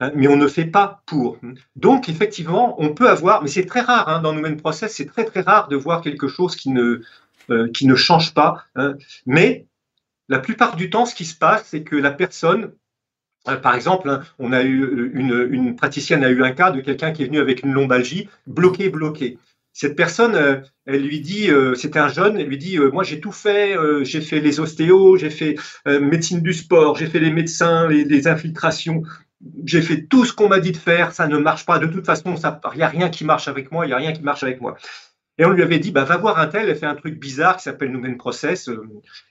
hein, mais on ne fait pas pour. Donc effectivement, on peut avoir, mais c'est très rare hein, dans Noumen process, c'est très très rare de voir quelque chose qui ne euh, qui ne change pas. Hein. mais la plupart du temps, ce qui se passe, c'est que la personne euh, par exemple, hein, on a eu une, une, praticienne a eu un cas de quelqu'un qui est venu avec une lombalgie bloquée, bloquée. Cette personne, euh, elle lui dit, euh, c'était un jeune, elle lui dit, euh, moi j'ai tout fait, j'ai fait les ostéos, j'ai fait médecine du sport, j'ai fait les médecins, les, infiltrations, j'ai fait tout ce qu'on m'a dit de faire, ça ne marche pas. De toute façon, il n'y a rien qui marche avec moi, il n'y a rien qui marche avec moi. Et on lui avait dit, bah, va voir un tel, elle fait un truc bizarre qui s'appelle Noumen Process.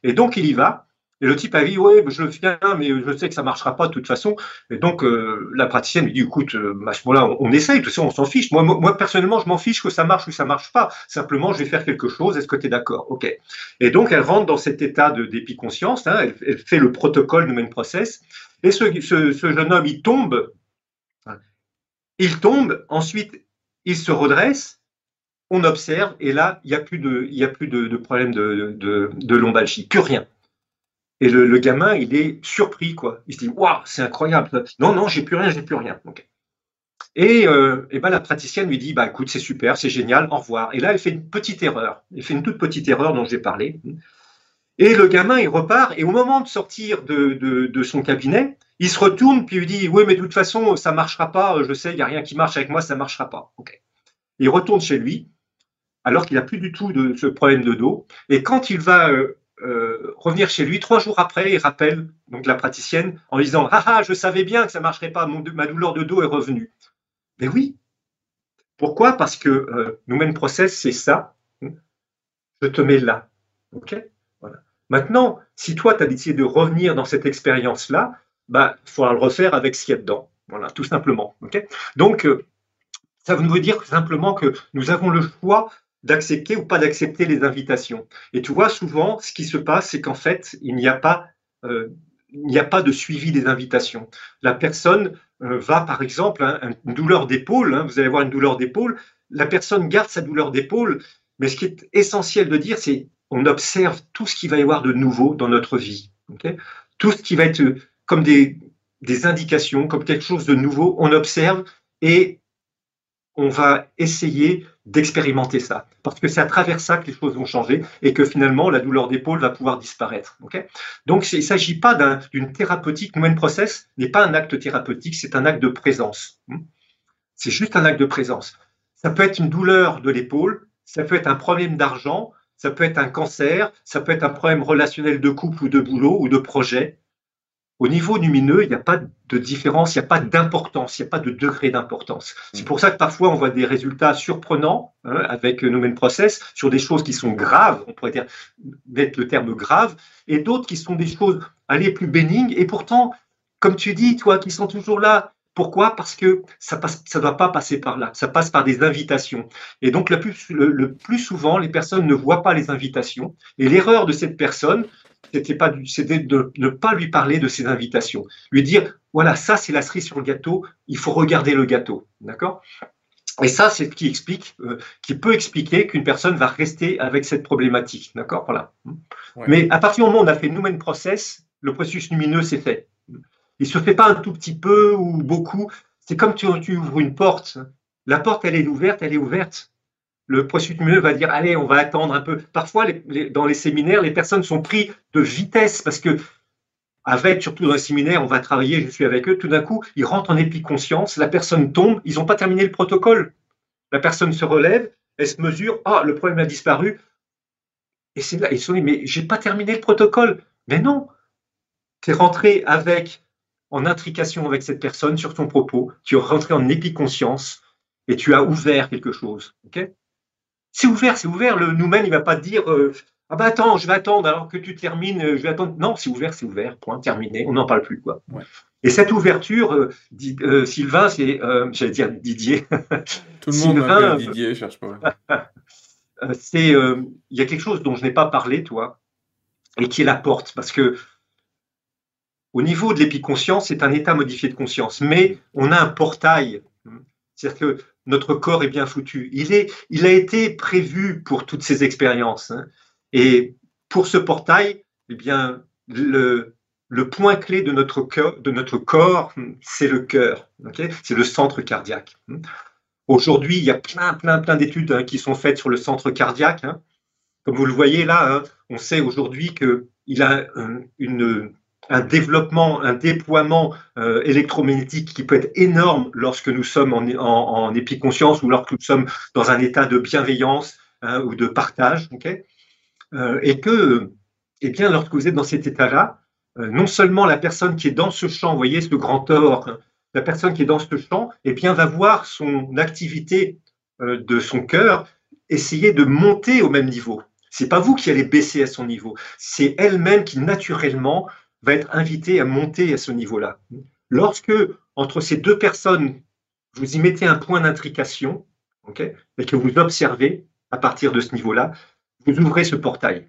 Et donc il y va. Et le type a dit, ouais, je viens, mais je sais que ça marchera pas de toute façon. Et donc, euh, la praticienne lui dit, écoute, euh, à ce moment-là, on, essaye, de toute façon, on s'en fiche. Moi, personnellement, je m'en fiche que ça marche ou ça marche pas. Simplement, je vais faire quelque chose. Est-ce que tu es d'accord? OK. Et donc, elle rentre dans cet état d'épiconscience. Hein, elle, fait le protocole même Process. Et ce, jeune homme, il tombe. Il tombe. Ensuite, il se redresse on observe, et là, il n'y a plus de, y a plus de, problème de, de, lombalgie, plus rien. Et le, gamin, il est surpris, quoi. Il se dit, waouh, c'est incroyable. Non, non, j'ai plus rien, j'ai plus rien. Et, euh, et ben, la praticienne lui dit, bah, écoute, c'est super, c'est génial, au revoir. Et là, elle fait une petite erreur. Elle fait une toute petite erreur dont j'ai parlé. Et le gamin, il repart, et au moment de sortir de, de, son cabinet, il se retourne, puis il dit, oui, mais de toute façon, ça marchera pas, je sais, il n'y a rien qui marche avec moi, ça marchera pas. Il retourne chez lui, alors qu'il n'a plus du tout de ce problème de dos. Et quand il va euh, euh, revenir chez lui, trois jours après, il rappelle donc la praticienne en disant, ah ah, je savais bien que ça marcherait pas, ma douleur de dos est revenue. Mais oui. Pourquoi? Parce que euh, nous process, c'est ça. Je te mets là. OK? Maintenant, si toi, tu as décidé de revenir dans cette expérience-là, bah, il faudra le refaire avec ce qu'il y a dedans. Voilà, tout simplement. Donc, euh, ça veut dire simplement que nous avons le choix d'accepter ou pas d'accepter les invitations. Et tu vois, souvent, ce qui se passe, c'est qu'en fait, il n'y a pas, euh, il n'y a pas de suivi des invitations. La personne euh, va, par exemple, hein, une douleur d'épaule, hein, vous allez avoir une douleur d'épaule, la personne garde sa douleur d'épaule, mais ce qui est essentiel de dire, c'est on observe tout ce qui va y avoir de nouveau dans notre vie. tout ce qui va être euh, comme des, des indications, comme quelque chose de nouveau, on observe et on va essayer d'expérimenter ça. Parce que c'est à travers ça que les choses vont changer et que finalement la douleur d'épaule va pouvoir disparaître. Donc il ne s'agit pas d'une thérapeutique. Human Process n'est pas un acte thérapeutique, c'est un acte de présence. Hmm? C'est juste un acte de présence. Ça peut être une douleur de l'épaule, ça peut être un problème d'argent, ça peut être un cancer, ça peut être un problème relationnel de couple ou de boulot ou de projet. Au niveau lumineux, il n'y a pas de différence, il n'y a pas d'importance, il n'y a pas de degré d'importance. C'est pour ça que parfois on voit des résultats surprenants hein, avec Nomen Process sur des choses qui sont graves, on pourrait dire, mettre le terme grave, et d'autres qui sont des choses, allez, plus bénignes, et pourtant, comme tu dis, toi, qui sont toujours là, pourquoi? Parce que ça ne ça doit pas passer par là, ça passe par des invitations. Et donc le plus, le plus souvent, les personnes ne voient pas les invitations. Et l'erreur de cette personne, c'était pas c'était de ne pas lui parler de ses invitations, lui dire voilà ça c'est la cerise sur le gâteau, il faut regarder le gâteau, d'accord? Et ça c'est ce qui explique, euh, qui peut expliquer qu'une personne va rester avec cette problématique, d'accord? Voilà. Mais à partir du moment où on a fait Numen Process, le processus lumineux c'est fait. Il se fait pas un tout petit peu ou beaucoup. C'est comme tu, tu ouvres une porte. La porte elle est ouverte, elle est ouverte le lumineux va dire allez, on va attendre un peu. Parfois, dans les séminaires, les personnes sont prises de vitesse parce que, avec, surtout dans les séminaires, on va travailler, je suis avec eux, tout d'un coup, ils rentrent en épiconscience, la personne tombe, ils n'ont pas terminé le protocole. La personne se relève, elle se mesure, ah, le problème a disparu. Et c'est là, ils se disent, mais j'ai pas terminé le protocole. Mais non, tu es rentré avec, en intrication avec cette personne sur ton propos, tu es rentré en épiconscience et tu as ouvert quelque chose. C'est ouvert, c'est ouvert. Le nous-mêmes, il va pas dire euh, ah bah attends, je vais attendre alors que tu termines, euh, je vais attendre. Non, c'est ouvert, c'est ouvert. Point, terminé. On n'en parle plus quoi. Et cette ouverture, euh, Sylvain, c'est, j'allais dire Didier. Tout le monde Sylvain, Didier, cherche pas. c'est, il y a quelque chose dont je n'ai pas parlé, toi, et qui est la porte, parce que au niveau de l'épiconscience, c'est un état modifié de conscience, mais on a un portail. C'est-à-dire que notre corps est bien foutu. Il, est, il a été prévu pour toutes ces expériences. Hein. Et pour ce portail, eh bien, le, point clé de notre, cœur, de notre corps, c'est le cœur. c'est le centre cardiaque. Aujourd'hui, il y a plein, plein, plein d'études hein, qui sont faites sur le centre cardiaque. Hein. Comme vous le voyez là, on sait aujourd'hui qu'il a une, un développement, un déploiement euh, électromagnétique qui peut être énorme lorsque nous sommes en, en, épiconscience ou lorsque nous sommes dans un état de bienveillance hein, ou de partage. Euh, et que, eh bien, lorsque vous êtes dans cet état-là, euh, non seulement la personne qui est dans ce champ, vous voyez ce grand or, hein, la personne qui est dans ce champ, eh bien, va voir son activité de son cœur essayer de monter au même niveau. C'est pas vous qui allez baisser à son niveau, c'est elle-même qui naturellement va être invité à monter à ce niveau-là. Lorsque, entre ces deux personnes, vous y mettez un point d'intrication, et que vous observez à partir de ce niveau-là, vous ouvrez ce portail.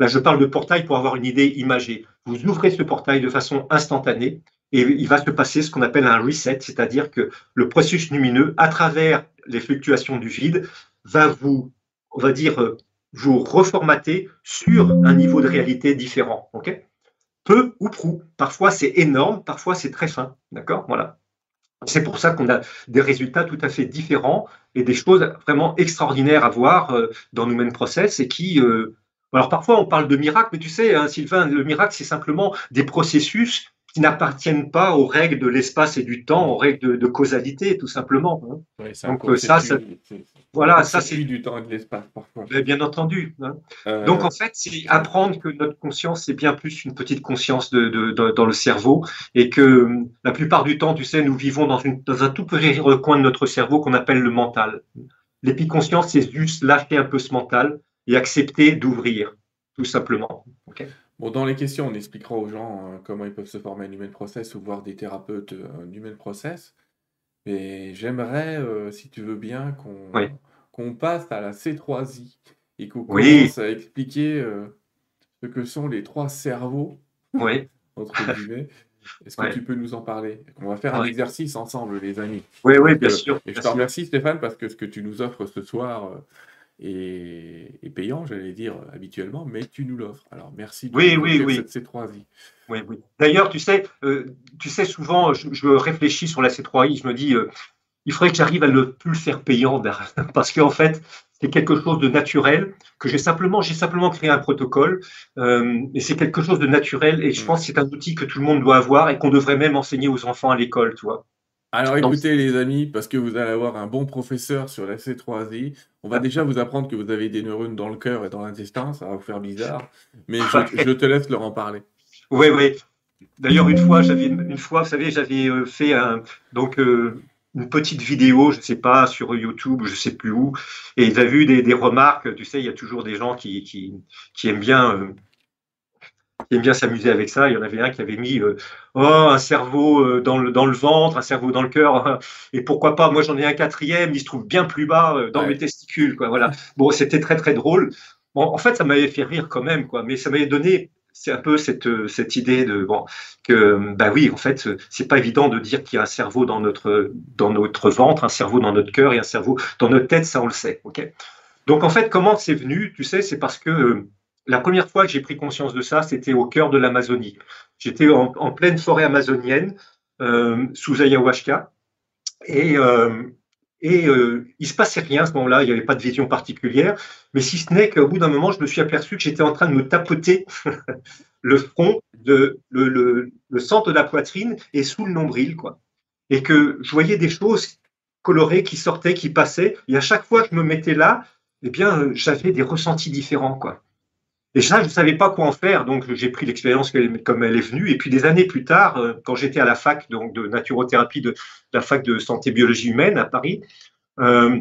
Là, je parle de portail pour avoir une idée imagée. Vous ouvrez ce portail de façon instantanée et il va se passer ce qu'on appelle un reset, c'est-à-dire que le processus lumineux, à travers les fluctuations du vide, va vous, on va dire, euh, vous reformater sur un niveau de réalité différent. Peu ou prou. Parfois c'est énorme, parfois c'est très fin. D'accord? Voilà. C'est pour ça qu'on a des résultats tout à fait différents et des choses vraiment extraordinaires à voir euh, dans Human Process et qui. Euh, alors parfois on parle de miracle, mais tu sais, hein, Sylvain, le miracle c'est simplement des processus qui n'appartiennent pas aux règles de l'espace et du temps, aux règles de, causalité, tout simplement. Hein. Donc euh, ça, ça voilà, ça c'est du temps et de l'espace parfois. Bien entendu. Hein. Euh, Donc en fait, c'est apprendre que notre conscience c'est bien plus une petite conscience de, dans le cerveau et que la plupart du temps, tu sais, nous vivons dans, une, dans un tout petit recoin de notre cerveau qu'on appelle le mental. L'épiconscience, c'est juste lâcher un peu ce mental et accepter d'ouvrir, tout simplement. Bon, dans les questions, on expliquera aux gens euh, comment ils peuvent se former un human process ou voir des thérapeutes un human process. Mais j'aimerais, euh, si tu veux bien, qu'on passe à la C3I et qu'on commence à expliquer euh, ce que sont les trois cerveaux, oui. entre guillemets. Est-ce que tu peux nous en parler? On va faire un exercice ensemble, les amis. Oui, oui, bien sûr. Et je te remercie, Stéphane, parce que ce que tu nous offres ce soir est, payant, j'allais dire, habituellement, mais tu nous l'offres. Alors, merci de oui, oui, oui. cette C3I. Oui, oui. D'ailleurs, tu sais, euh, tu sais, souvent, je, réfléchis sur la C3I, je me dis, euh, il faudrait que j'arrive à ne plus le faire payant, parce qu'en fait, c'est quelque chose de naturel, que j'ai simplement, j'ai simplement créé un protocole, euh, et c'est quelque chose de naturel, et je mm. pense que c'est un outil que tout le monde doit avoir et qu'on devrait même enseigner aux enfants à l'école, tu vois. Alors écoutez les amis, parce que vous allez avoir un bon professeur sur la C3I, on va déjà vous apprendre que vous avez des neurones dans le cœur et dans l'intestin, ça va vous faire bizarre, mais je, te laisse leur en parler. Oui, oui. D'ailleurs, une fois, j'avais une fois, vous savez, j'avais euh, fait un, donc euh, une petite vidéo, je ne sais pas, sur YouTube, je ne sais plus où, et ils avaient vu des, remarques. Tu sais, il y a toujours des gens qui, qui, aiment bien euh, aime bien s'amuser avec ça. Il y en avait un qui avait mis euh, oh, un cerveau euh, dans le, dans le ventre, un cerveau dans le cœur. Et pourquoi pas Moi, j'en ai un quatrième, il se trouve bien plus bas euh, dans mes testicules. Quoi, voilà. Bon, c'était très, très drôle. Bon, en fait, ça m'avait fait rire quand même, quoi, mais ça m'avait donné c'est un peu cette, cette idée de bon que bah oui en fait c'est pas évident de dire qu'il y a un cerveau dans notre dans notre ventre un cerveau dans notre cœur et un cerveau dans notre tête ça on le sait ok? Donc en fait comment c'est venu? Tu sais c'est parce que la première fois que j'ai pris conscience de ça, c'était au cœur de l'Amazonie. J'étais en, pleine forêt amazonienne, euh, sous ayahuasca, et, euh, et euh, il se passait rien à ce moment-là, il n'y avait pas de vision particulière, mais si ce n'est qu'au bout d'un moment, je me suis aperçu que j'étais en train de me tapoter le front, de, le, centre de la poitrine et sous le nombril, quoi. Et que je voyais des choses colorées qui sortaient, qui passaient, et à chaque fois que je me mettais là, eh bien, j'avais des ressentis différents, quoi. Et ça, je ne savais pas quoi en faire, donc j'ai pris l'expérience comme elle est venue. Et puis des années plus tard, euh, quand j'étais à la fac donc, de naturothérapie de la fac de santé biologie humaine à Paris, euh,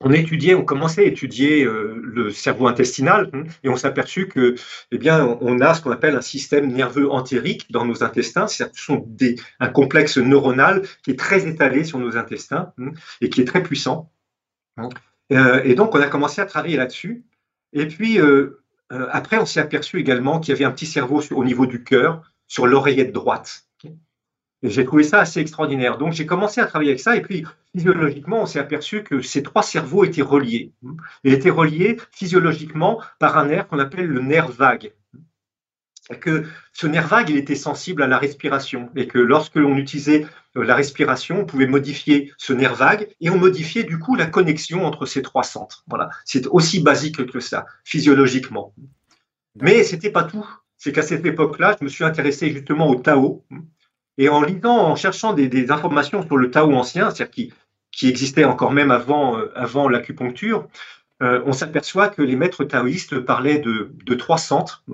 on étudiait, on commençait à étudier euh, le cerveau intestinal hein, et on s'est aperçu que, eh bien, on a ce qu'on appelle un système nerveux entérique dans nos intestins. Ce sont des, un complexe neuronal qui est très étalé sur nos intestins hein, et qui est très puissant. Hein. et donc, on a commencé à travailler là-dessus. Et puis, après, on s'est aperçu également qu'il y avait un petit cerveau au niveau du cœur, sur l'oreillette droite. Et j'ai trouvé ça assez extraordinaire. Donc, j'ai commencé à travailler avec ça. Et puis, physiologiquement, on s'est aperçu que ces trois cerveaux étaient reliés. Ils étaient reliés physiologiquement par un nerf qu'on appelle le nerf vague que ce nerf vague, il était sensible à la respiration et que lorsque l'on utilisait euh, la respiration, on pouvait modifier ce nerf vague et on modifiait du coup la connexion entre ces trois centres. Voilà, c'est aussi basique que ça, physiologiquement. Mais c'était pas tout. C'est qu'à cette époque-là, je me suis intéressé justement au Tao et en lisant, en cherchant des, informations sur le Tao ancien, c'est-à-dire qui, qui existait encore même avant, euh, avant l'acupuncture, euh, on s'aperçoit que les maîtres taoïstes parlaient de, de trois centres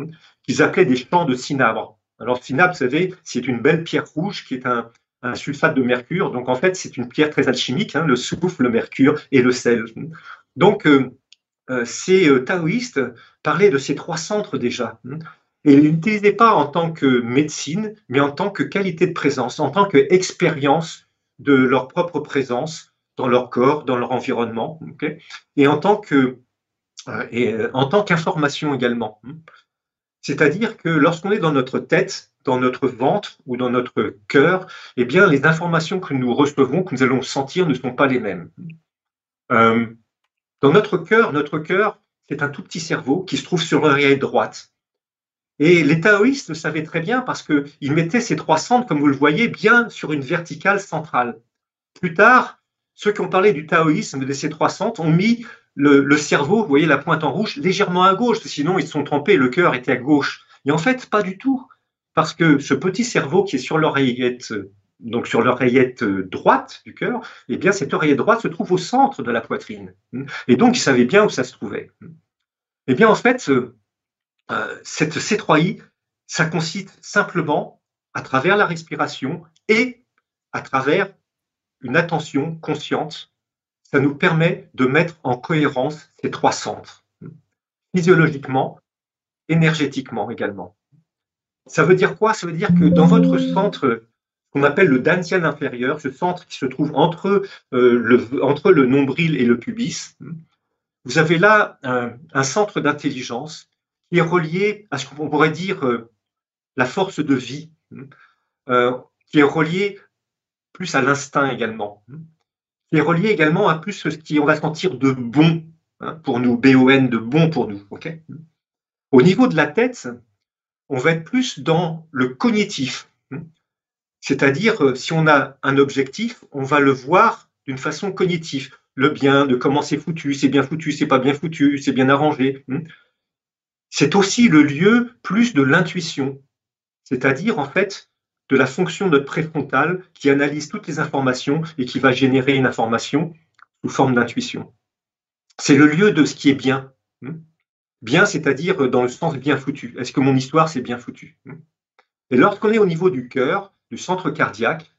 qu'ils appelaient des champs de cinabre. Alors, cinabre, vous savez, c'est une belle pierre rouge qui est un, sulfate de mercure. Donc, en fait, c'est une pierre très alchimique, hein, le soufre, le mercure et le sel. Donc, euh, euh, ces euh, taoïstes parlaient de ces trois centres déjà. Et ils n'utilisaient pas en tant que médecine, mais en tant que qualité de présence, en tant qu'expérience de leur propre présence dans leur corps, dans leur environnement, et en tant que et en tant qu'information également. C'est-à-dire que lorsqu'on est dans notre tête, dans notre ventre ou dans notre cœur, eh bien, les informations que nous recevons, que nous allons sentir, ne sont pas les mêmes. Euh, dans notre cœur, notre cœur, c'est un tout petit cerveau qui se trouve sur l'oreille droite. Et les taoïstes le savaient très bien parce qu'ils mettaient ces trois centres, comme vous le voyez, bien sur une verticale centrale. Plus tard, ceux qui ont parlé du taoïsme de ces trois centres ont mis le, cerveau, vous voyez la pointe en rouge, légèrement à gauche, sinon ils se sont trompés, le cœur était à gauche. Et en fait, pas du tout, parce que ce petit cerveau qui est sur l'oreillette, donc sur l'oreillette droite du cœur, eh bien cette oreillette droite se trouve au centre de la poitrine. Et donc ils savaient bien où ça se trouvait. Eh bien en fait, euh, cette C3I, ça consiste simplement à travers la respiration et à travers une attention consciente ça nous permet de mettre en cohérence ces trois centres, physiologiquement, énergétiquement également. Ça veut dire quoi? Ça veut dire que dans votre centre, qu'on appelle le dantian inférieur, ce centre qui se trouve entre, euh, le, entre le nombril et le pubis, vous avez là un, centre d'intelligence qui est relié à ce qu'on pourrait dire euh, la force de vie, euh, qui est relié plus à l'instinct également est relié également à plus ce qui on va sentir de bon hein, pour nous, BON de bon pour nous. Au niveau de la tête, on va être plus dans le cognitif. Hein. C'est-à-dire, euh, si on a un objectif, on va le voir d'une façon cognitive. Le bien, de comment c'est foutu, c'est bien foutu, c'est pas bien foutu, c'est bien arrangé. Hein. C'est aussi le lieu plus de l'intuition. C'est-à-dire, en fait, de la fonction de notre préfrontal qui analyse toutes les informations et qui va générer une information sous forme d'intuition. C'est le lieu de ce qui est bien. Hmm? Bien, c'est-à-dire dans le sens bien foutu. Est-ce que mon histoire, c'est bien foutu hmm? Et lorsqu'on est au niveau du cœur, du centre cardiaque,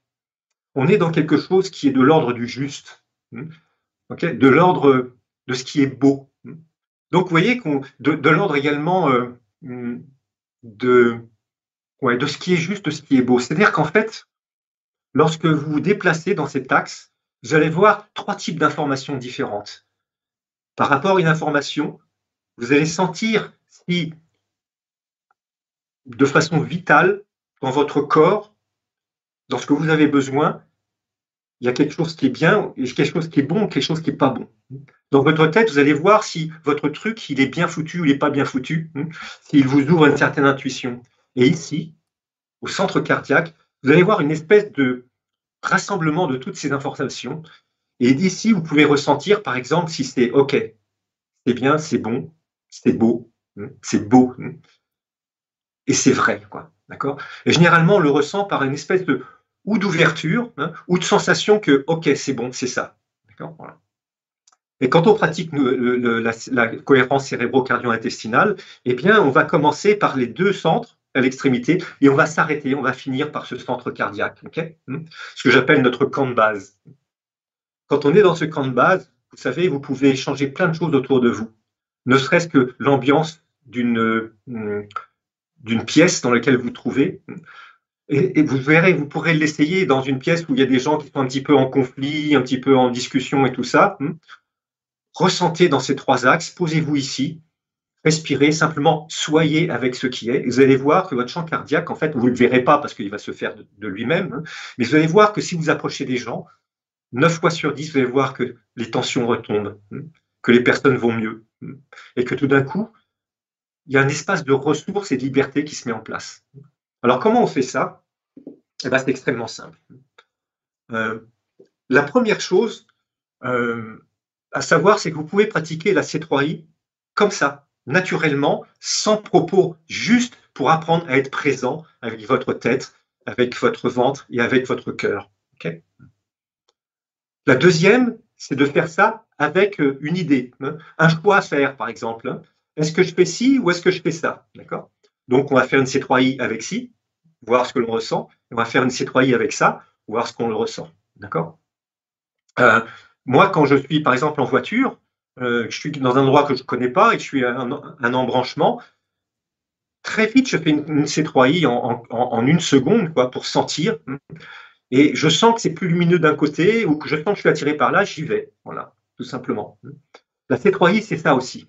on est dans quelque chose qui est de l'ordre du juste, hmm? de l'ordre de ce qui est beau. Donc, vous voyez de l'ordre également euh, de Ouais, de ce qui est juste, de ce qui est beau. C'est-à-dire qu'en fait, lorsque vous vous déplacez dans cet axe, vous allez voir trois types d'informations différentes. Par rapport à une information, vous allez sentir si, de façon vitale, dans votre corps, dans ce que vous avez besoin, il y a quelque chose qui est bien, quelque chose qui est bon, quelque chose qui n'est pas bon. Dans votre tête, vous allez voir si votre truc, il est bien foutu ou il n'est pas bien foutu, hein, s'il vous ouvre une certaine intuition. Et ici, au centre cardiaque, vous allez voir une espèce de rassemblement de toutes ces informations. Et d'ici, vous pouvez ressentir, par exemple, si c'est OK, c'est bien, c'est bon, c'est beau, hein, c'est beau, hein, et c'est vrai, quoi. D'accord? Et généralement, on le ressent par une espèce de ou d'ouverture, hein, ou de sensation que OK, c'est bon, c'est ça. Et quand on pratique la, la, cohérence cérébro-cardio-intestinale, eh bien, on va commencer par les deux centres à l'extrémité, et on va s'arrêter, on va finir par ce centre cardiaque, hmm? ce que j'appelle notre camp de base. Quand on est dans ce camp de base, vous savez, vous pouvez changer plein de choses autour de vous, ne serait-ce que l'ambiance d'une hmm, pièce dans laquelle vous vous trouvez. Et, et vous verrez, vous pourrez l'essayer dans une pièce où il y a des gens qui sont un petit peu en conflit, un petit peu en discussion et tout ça. Hmm? Ressentez dans ces trois axes, posez-vous ici, respirez, simplement soyez avec ce qui est. vous allez voir que votre champ cardiaque, en fait, vous ne le verrez pas parce qu'il va se faire de, lui-même, hein, mais vous allez voir que si vous approchez des gens, 9 fois sur 10, vous allez voir que les tensions retombent, hein, que les personnes vont mieux, hein, et que tout d'un coup, il y a un espace de ressources et de liberté qui se met en place. Alors comment on fait ça? Eh ben, C'est extrêmement simple. Euh, la première chose euh, à savoir, c'est que vous pouvez pratiquer la C3I comme ça, naturellement, sans propos, juste pour apprendre à être présent avec votre tête, avec votre ventre et avec votre cœur. la deuxième, c'est de faire ça avec euh, une idée, hein. un choix à faire, par exemple. Hein. Est-ce que je fais ci ou est-ce que je fais ça? Donc, on va faire une C3I avec ci, voir ce que l'on ressent. On va faire une C3I avec ça, voir ce qu'on le ressent. Euh, Moi, quand je suis, par exemple, en voiture, euh, je suis dans un endroit que je ne connais pas et je suis à un, embranchement, très vite, je fais une, C3I en, une seconde quoi, pour sentir. Et je sens que c'est plus lumineux d'un côté ou que je sens que je suis attiré par là, j'y vais. Voilà, tout simplement. La C3I, c'est ça aussi.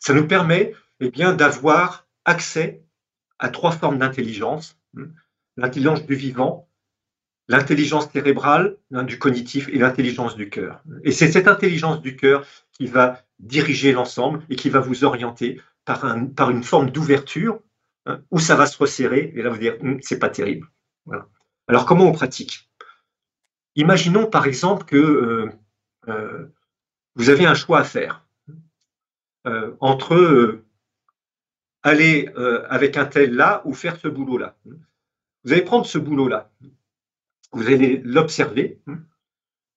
Ça nous permet eh bien, d'avoir accès à trois formes d'intelligence. l'intelligence du vivant, l'intelligence cérébrale, du cognitif et l'intelligence du cœur. Et c'est cette intelligence du cœur qui va diriger l'ensemble et qui va vous orienter par une forme d'ouverture hein, où ça va se resserrer et là vous dire hum, c'est pas terrible. Alors comment on pratique? Imaginons par exemple que euh, euh, vous avez un choix à faire euh, entre aller avec un tel là ou faire ce boulot là. Vous allez prendre ce boulot là vous allez l'observer,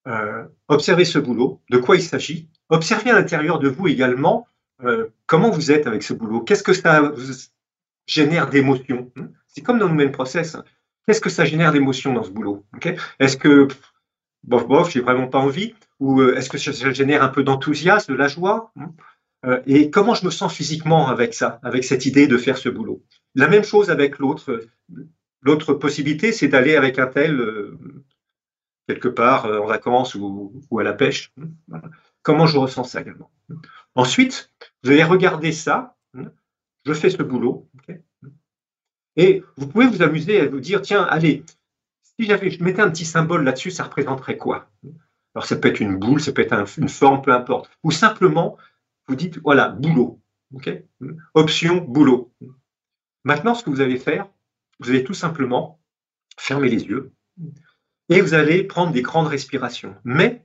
euh, observer ce boulot, de quoi il s'agit, observer à l'intérieur de vous également euh, comment vous êtes avec ce boulot, qu'est-ce que ça génère d'émotions. C'est comme dans le même process. Qu'est-ce que ça génère d'émotions dans ce boulot Est-ce que, bof, bof, j'ai vraiment pas envie? Ou euh, est-ce que ça génère un peu d'enthousiasme, de la joie Et comment je me sens physiquement avec ça, avec cette idée de faire ce boulot? La même chose avec l'autre L'autre possibilité, c'est d'aller avec un tel euh, quelque part euh, en vacances ou, à la pêche. Comment je ressens ça également. Ensuite, vous allez regarder ça. Je fais ce boulot. et vous pouvez vous amuser à vous dire, tiens, allez, si j'avais, je mettais un petit symbole là-dessus, ça représenterait quoi? Alors ça peut être une boule, ça peut être une forme, peu importe. Ou simplement, vous dites, voilà, boulot. Option boulot. Maintenant, ce que vous allez faire, vous allez tout simplement fermer les yeux et vous allez prendre des grandes respirations. Mais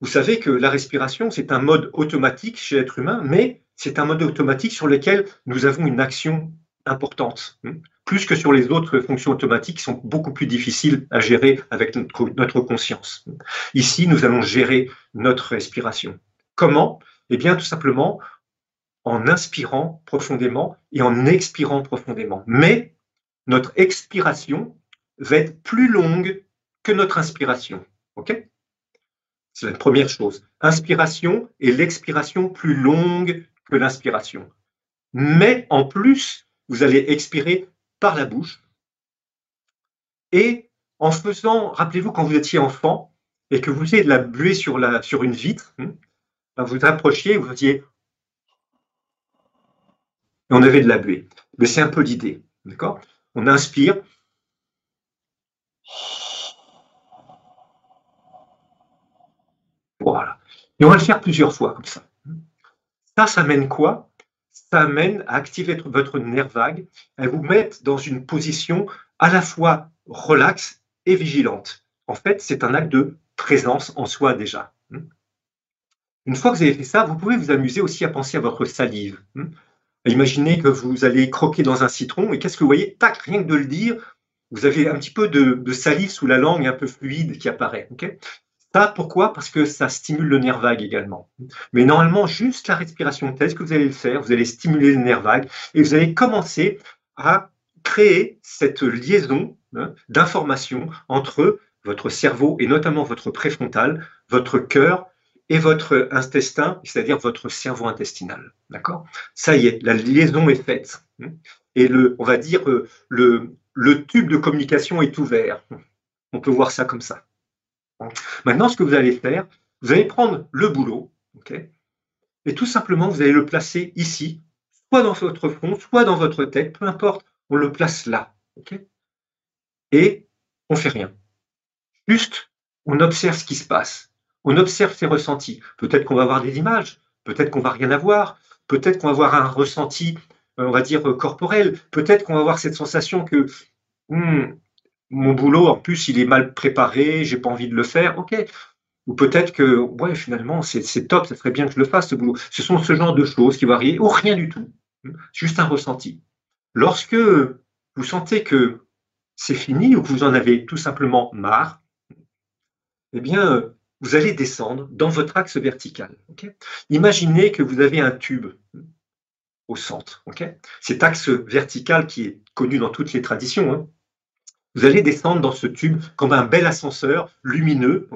vous savez que la respiration, c'est un mode automatique chez l'être humain, mais c'est un mode automatique sur lequel nous avons une action importante, plus que sur les autres fonctions automatiques qui sont beaucoup plus difficiles à gérer avec notre, conscience. Ici, nous allons gérer notre respiration. Comment? Eh bien, tout simplement en inspirant profondément et en expirant profondément. Mais notre expiration va être plus longue que notre inspiration. C'est la première chose. Inspiration et l'expiration plus longue que l'inspiration. Mais en plus, vous allez expirer par la bouche. Et en faisant, rappelez-vous quand vous étiez enfant et que vous faisiez de la buée sur, une vitre, hein, ben, vous vous rapprochiez, vous faisiez. Et on avait de la buée. Mais c'est un peu l'idée. D'accord? On inspire. Voilà. Et on va le faire plusieurs fois comme ça. Ça, ça mène quoi? Ça amène à activer votre nerf vague, à vous mettre dans une position à la fois relaxe et vigilante. En fait, c'est un acte de présence en soi déjà. Une fois que vous avez fait ça, vous pouvez vous amuser aussi à penser à votre salive. Imaginez que vous allez croquer dans un citron et qu'est-ce que vous voyez? Tac, rien que de le dire, vous avez un petit peu de, salive sous la langue un peu fluide qui apparaît. ok? Ça, pourquoi? Parce que ça stimule le nerf vague également. Mais normalement, juste la respiration telle que vous allez le faire, vous allez stimuler le nerf vague et vous allez commencer à créer cette liaison hein, d'informations entre votre cerveau et notamment votre préfrontal, votre cœur et votre intestin, c'est-à-dire votre cerveau intestinal. D'accord? Ça y est, la liaison est faite. Et on va dire, euh, le, le tube de communication est ouvert. On peut voir ça comme ça. Maintenant, ce que vous allez faire, vous allez prendre le boulot, et tout simplement, vous allez le placer ici, soit dans votre front, soit dans votre tête, peu importe, on le place là. et on fait rien. Juste, on observe ce qui se passe on observe ses ressentis. Peut-être qu'on va avoir des images, peut-être qu'on va rien avoir, peut-être qu'on va avoir un ressenti, euh, on va dire, euh, corporel, peut-être qu'on va avoir cette sensation que hmm, mon boulot, en plus, il est mal préparé, j'ai pas envie de le faire, ok. Ou peut-être que, ouais, finalement, c'est top, ça serait bien que je le fasse, ce boulot. Ce sont ce genre de choses qui varient, ou rien du tout. Juste un ressenti. Lorsque vous sentez que c'est fini ou que vous en avez tout simplement marre, eh bien, vous allez descendre dans votre axe vertical. Imaginez que vous avez un tube au centre. Cet axe vertical qui est connu dans toutes les traditions. Hein. Vous allez descendre dans ce tube comme un bel ascenseur lumineux.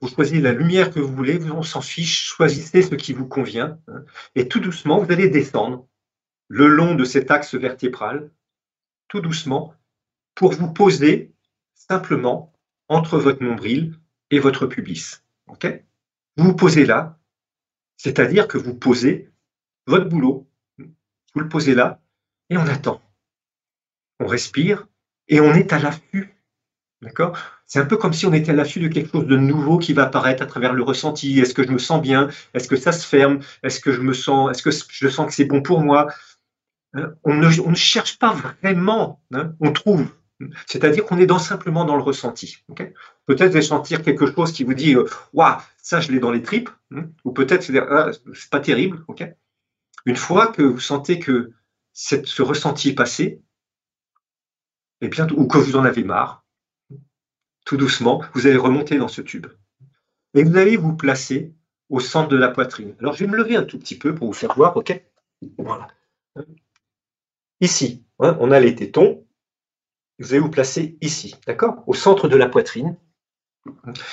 vous choisissez la lumière que vous voulez, on s'en fiche, choisissez ce qui vous convient. Hein. et tout doucement, vous allez descendre le long de cet axe vertébral, tout doucement, pour vous poser simplement entre votre nombril et votre ok? Vous vous posez là, c'est-à-dire que vous posez votre boulot, vous le posez là, et on attend. on respire et on est à l'affût. D'accord? C'est un peu comme si on était à l'affût de quelque chose de nouveau qui va apparaître à travers le ressenti. Est-ce que je me sens bien? Est-ce que ça se ferme? Est-ce que je me sens Est-ce que je sens que c'est bon pour moi? On ne, on ne, cherche pas vraiment, hein on trouve. C'est-à-dire qu'on est simplement dans le ressenti. peut-être allez sentir quelque chose qui vous dit euh, Waouh, ça je l'ai dans les tripes, hein ou peut-être c'est ah, pas terrible. Une fois que vous sentez que ce ressenti est passé, et eh bien, ou que vous en avez marre, tout doucement, vous allez remonter dans ce tube. Et vous allez vous placer au centre de la poitrine. Alors, je vais me lever un tout petit peu pour vous faire voir, ok? Voilà. Ici, hein, on a les tétons. Vous allez vous placer ici, d'accord? Au centre de la poitrine.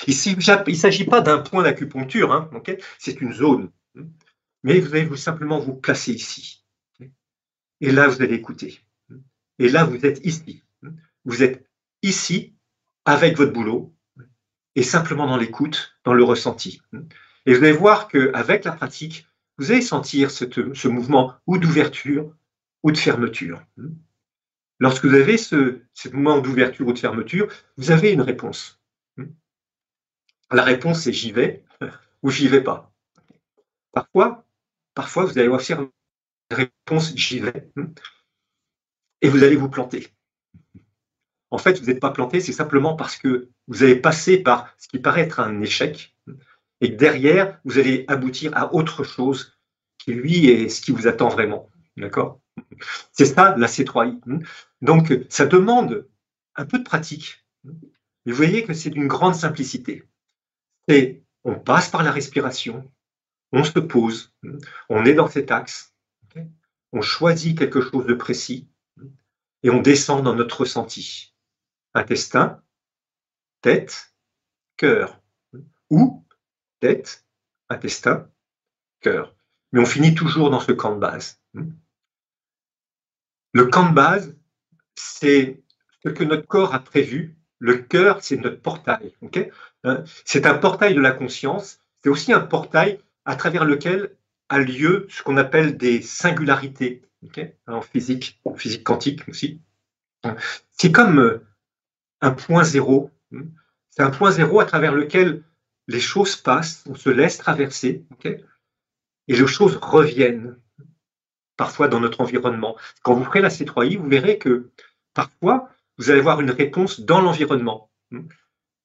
Ici, il ne s'agit pas d'un point d'acupuncture, hein, c'est une zone. Mais vous allez vous simplement vous placer ici. Et là, vous allez écouter. Et là, vous êtes ici. Vous êtes ici avec votre boulot et simplement dans l'écoute, dans le ressenti. Et vous allez voir qu'avec la pratique, vous allez sentir ce, mouvement ou d'ouverture ou de fermeture. Lorsque vous avez ce, mouvement d'ouverture ou de fermeture, vous avez une réponse. La réponse c'est j'y vais ou j'y vais pas. Parfois, parfois vous allez avoir une réponse j'y vais et vous allez vous planter en fait, vous n'êtes pas planté, c'est simplement parce que vous avez passé par ce qui paraît être un échec, et que derrière, vous allez aboutir à autre chose qui, lui, est ce qui vous attend vraiment. D'accord? C'est ça, la C3I. Donc, ça demande un peu de pratique. Mais vous voyez que c'est d'une grande simplicité. Et on passe par la respiration, on se pose, on est dans cet axe, on choisit quelque chose de précis, et on descend dans notre ressenti intestin, tête, cœur. Ou tête, intestin, cœur. Mais on finit toujours dans ce camp de base. Le camp de base, c'est ce que notre corps a prévu. Le cœur, c'est notre portail. Hein? c'est un portail de la conscience. C'est aussi un portail à travers lequel a lieu ce qu'on appelle des singularités en physique, en physique quantique aussi. C'est comme euh, un point zéro. Hmm? C'est un point zéro à travers lequel les choses passent, on se laisse traverser, et les choses reviennent parfois dans notre environnement. Quand vous ferez la C3I, vous verrez que parfois, vous allez avoir une réponse dans l'environnement.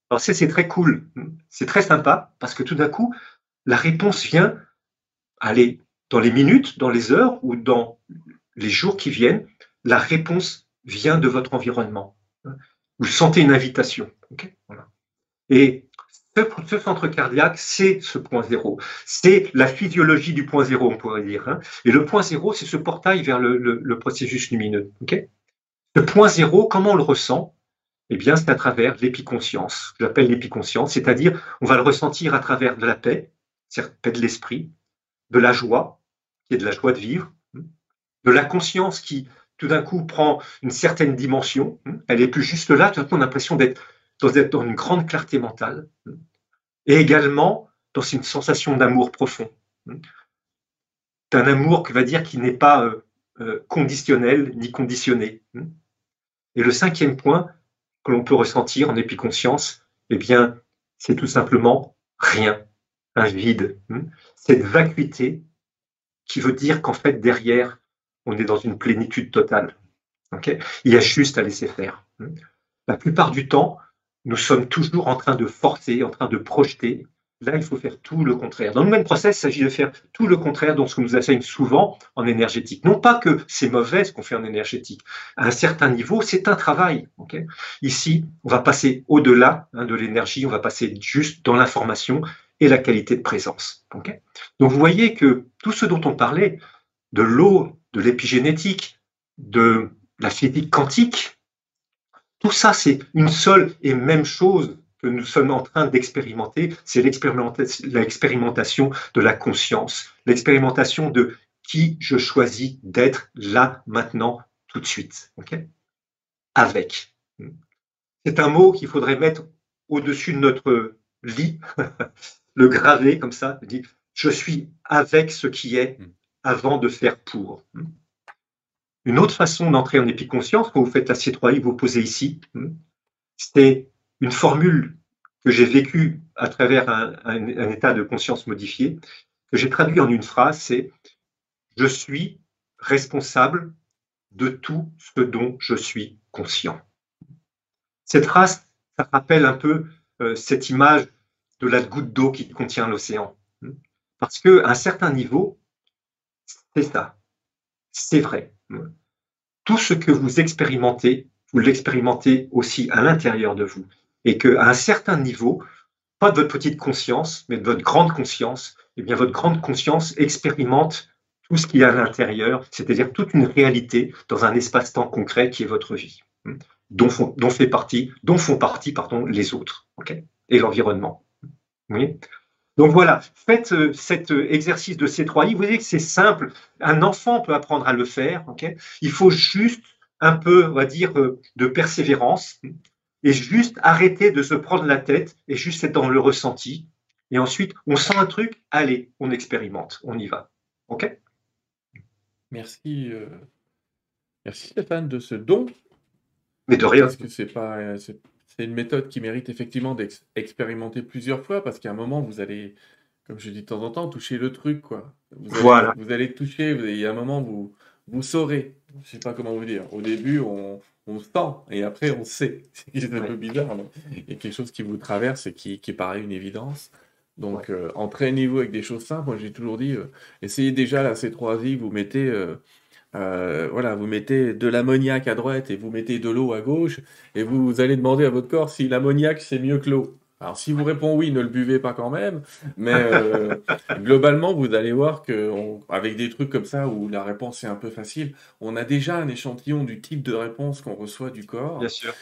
Alors ça, c'est très cool, c'est très sympa, parce que tout d'un coup, la réponse vient, aller dans les minutes, dans les heures ou dans les jours qui viennent, la réponse vient de votre environnement vous sentez une invitation. Et ce, centre cardiaque, c'est ce point zéro. C'est la physiologie du point zéro, on pourrait dire. Hein. Et le point zéro, c'est ce portail vers le, processus lumineux. ce point zéro, comment on le ressent? Eh bien, c'est à travers l'épiconscience. J'appelle l'épiconscience, c'est-à-dire, on va le ressentir à travers de la paix, c'est-à-dire paix de l'esprit, de la joie, qui est de la joie de vivre, de la conscience qui tout d'un coup prend une certaine dimension. Hein. Elle est plus juste là, tout d'un coup on a l'impression d'être dans, une grande clarté mentale. Et également dans une sensation d'amour profond. D'un amour qui va dire qu'il n'est pas euh, euh, conditionnel ni conditionné. Et le cinquième point que l'on peut ressentir en épiconscience, eh bien, c'est tout simplement rien, un vide. Cette vacuité qui veut dire qu'en fait, derrière, on est dans une plénitude totale. Il y a juste à laisser faire. La plupart du temps, nous sommes toujours en train de forcer, en train de projeter. Là, il faut faire tout le contraire. Dans le même process, il s'agit de faire tout le contraire de ce que nous enseigne souvent en énergétique. Non pas que c'est mauvais ce qu'on fait en énergétique. À un certain niveau, c'est un travail. Ici, on va passer au-delà hein, de l'énergie, on va passer juste dans l'information et la qualité de présence. Donc vous voyez que tout ce dont on parlait, de l'eau, de l'épigénétique, de la physique quantique. Tout ça, c'est une seule et même chose que nous sommes en train d'expérimenter, c'est l'expérimentation de la conscience, l'expérimentation de qui je choisis d'être là, maintenant, tout de suite. Avec. C'est un mot qu'il faudrait mettre au-dessus de notre lit, le graver comme ça, je suis avec ce qui est, mm avant de faire pour. Une autre façon d'entrer en épiconscience, quand vous faites la C3I, vous posez ici, hmm, c'est une formule que j'ai vécue à travers un, état de conscience modifié, que j'ai traduit en une phrase, c'est je suis responsable de tout ce dont je suis conscient. Cette phrase, ça rappelle un peu euh, cette image de la goutte d'eau qui contient l'océan. Parce qu'à un certain niveau, c'est ça. C'est vrai. Tout ce que vous expérimentez, vous l'expérimentez aussi à l'intérieur de vous. Et qu'à un certain niveau, pas de votre petite conscience, mais de votre grande conscience, eh bien, votre grande conscience expérimente tout ce qu'il y a à l'intérieur, c'est-à-dire toute une réalité dans un espace-temps concret qui est votre vie, dont font, fait partie, dont font partie pardon, les autres et l'environnement. Donc voilà, faites euh, cet euh, exercice de C3I. Vous voyez que c'est simple. Un enfant peut apprendre à le faire. Il faut juste un peu, on va dire, euh, de persévérance et juste arrêter de se prendre la tête et juste être dans le ressenti. Et ensuite, on sent un truc, allez, on expérimente, on y va. OK? Merci, merci Stéphane de ce don. Mais de rien. Parce que c'est pas, c'est une méthode qui mérite effectivement d'expérimenter plusieurs fois parce qu'à un moment, vous allez, comme je dis de temps en temps, toucher le truc. Quoi. Vous, allez, voilà. vous allez toucher, il y a un moment, vous, vous saurez. Je ne sais pas comment vous dire. Au début, on, on sent et après, on sait. C'est un peu bizarre. Il y a quelque chose qui vous traverse et qui, qui paraît une évidence. Donc, euh, entraînez-vous avec des choses simples. Moi, j'ai toujours dit, euh, essayez déjà la C3I, vous mettez. Euh, euh, voilà, vous mettez de l'ammoniac à droite et vous mettez de l'eau à gauche, et vous, allez demander à votre corps si l'ammoniac c'est mieux que l'eau. Alors si vous répond oui, ne le buvez pas quand même, mais euh, globalement vous allez voir que avec des trucs comme ça où la réponse est un peu facile, on a déjà un échantillon du type de réponse qu'on reçoit du corps. Bien sûr.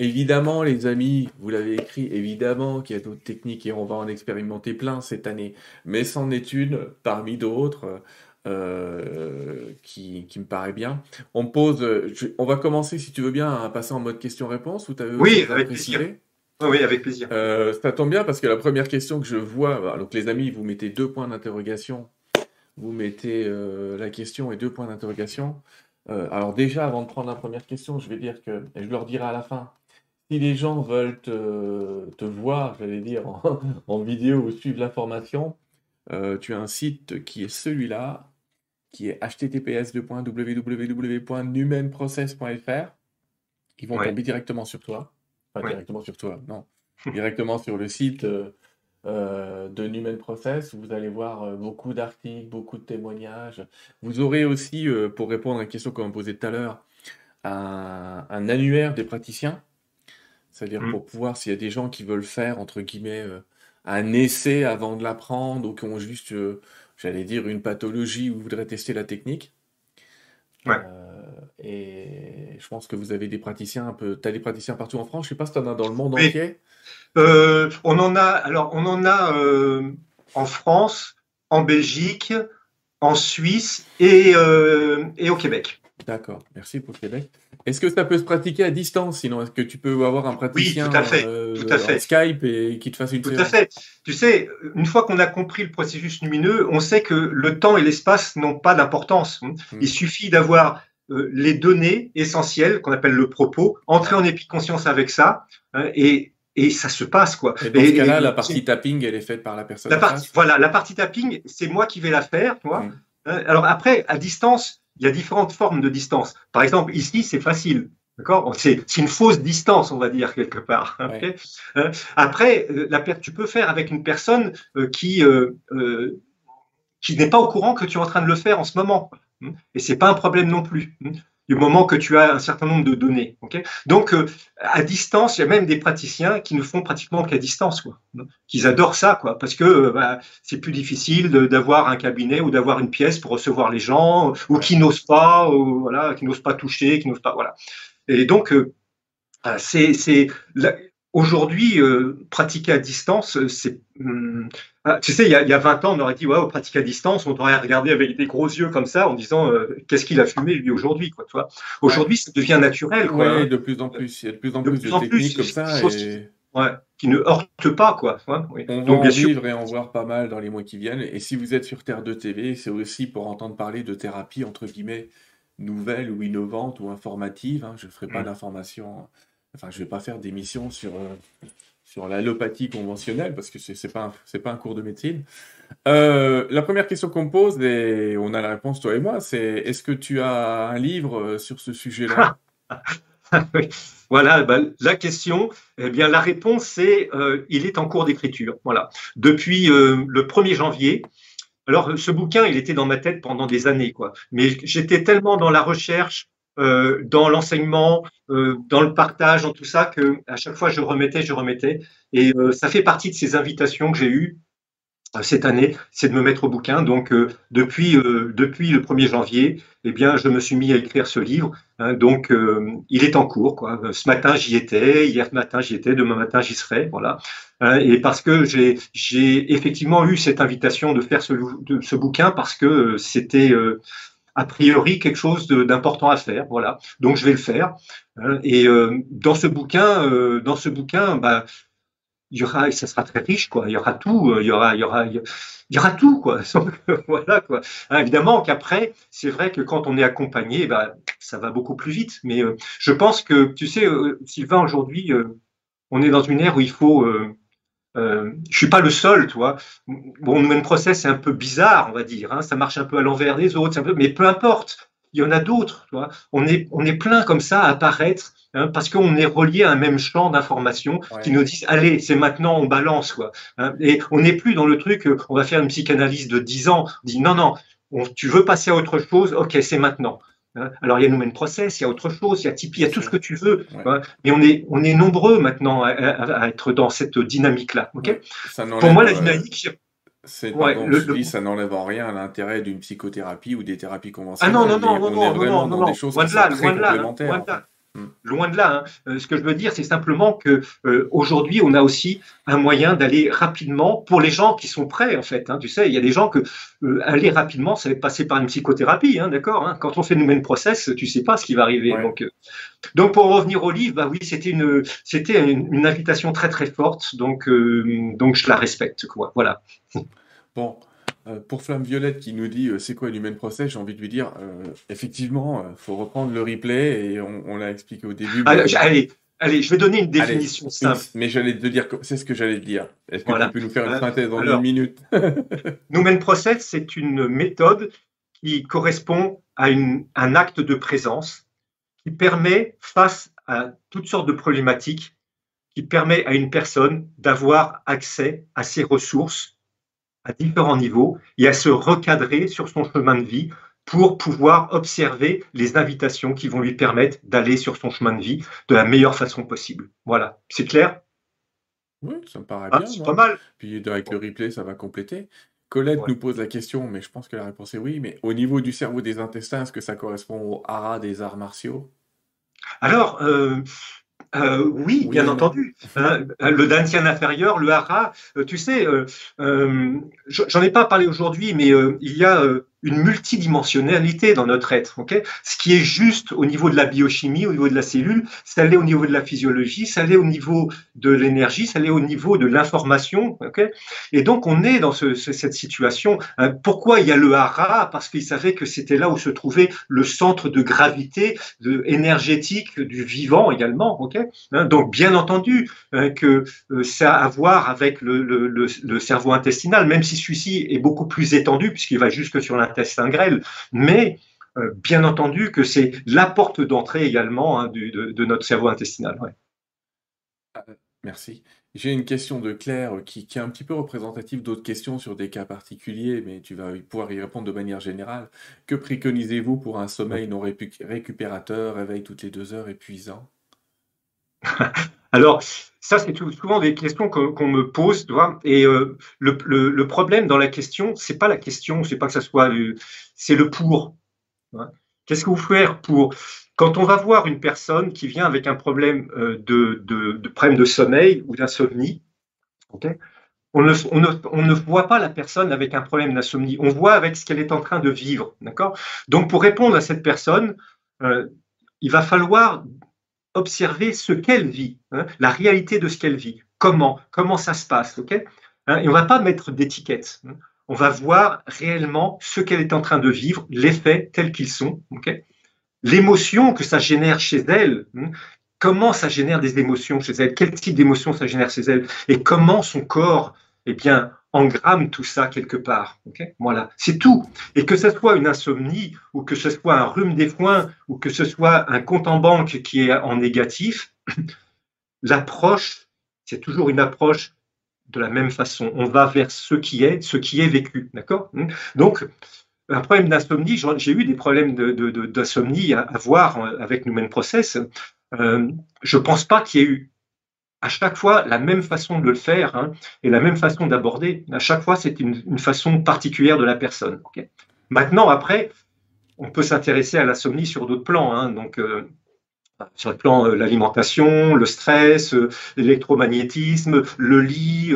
Évidemment, les amis, vous l'avez écrit, évidemment qu'il y a d'autres techniques et on va en expérimenter plein cette année, mais c'en est une parmi d'autres. Euh, qui, me paraît bien. On pose, on va commencer, si tu veux bien, à passer en mode question-réponse. Oui, avec plaisir. Oui, avec plaisir. Euh, ça tombe bien parce que la première question que je vois, bah, donc les amis, vous mettez deux points d'interrogation, vous mettez euh, la question et deux points d'interrogation. alors déjà, avant de prendre la première question, je vais dire que, et je leur dirai à la fin, si les gens veulent te, voir, j'allais dire, en, en, vidéo ou suivre la formation, tu as un site qui est celui-là, qui est https www.numenprocess.fr. Ils vont tomber directement sur toi. Enfin, directement sur toi, non. directement sur le site euh, euh, de Numen Process. Vous allez voir euh, beaucoup d'articles, beaucoup de témoignages. Vous aurez aussi, pour répondre à une question qu'on m'a posée tout à l'heure, un, annuaire des praticiens. C'est-à-dire mm. pour pouvoir, s'il y a des gens qui veulent faire, entre guillemets, un essai avant de l'apprendre ou qui ont juste j'allais dire, une pathologie où vous voudrez tester la technique. Ouais. Euh, et je pense que vous avez des praticiens un peu. Tu as des praticiens partout en France? Je ne sais pas si tu en as dans le monde entier. Euh, on en a. Alors, on en a euh, en France, en Belgique, en Suisse et, et au Québec. D'accord, merci pour Québec. Est-ce que ça peut se pratiquer à distance Sinon, est-ce que tu peux avoir un praticien oui, tout à fait, euh, tout à fait. Skype et qui te fasse une Tout à fait. Tu sais, une fois qu'on a compris le processus lumineux, on sait que le temps et l'espace n'ont pas d'importance. Hmm. Il suffit d'avoir euh, les données essentielles qu'on appelle le propos, entrer en épiconscience avec ça hein, et et ça se passe quoi. Et dans ce cas-là, la partie tapping, elle est faite par la personne. La partie, voilà, la partie tapping, c'est moi qui vais la faire, tu vois. Hmm. Alors après, à distance, il y a différentes formes de distance. Par exemple, ici, c'est facile. D'accord? C'est une fausse distance, on va dire, quelque part. Hein? Après, euh, la, tu peux faire avec une personne euh, qui, euh, qui n'est pas au courant que tu es en train de le faire en ce moment. Et c'est pas un problème non plus du moment que tu as un certain nombre de données. Donc, euh, à distance, il y a même des praticiens qui ne font pratiquement qu'à distance, quoi. Qu'ils adorent ça, quoi, parce que euh, bah, c'est plus difficile d'avoir un cabinet ou d'avoir une pièce pour recevoir les gens, ou qui n'osent pas, voilà, qui n'osent pas toucher, qui n'osent pas, voilà. Et donc, euh, c'est Aujourd'hui, euh, pratiquer à distance, euh, c'est. Hum, ah, tu sais, il y, a, il y, a, 20 ans, on aurait dit, ouais, pratiquer à distance, on aurait regardé avec des gros yeux comme ça en disant, euh, qu'est-ce qu'il a fumé lui aujourd'hui, quoi. Aujourd'hui, ça devient naturel, quoi. Oui, de plus en plus. Il y a de plus en plus de, techniques comme ça. Et... Ouais, qui ne heurtent pas, quoi. oui. On Donc, va en vivre et en voir pas mal dans les mois qui viennent. Et si vous êtes sur Terre 2 TV, c'est aussi pour entendre parler de thérapie, entre guillemets, nouvelle ou innovante ou informative. Hein. Je ne ferai pas Mm. d'information, enfin, je ne vais pas faire d'émission sur, euh, sur l'allopathie conventionnelle parce que ce n'est pas, c'est pas un cours de médecine. Euh, la première question qu'on me pose, et on a la réponse toi et moi, c'est est-ce que tu as un livre euh, sur ce sujet-là? Voilà, ben, la question, eh bien, la réponse, c'est euh, il est en cours d'écriture. Voilà. Depuis le 1er janvier. Alors, ce bouquin, il était dans ma tête pendant des années, quoi. Mais j'étais tellement dans la recherche, euh, dans l'enseignement, euh, dans le partage, dans tout ça, que à chaque fois, je remettais, je remettais. Et euh, ça fait partie de ces invitations que j'ai eues cette année, c'est de me mettre au bouquin. Donc, depuis, depuis le 1er janvier, eh bien, je me suis mis à écrire ce livre. Hein, donc, il est en cours. Ce matin, j'y étais. Hier matin, j'y étais. Demain matin, j'y serai. Voilà. Hein, et parce que j'ai, effectivement eu cette invitation de faire ce, bouquin parce que c'était a priori quelque chose d'important à faire. Voilà. Donc, je vais le faire. Hein, et euh, dans ce bouquin, euh, dans ce bouquin, bah, il y aura, ça sera très riche, quoi. Il y aura tout, euh, il y aura, il y aura, il y aura tout, quoi. Voilà, quoi. Hein, évidemment qu'après, c'est vrai que quand on est accompagné, bah, ça va beaucoup plus vite. Mais euh, je pense que, tu sais, euh, Sylvain, aujourd'hui, euh, on est dans une ère où il faut. Euh, je suis pas le seul, tu vois. Bon, Human Process, c'est un peu bizarre, on va dire. Hein, ça marche un peu à l'envers des autres, c'est un peu, mais peu importe. Il y en a d'autres, tu vois. On est, on est plein comme ça à apparaître hein, parce qu'on est relié à un même champ d'information Ouais. qui nous disent allez, c'est maintenant, on balance quoi. Hein, et on n'est plus dans le truc, euh, on va faire une psychanalyse de 10 ans. On dit non, non, on- tu veux passer à autre chose, ok, c'est maintenant. Hein, alors il y a Numen Process, il y a autre chose, il y a Tipeee, il y a tout ce que tu veux. Ouais. hein, mais on est, on est nombreux maintenant à, à- à être dans cette dynamique-là. Pour moi, la euh, dynamique, C'est, Ouais, pardon, le- je le- dis, ça n'enlève en rien l'intérêt d'une psychothérapie ou des thérapies Ah conventionnelles. non, non, non, on non, est non, vraiment non, dans non, des non, choses loin qui sont très complémentaires. Loin de en fait. là. Mm. Loin de là. hein. Euh, ce que je veux dire, c'est simplement que euh, aujourd'hui, on a aussi un moyen d'aller rapidement pour les gens qui sont prêts, en fait. hein. tu sais, il y a des gens que euh, aller rapidement, ça va passer par une psychothérapie, hein, d'accord. Quand on fait nous-mêmes process, tu sais pas ce qui va arriver. Ouais. Donc, euh, donc, pour revenir au livre, bah oui, c'était une, c'était une, une invitation très très forte. Donc, donc je la respecte, quoi. Voilà. Bon, euh, pour Flamme Violette qui nous dit euh, c'est quoi l'human process, j'ai envie de lui dire euh, effectivement, faut reprendre le replay et on, on l'a expliqué au début. mais- Allez, allez, je vais donner une Allez, définition une- simple. mais j'allais te dire, c'est ce que j'allais te dire. Est-ce que Voilà. tu peux nous faire une synthèse en alors- une minute? Process, c'est une méthode qui correspond à une- un acte de présence qui permet, face à toutes sortes de problématiques, qui permet à une personne d'avoir accès à ses ressources à différents niveaux et à se recadrer sur son chemin de vie pour pouvoir observer les invitations qui vont lui permettre d'aller sur son chemin de vie de la meilleure façon possible. Voilà, c'est clair? Oui, ça me paraît Ah, bien. C'est pas mal. Puis avec le replay, ça va compléter. Colette Ouais. nous pose la question, mais je pense que la réponse est oui. Mais au niveau du cerveau des intestins, est-ce que ça correspond au hara des arts martiaux? Alors, euh, euh, oui, bien entendu. Hein, le dantien inférieur, le hara, euh, tu sais, euh, euh, je- j'en ai pas parlé aujourd'hui, mais il y a une multidimensionnalité dans notre être. ok? Ce qui est juste au niveau de la biochimie, au niveau de la cellule, ça l'est au niveau de la physiologie, ça l'est au niveau de l'énergie, ça l'est au niveau de l'information. ok? Et donc, on est dans ce- ce- cette situation. hein. Pourquoi il y a le hara? Parce qu'il savait que c'était là où se trouvait le centre de gravité de, énergétique du vivant également. ok? Hein, donc, bien entendu hein, que euh, ça a à voir avec le, le- le- le cerveau intestinal, même si celui-ci est beaucoup plus étendu puisqu'il va jusque sur l'intestin grêle. Mais euh, bien entendu que c'est la porte d'entrée également hein, de, notre cerveau intestinal. ouais. Merci. J'ai une question de Claire qui, qui est un petit peu représentative d'autres questions sur des cas particuliers, mais tu vas pouvoir y répondre de manière générale. Que préconisez-vous pour un sommeil non récupérateur, réveil toutes les deux heures, épuisant? Alors, ça, c'est souvent des questions que- qu'on me pose, tu vois. Et euh, le, problème dans la question, c'est pas la question, c'est pas que ça soit, euh, c'est le pour. Qu'est-ce que vous faire pour quand on va voir une personne qui vient avec un problème euh, de, de, sommeil ou d'insomnie, on ne, on, ne, voit pas la personne avec un problème d'insomnie, on voit avec ce qu'elle est en train de vivre, d'accord? Donc, pour répondre à cette personne, il va falloir observer ce qu'elle vit, hein, la réalité de ce qu'elle vit, comment, comment ça se passe, ok Hein, Et on va pas mettre d'étiquette. hein. On va voir réellement ce qu'elle est en train de vivre, les faits tels qu'ils sont, ok l'émotion que ça génère chez elle, comment ça génère des émotions chez elle, quel type d'émotion ça génère chez elle, et comment son corps, eh bien, engramme tout ça quelque part. voilà, c'est tout. Et que ce soit une insomnie, ou que ce soit un rhume des foins, ou que ce soit un compte en banque qui est en négatif, l'approche, c'est toujours une approche de la même façon. On va vers ce qui est, ce qui est vécu. D'accord? Donc, un problème d'insomnie, j'ai eu des problèmes d'insomnie à, voir avec Numen Process. Euh, je ne pense pas qu'il y ait eu à chaque fois la même façon de le faire hein, et la même façon d'aborder. À chaque fois, c'est une, façon particulière de la personne. Maintenant, après, on peut s'intéresser à l'insomnie sur d'autres plans. Hein. donc, euh, sur le plan de euh, l'alimentation, le stress, l'électromagnétisme, le lit,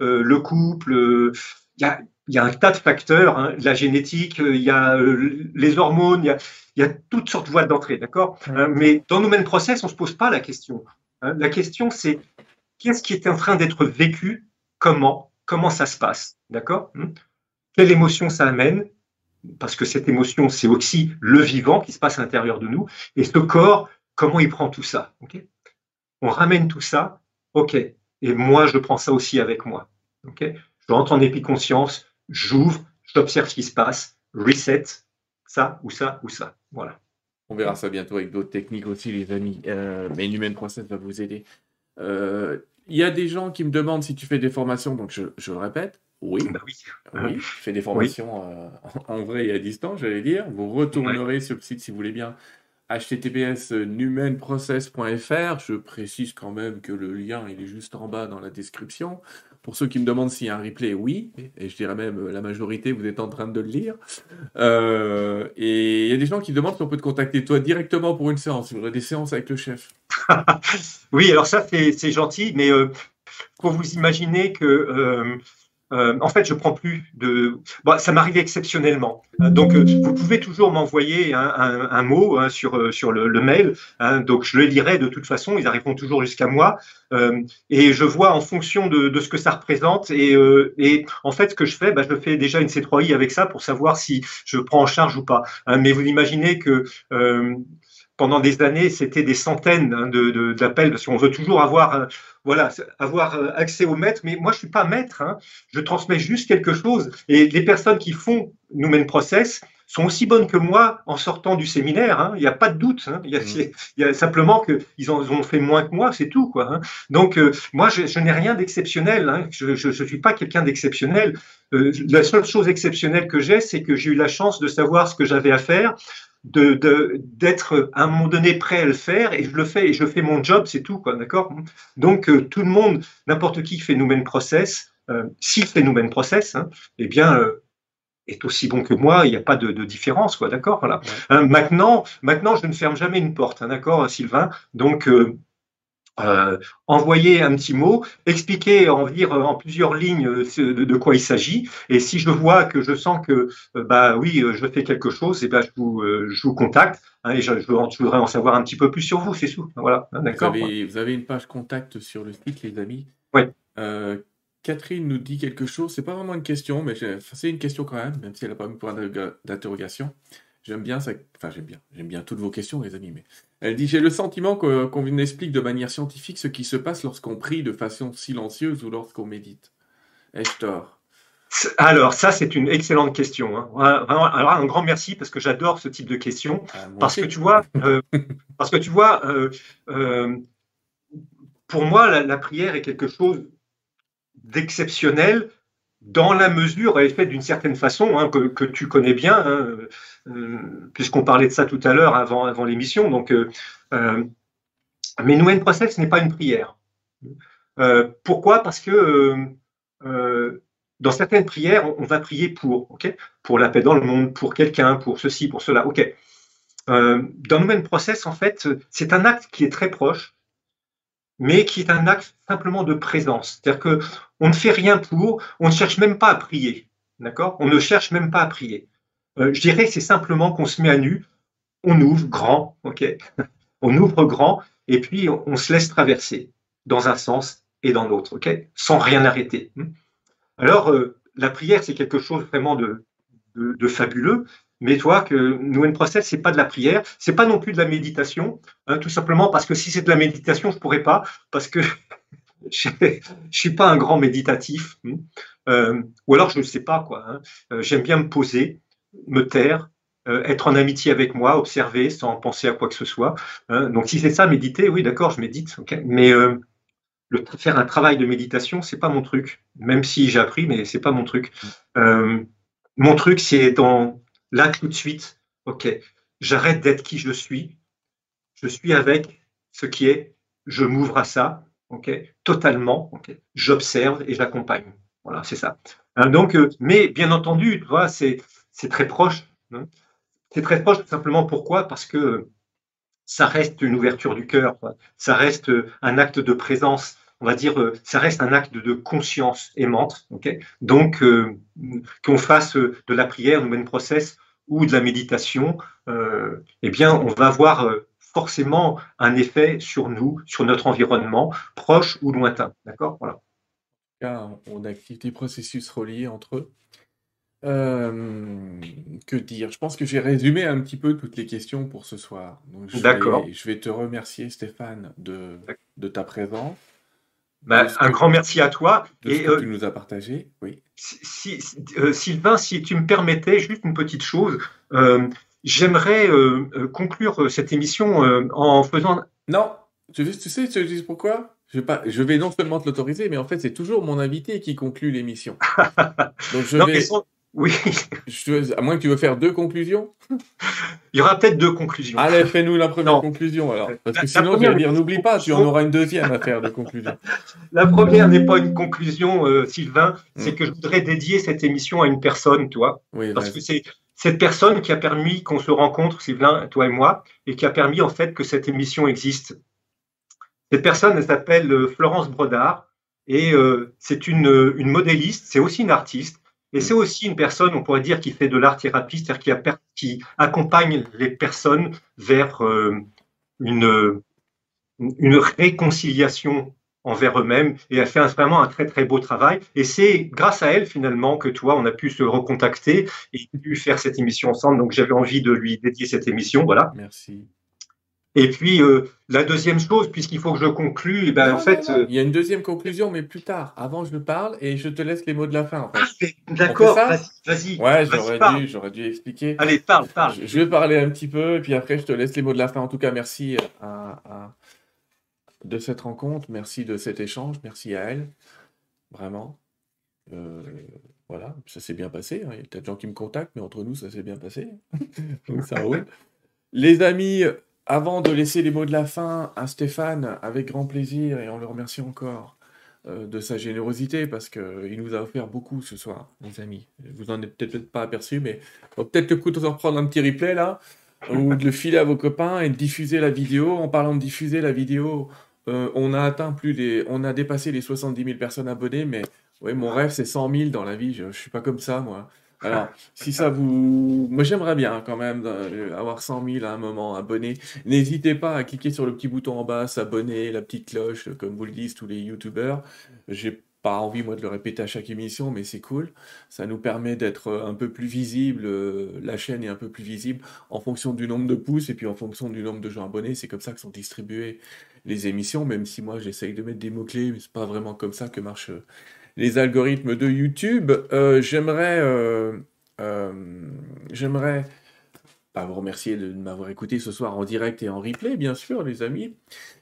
le couple. Il y a, il y a un tas de facteurs, hein, la génétique, euh, il y a euh, les hormones, il y a, toutes sortes de voies d'entrée, d'accord Mais dans nos mêmes process, on ne se pose pas la question. Hein. la question, c'est qu'est-ce qui est en train d'être vécu Comment Comment ça se passe D'accord hmm? Quelle émotion ça amène? Parce que cette émotion, c'est aussi le vivant qui se passe à l'intérieur de nous. Et ce corps, comment il prend tout ça On ramène tout ça, ok. Et moi, je prends ça aussi avec moi. ok? Je rentre en épiconscience, j'ouvre, j'observe ce qui se passe, reset, ça ou ça ou ça. Voilà. On verra ça bientôt avec d'autres techniques aussi, les amis. Euh, mais Human Process va vous aider. Euh, il y a des gens qui me demandent si tu fais des formations, donc je, le répète. Oui. Bah oui. oui. Je fais des formations euh, en vrai et à distance, j'allais dire. Vous retournerez sur le site si vous voulez bien https numenprocess.fr. Je précise quand même que le lien il est juste en bas dans la description. Pour ceux qui me demandent s'il y a un replay, oui, et je dirais même euh, la majorité, vous êtes en train de le lire. Euh, et il y a des gens qui demandent si on peut te contacter toi directement pour une séance, il des séances avec le chef. oui, alors ça c'est gentil, mais euh, pour vous imaginer que euh, en fait, je prends plus de. Bon, ça m'arrive exceptionnellement. Euh, donc, euh, vous pouvez toujours m'envoyer un, mot hein, sur sur le, mail. Hein, donc, je le lirai de toute façon. Ils arriveront toujours jusqu'à moi. et je vois en fonction de, de ce que ça représente. Et, et, en fait, ce que je fais, bah, je fais déjà une C3I avec ça pour savoir si je prends en charge ou pas. Hein, mais vous imaginez que pendant des années, c'était des centaines hein, d'appels, parce qu'on veut toujours avoir, euh, voilà, avoir euh, accès au maître. Mais moi, je suis pas maître. Hein. Je transmets juste quelque chose. Et les personnes qui font nous mènent process sont aussi bonnes que moi en sortant du séminaire. Hein. Il n'y a pas de doute. Il, y a, mmh. il, y a, simplement qu'ils en ont fait moins que moi, c'est tout. Quoi, Donc, euh, moi, je, n'ai rien d'exceptionnel. Je ne suis pas quelqu'un d'exceptionnel. la seule chose exceptionnelle que j'ai, c'est que j'ai eu la chance de savoir ce que j'avais à faire de d'être à un moment donné prêt à le faire et je le fais et je fais mon job, c'est tout, quoi, d'accord? Donc euh, tout le monde, n'importe qui fait nous process, euh, s'il fait nous process, hein, eh bien euh, est aussi bon que moi, il n'y a pas de, différence, quoi, d'accord? Voilà. Hein, maintenant, maintenant, je ne ferme jamais une porte, hein, d'accord, Sylvain? Donc euh, envoyer un petit mot, expliquer en dire en plusieurs lignes euh, de, quoi il s'agit. Et si je vois que je sens que euh, bah oui, je fais quelque chose, et ben je vous, je vous contacte. Hein, et je, voudrais en savoir un petit peu plus sur vous, c'est tout. Voilà, hein, d'accord. Vous, avez, une page contact sur le site, les amis? Oui. Catherine nous dit quelque chose. C'est pas vraiment une question, mais c'est une question quand même, même si elle n'a pas mis point d'interrogation. J'aime bien ça. Enfin, j'aime bien. J'aime bien toutes vos questions, les amis. Mais elle dit J'ai le sentiment qu'on explique de manière scientifique ce qui se passe lorsqu'on prie de façon silencieuse ou lorsqu'on médite. Ai-je tort alors, ça, c'est une excellente question. Hein. Alors, un grand merci parce que j'adore ce type de questions. Ah, parce, que tu vois, euh, parce que tu vois, euh, euh, pour moi, la, prière est quelque chose d'exceptionnel dans la mesure, est faite d'une certaine façon, hein, que, tu connais bien, hein, euh, puisqu'on parlait de ça tout à l'heure avant, l'émission. Donc, euh, euh, mais Nouen Process n'est pas une prière. pourquoi? Parce que dans certaines prières, on, va prier pour, pour la paix dans le monde, pour quelqu'un, pour ceci, pour cela, ok. dans Nouen Process, en fait, c'est un acte qui est très proche, mais qui est un acte simplement de présence. C'est-à-dire que on ne fait rien pour, on ne cherche même pas à prier. D'accord? On ne cherche même pas à prier. Euh, je dirais c'est simplement qu'on se met à nu, on ouvre grand, ok? On ouvre grand et puis on, se laisse traverser dans un sens et dans l'autre, ok? Sans rien arrêter. Alors, euh, la prière, c'est quelque chose vraiment de, fabuleux, mais toi que Nouen Process, c'est pas de la prière, c'est pas non plus de la méditation, hein, tout simplement parce que si c'est de la méditation, je pourrais pas, parce que je, ne suis pas un grand méditatif, hein. euh, ou alors je ne sais pas quoi. Hein. Euh, j'aime bien me poser, me taire, euh, être en amitié avec moi, observer sans penser à quoi que ce soit. donc si c'est ça, méditer, oui, d'accord, je médite, mais faire un travail de méditation, c'est pas mon truc. Même si j'ai appris, mais c'est pas mon truc. mon truc, c'est dans là tout de suite, ok, j'arrête d'être qui je suis, je suis avec ce qui est, je m'ouvre à ça, ok, totalement, j'observe et j'accompagne. Voilà, c'est ça. Hein, euh, mais bien entendu, tu c'est très proche. Hein. C'est très proche simplement pourquoi? Parce que ça reste une ouverture du cœur, ça reste un acte de présence, on va dire, euh, ça reste un acte de conscience aimante. Donc, euh, qu'on fasse de la prière, nous mène process ou de la méditation, euh, eh bien, on va avoir euh, forcément un effet sur nous, sur notre environnement, proche ou lointain. D'accord? Voilà. On active des processus reliés entre eux. Euh, que dire? Je pense que j'ai résumé un petit peu toutes les questions pour ce soir. D'accord. Je vais te remercier, Stéphane, de, de ta présence. Bah, un grand merci à toi. et, que tu nous as partagé. Oui. Sylvain, si tu me permettais juste une petite chose, euh, j'aimerais euh, euh, conclure cette émission en faisant. Non, tu, tu sais, tu sais pourquoi? Je vais, pas, je vais non seulement te l'autoriser, mais en fait, c'est toujours mon invité qui conclut l'émission. Donc, je vais. Oui. à moins que tu veux faire deux conclusions. Il y aura peut-être deux conclusions. Allez, fais-nous la première conclusion alors. Parce que sinon, je vais dire, n'oublie pas, tu en auras une deuxième à faire de conclusion. La première n'est pas une conclusion, euh, Sylvain, c'est mm. que je voudrais dédier cette émission à une personne, toi. Oui, parce que c'est cette personne qui a permis qu'on se rencontre, Sylvain, toi et moi, et qui a permis en fait que cette émission existe. Cette personne, elle s'appelle euh, Florence Brodard, et euh, c'est une, une modéliste, c'est aussi une artiste. Et c'est aussi une personne, on pourrait dire, qui fait de l'art-thérapie, c'est-à-dire qui, accompagne les personnes vers euh, une, une réconciliation envers eux-mêmes et elle fait vraiment un très très beau travail. Et c'est grâce à elle finalement que toi, on a pu se recontacter et pu faire cette émission ensemble. Donc j'avais envie de lui dédier cette émission. Voilà. Merci. Et puis, euh, la deuxième chose, puisqu'il faut que je conclue, eh ben, en fait. Euh, Il y a une deuxième conclusion, mais plus tard. Avant, je parle et je te laisse les mots de la fin. En fait. Ah, d'accord, vas-y. ouais, j'aurais dû, j'aurais dû expliquer. Allez, parle, parle. Je, vais parler un petit peu et puis après, je te laisse les mots de la fin. En tout cas, merci à, de cette rencontre, merci de cet échange, merci à elle. Vraiment. Euh, voilà, ça s'est bien passé. Hein. Il y a peut-être des gens qui me contactent, mais entre nous, ça s'est bien passé. Donc ça roule. Les amis, avant de laisser les mots de la fin à Stéphane, avec grand plaisir, et on le remercie encore euh, de sa générosité, parce qu'il nous a offert beaucoup ce soir, les amis. Vous en êtes peut-être pas aperçu, mais peut-être le coup de reprendre un petit replay là, ou de le filer à vos copains et de diffuser la vidéo. En parlant de diffuser la vidéo, euh, on a atteint plus les, on a dépassé les 70 000 personnes abonnées, mais ouais, mon rêve c'est 100 000 dans la vie. Je, je suis pas comme ça, moi. Alors, si ça vous... Moi, j'aimerais bien quand même euh, avoir 100 000 à un moment abonnés. N'hésitez pas à cliquer sur le petit bouton en bas, s'abonner, la petite cloche, comme vous le disent tous les youtubeurs. J'ai pas envie, moi, de le répéter à chaque émission, mais c'est cool. Ça nous permet d'être un peu plus visible. Euh, la chaîne est un peu plus visible en fonction du nombre de pouces et puis en fonction du nombre de gens abonnés. C'est comme ça que sont distribuées les émissions, même si moi, j'essaye de mettre des mots-clés, mais c'est pas vraiment comme ça que marche les algorithmes de YouTube. Euh, j'aimerais, euh, euh, j'aimerais pas vous remercier de m'avoir écouté ce soir en direct et en replay, bien sûr, les amis.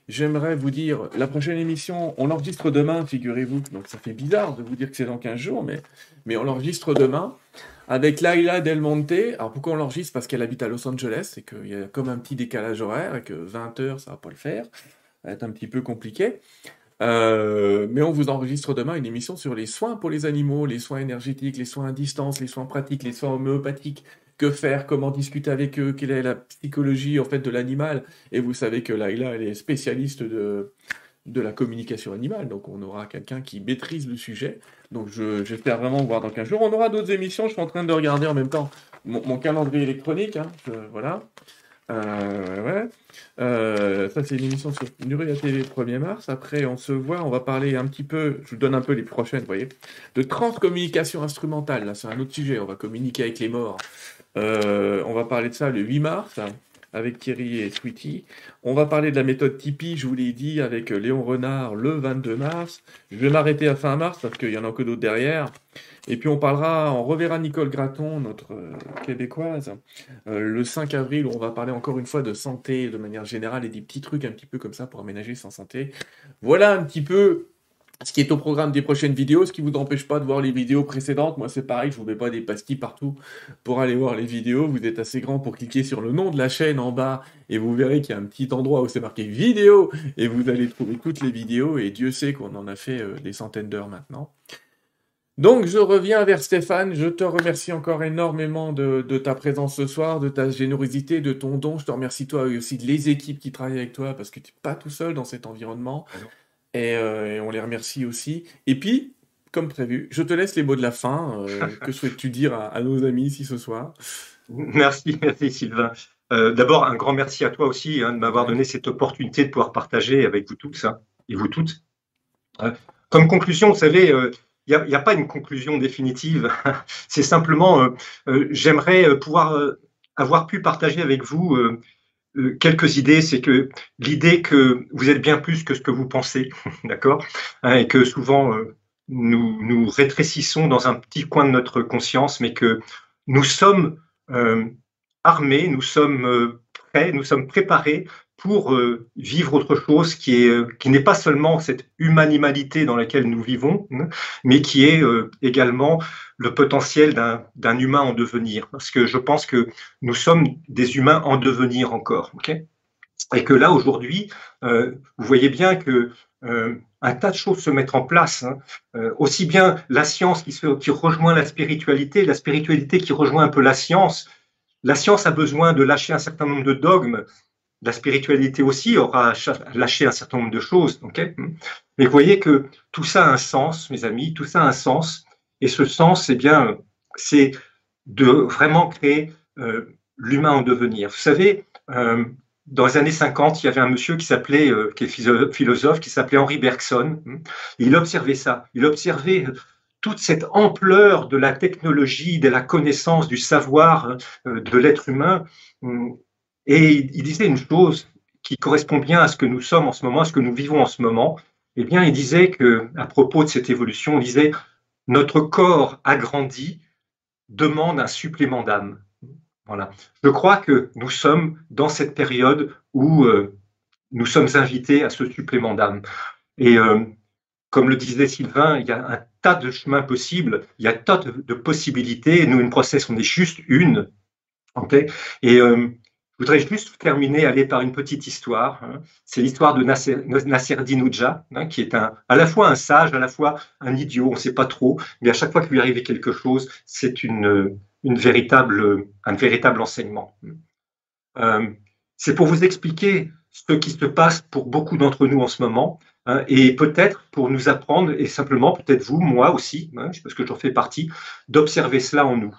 J'aimerais vous dire, la prochaine émission, on l'enregistre demain, figurez-vous. Donc ça fait bizarre de vous dire que c'est dans 15 jours, mais, mais on l'enregistre demain avec Laila Del Monte. Alors pourquoi on l'enregistre? Parce qu'elle habite à Los Angeles et qu'il y a comme un petit décalage horaire et que 20 heures, ça va pas le faire. Ça va être un petit peu compliqué. Euh, mais on vous enregistre demain une émission sur les soins pour les animaux, les soins énergétiques, les soins à distance, les soins pratiques, les soins homéopathiques. Que faire? Comment discuter avec eux? Quelle est la psychologie en fait de l'animal? Et vous savez que Laila, elle est spécialiste de, de la communication animale, donc on aura quelqu'un qui maîtrise le sujet. Donc j'espère vraiment vous voir dans 15 jours. On aura d'autres émissions, je suis en train de regarder en même temps mon, calendrier électronique. Hein, voilà. Euh, ouais. Euh, ça, c'est une émission sur Nuria TV 1er mars. Après, on se voit, on va parler un petit peu, je vous donne un peu les prochaines, vous voyez, de transcommunication instrumentale. Là, c'est un autre sujet. On va communiquer avec les morts. on va parler de ça le 8 mars avec Thierry et Sweetie. On va parler de la méthode Tipeee, je vous l'ai dit, avec Léon Renard le 22 mars. Je vais m'arrêter à fin mars parce qu'il y en a que d'autres derrière. Et puis on parlera, on reverra Nicole Graton, notre euh, québécoise, euh, le 5 avril où on va parler encore une fois de santé de manière générale et des petits trucs un petit peu comme ça pour aménager sa santé. Voilà un petit peu ce qui est au programme des prochaines vidéos, ce qui ne vous empêche pas de voir les vidéos précédentes. Moi, c'est pareil, je vous mets pas des pastilles partout pour aller voir les vidéos. Vous êtes assez grand pour cliquer sur le nom de la chaîne en bas et vous verrez qu'il y a un petit endroit où c'est marqué vidéo et vous allez trouver toutes les vidéos et Dieu sait qu'on en a fait euh, des centaines d'heures maintenant. Donc, je reviens vers Stéphane. Je te remercie encore énormément de, ta présence ce soir, de ta générosité, de ton don. Je te remercie toi et aussi de les équipes qui travaillent avec toi parce que tu n'es pas tout seul dans cet environnement. Euh, et, on les remercie aussi. Et puis, comme prévu, je te laisse les mots de la fin. Euh, que souhaites-tu dire à, nos amis ici ce soir? Merci, merci Sylvain. Euh, d'abord, un grand merci à toi aussi hein, de m'avoir donné cette opportunité de pouvoir partager avec vous tous hein, et vous toutes. comme conclusion, vous savez, il n'y a, pas une conclusion définitive. C'est simplement, j'aimerais pouvoir avoir pu partager avec vous euh, quelques idées, c'est que l'idée que vous êtes bien plus que ce que vous pensez, d'accord, hein, et que souvent euh, nous nous rétrécissons dans un petit coin de notre conscience, mais que nous sommes euh, armés, nous sommes prêts, nous sommes préparés pour vivre autre chose qui est qui n'est pas seulement cette humanimalité dans laquelle nous vivons, hein, mais qui est également le potentiel d'un humain en devenir. Parce que je pense que nous sommes des humains en devenir encore, ok? Et que là aujourd'hui, vous voyez bien que un tas de choses se mettent en place, hein. aussi bien la science qui, se, qui rejoint la spiritualité, la spiritualité qui rejoint un peu la science. La science a besoin de lâcher un certain nombre de dogmes la spiritualité aussi aura lâché un certain nombre de choses. Mais vous voyez que tout ça a un sens, mes amis, tout ça a un sens. Et ce sens, eh bien, c'est de vraiment créer euh, l'humain en devenir. Vous savez, euh, dans les années 50, il y avait un monsieur qui s'appelait, euh, qui est philosophe, qui s'appelait Henri Bergson. il observait ça. Il observait toute cette ampleur de la technologie, de la connaissance, du savoir de l'être humain. Et il disait une chose qui correspond bien à ce que nous sommes en ce moment, à ce que nous vivons en ce moment. Eh bien, il disait que, à propos de cette évolution, il disait notre corps agrandi demande un supplément d'âme. Voilà. Je crois que nous sommes dans cette période où euh, nous sommes invités à ce supplément d'âme. Et euh, comme le disait Sylvain, il y a un tas de chemins possibles, il y a un tas de, possibilités. Nous, une process, on est juste une. Et euh, je voudrais juste terminer, aller par une petite histoire. Hein. C'est l'histoire de Nasser, Nasser hein, qui est à la fois un sage, à la fois un idiot, on ne sait pas trop, mais à chaque fois qu'il lui arrivait quelque chose, c'est une, véritable, un véritable enseignement. Euh, c'est pour vous expliquer ce qui se passe pour beaucoup d'entre nous en ce moment, hein, et peut-être pour nous apprendre, et simplement, peut-être vous, moi aussi, parce que j'en fais partie, d'observer cela en nous.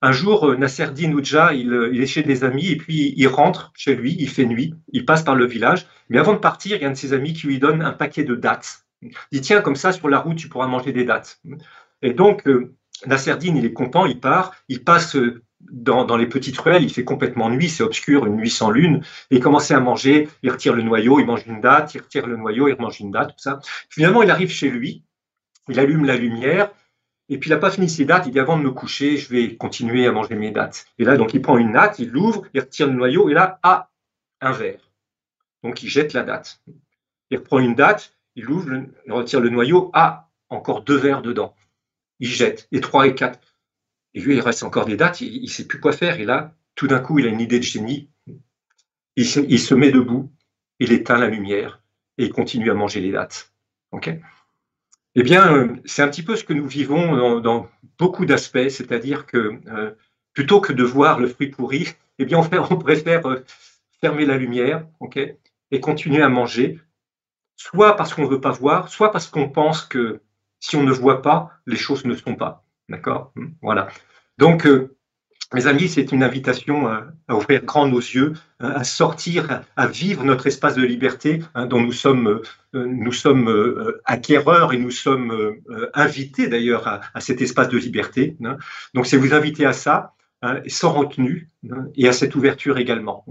Un jour, euh, Nasser Nouja, il, euh, il, est chez des amis et puis il rentre chez lui, il fait nuit, il passe par le village. Mais avant de partir, il y a un de ses amis qui lui donne un paquet de dattes. Il dit Tiens, comme ça, sur la route, tu pourras manger des dattes. Et donc, euh, Nasserdine, il est content, il part, il passe dans, dans, les petites ruelles, il fait complètement nuit, c'est obscur, une nuit sans lune, et il commence à manger, il retire le noyau, il mange une date, il retire le noyau, il mange une date, tout ça. Finalement, il arrive chez lui, il allume la lumière, et puis il n'a pas fini ses dates, il dit avant de me coucher, je vais continuer à manger mes dates. Et là, donc il prend une date, il l'ouvre, il retire le noyau, et là, ah, un verre. Donc il jette la date. Il reprend une date, il ouvre, il retire le noyau, ah, encore deux verres dedans. Il jette, et trois et quatre. Et lui, il reste encore des dates, il ne sait plus quoi faire. Et là, tout d'un coup, il a une idée de génie. Il se, il se met debout, il éteint la lumière, et il continue à manger les dates. OK? Eh bien, euh, c'est un petit peu ce que nous vivons dans, beaucoup d'aspects, c'est-à-dire que euh, plutôt que de voir le fruit pourri, eh bien, on, préfère euh, fermer la lumière, et continuer à manger, soit parce qu'on ne veut pas voir, soit parce qu'on pense que si on ne voit pas, les choses ne sont pas. D'accord Voilà. Donc, mes amis, c'est une invitation euh, à ouvrir grand nos yeux, euh, à sortir, à vivre notre espace de liberté hein, dont nous sommes, euh, nous sommes acquéreurs et nous sommes invités d'ailleurs à, cet espace de liberté. Hein. Donc c'est vous inviter à ça, hein, sans retenue, et à cette ouverture également.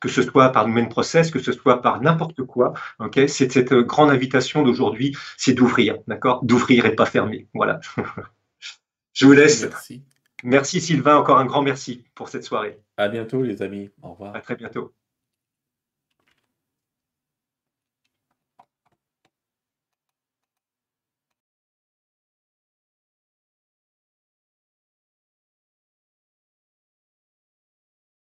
Que ce soit par le même process, que ce soit par n'importe quoi, c'est cette grande invitation d'aujourd'hui, c'est d'ouvrir, d'accord? D'ouvrir et pas fermer. Voilà. Je vous laisse. Merci. Merci Sylvain, encore un grand merci pour cette soirée. À bientôt les amis. Au revoir. À très bientôt.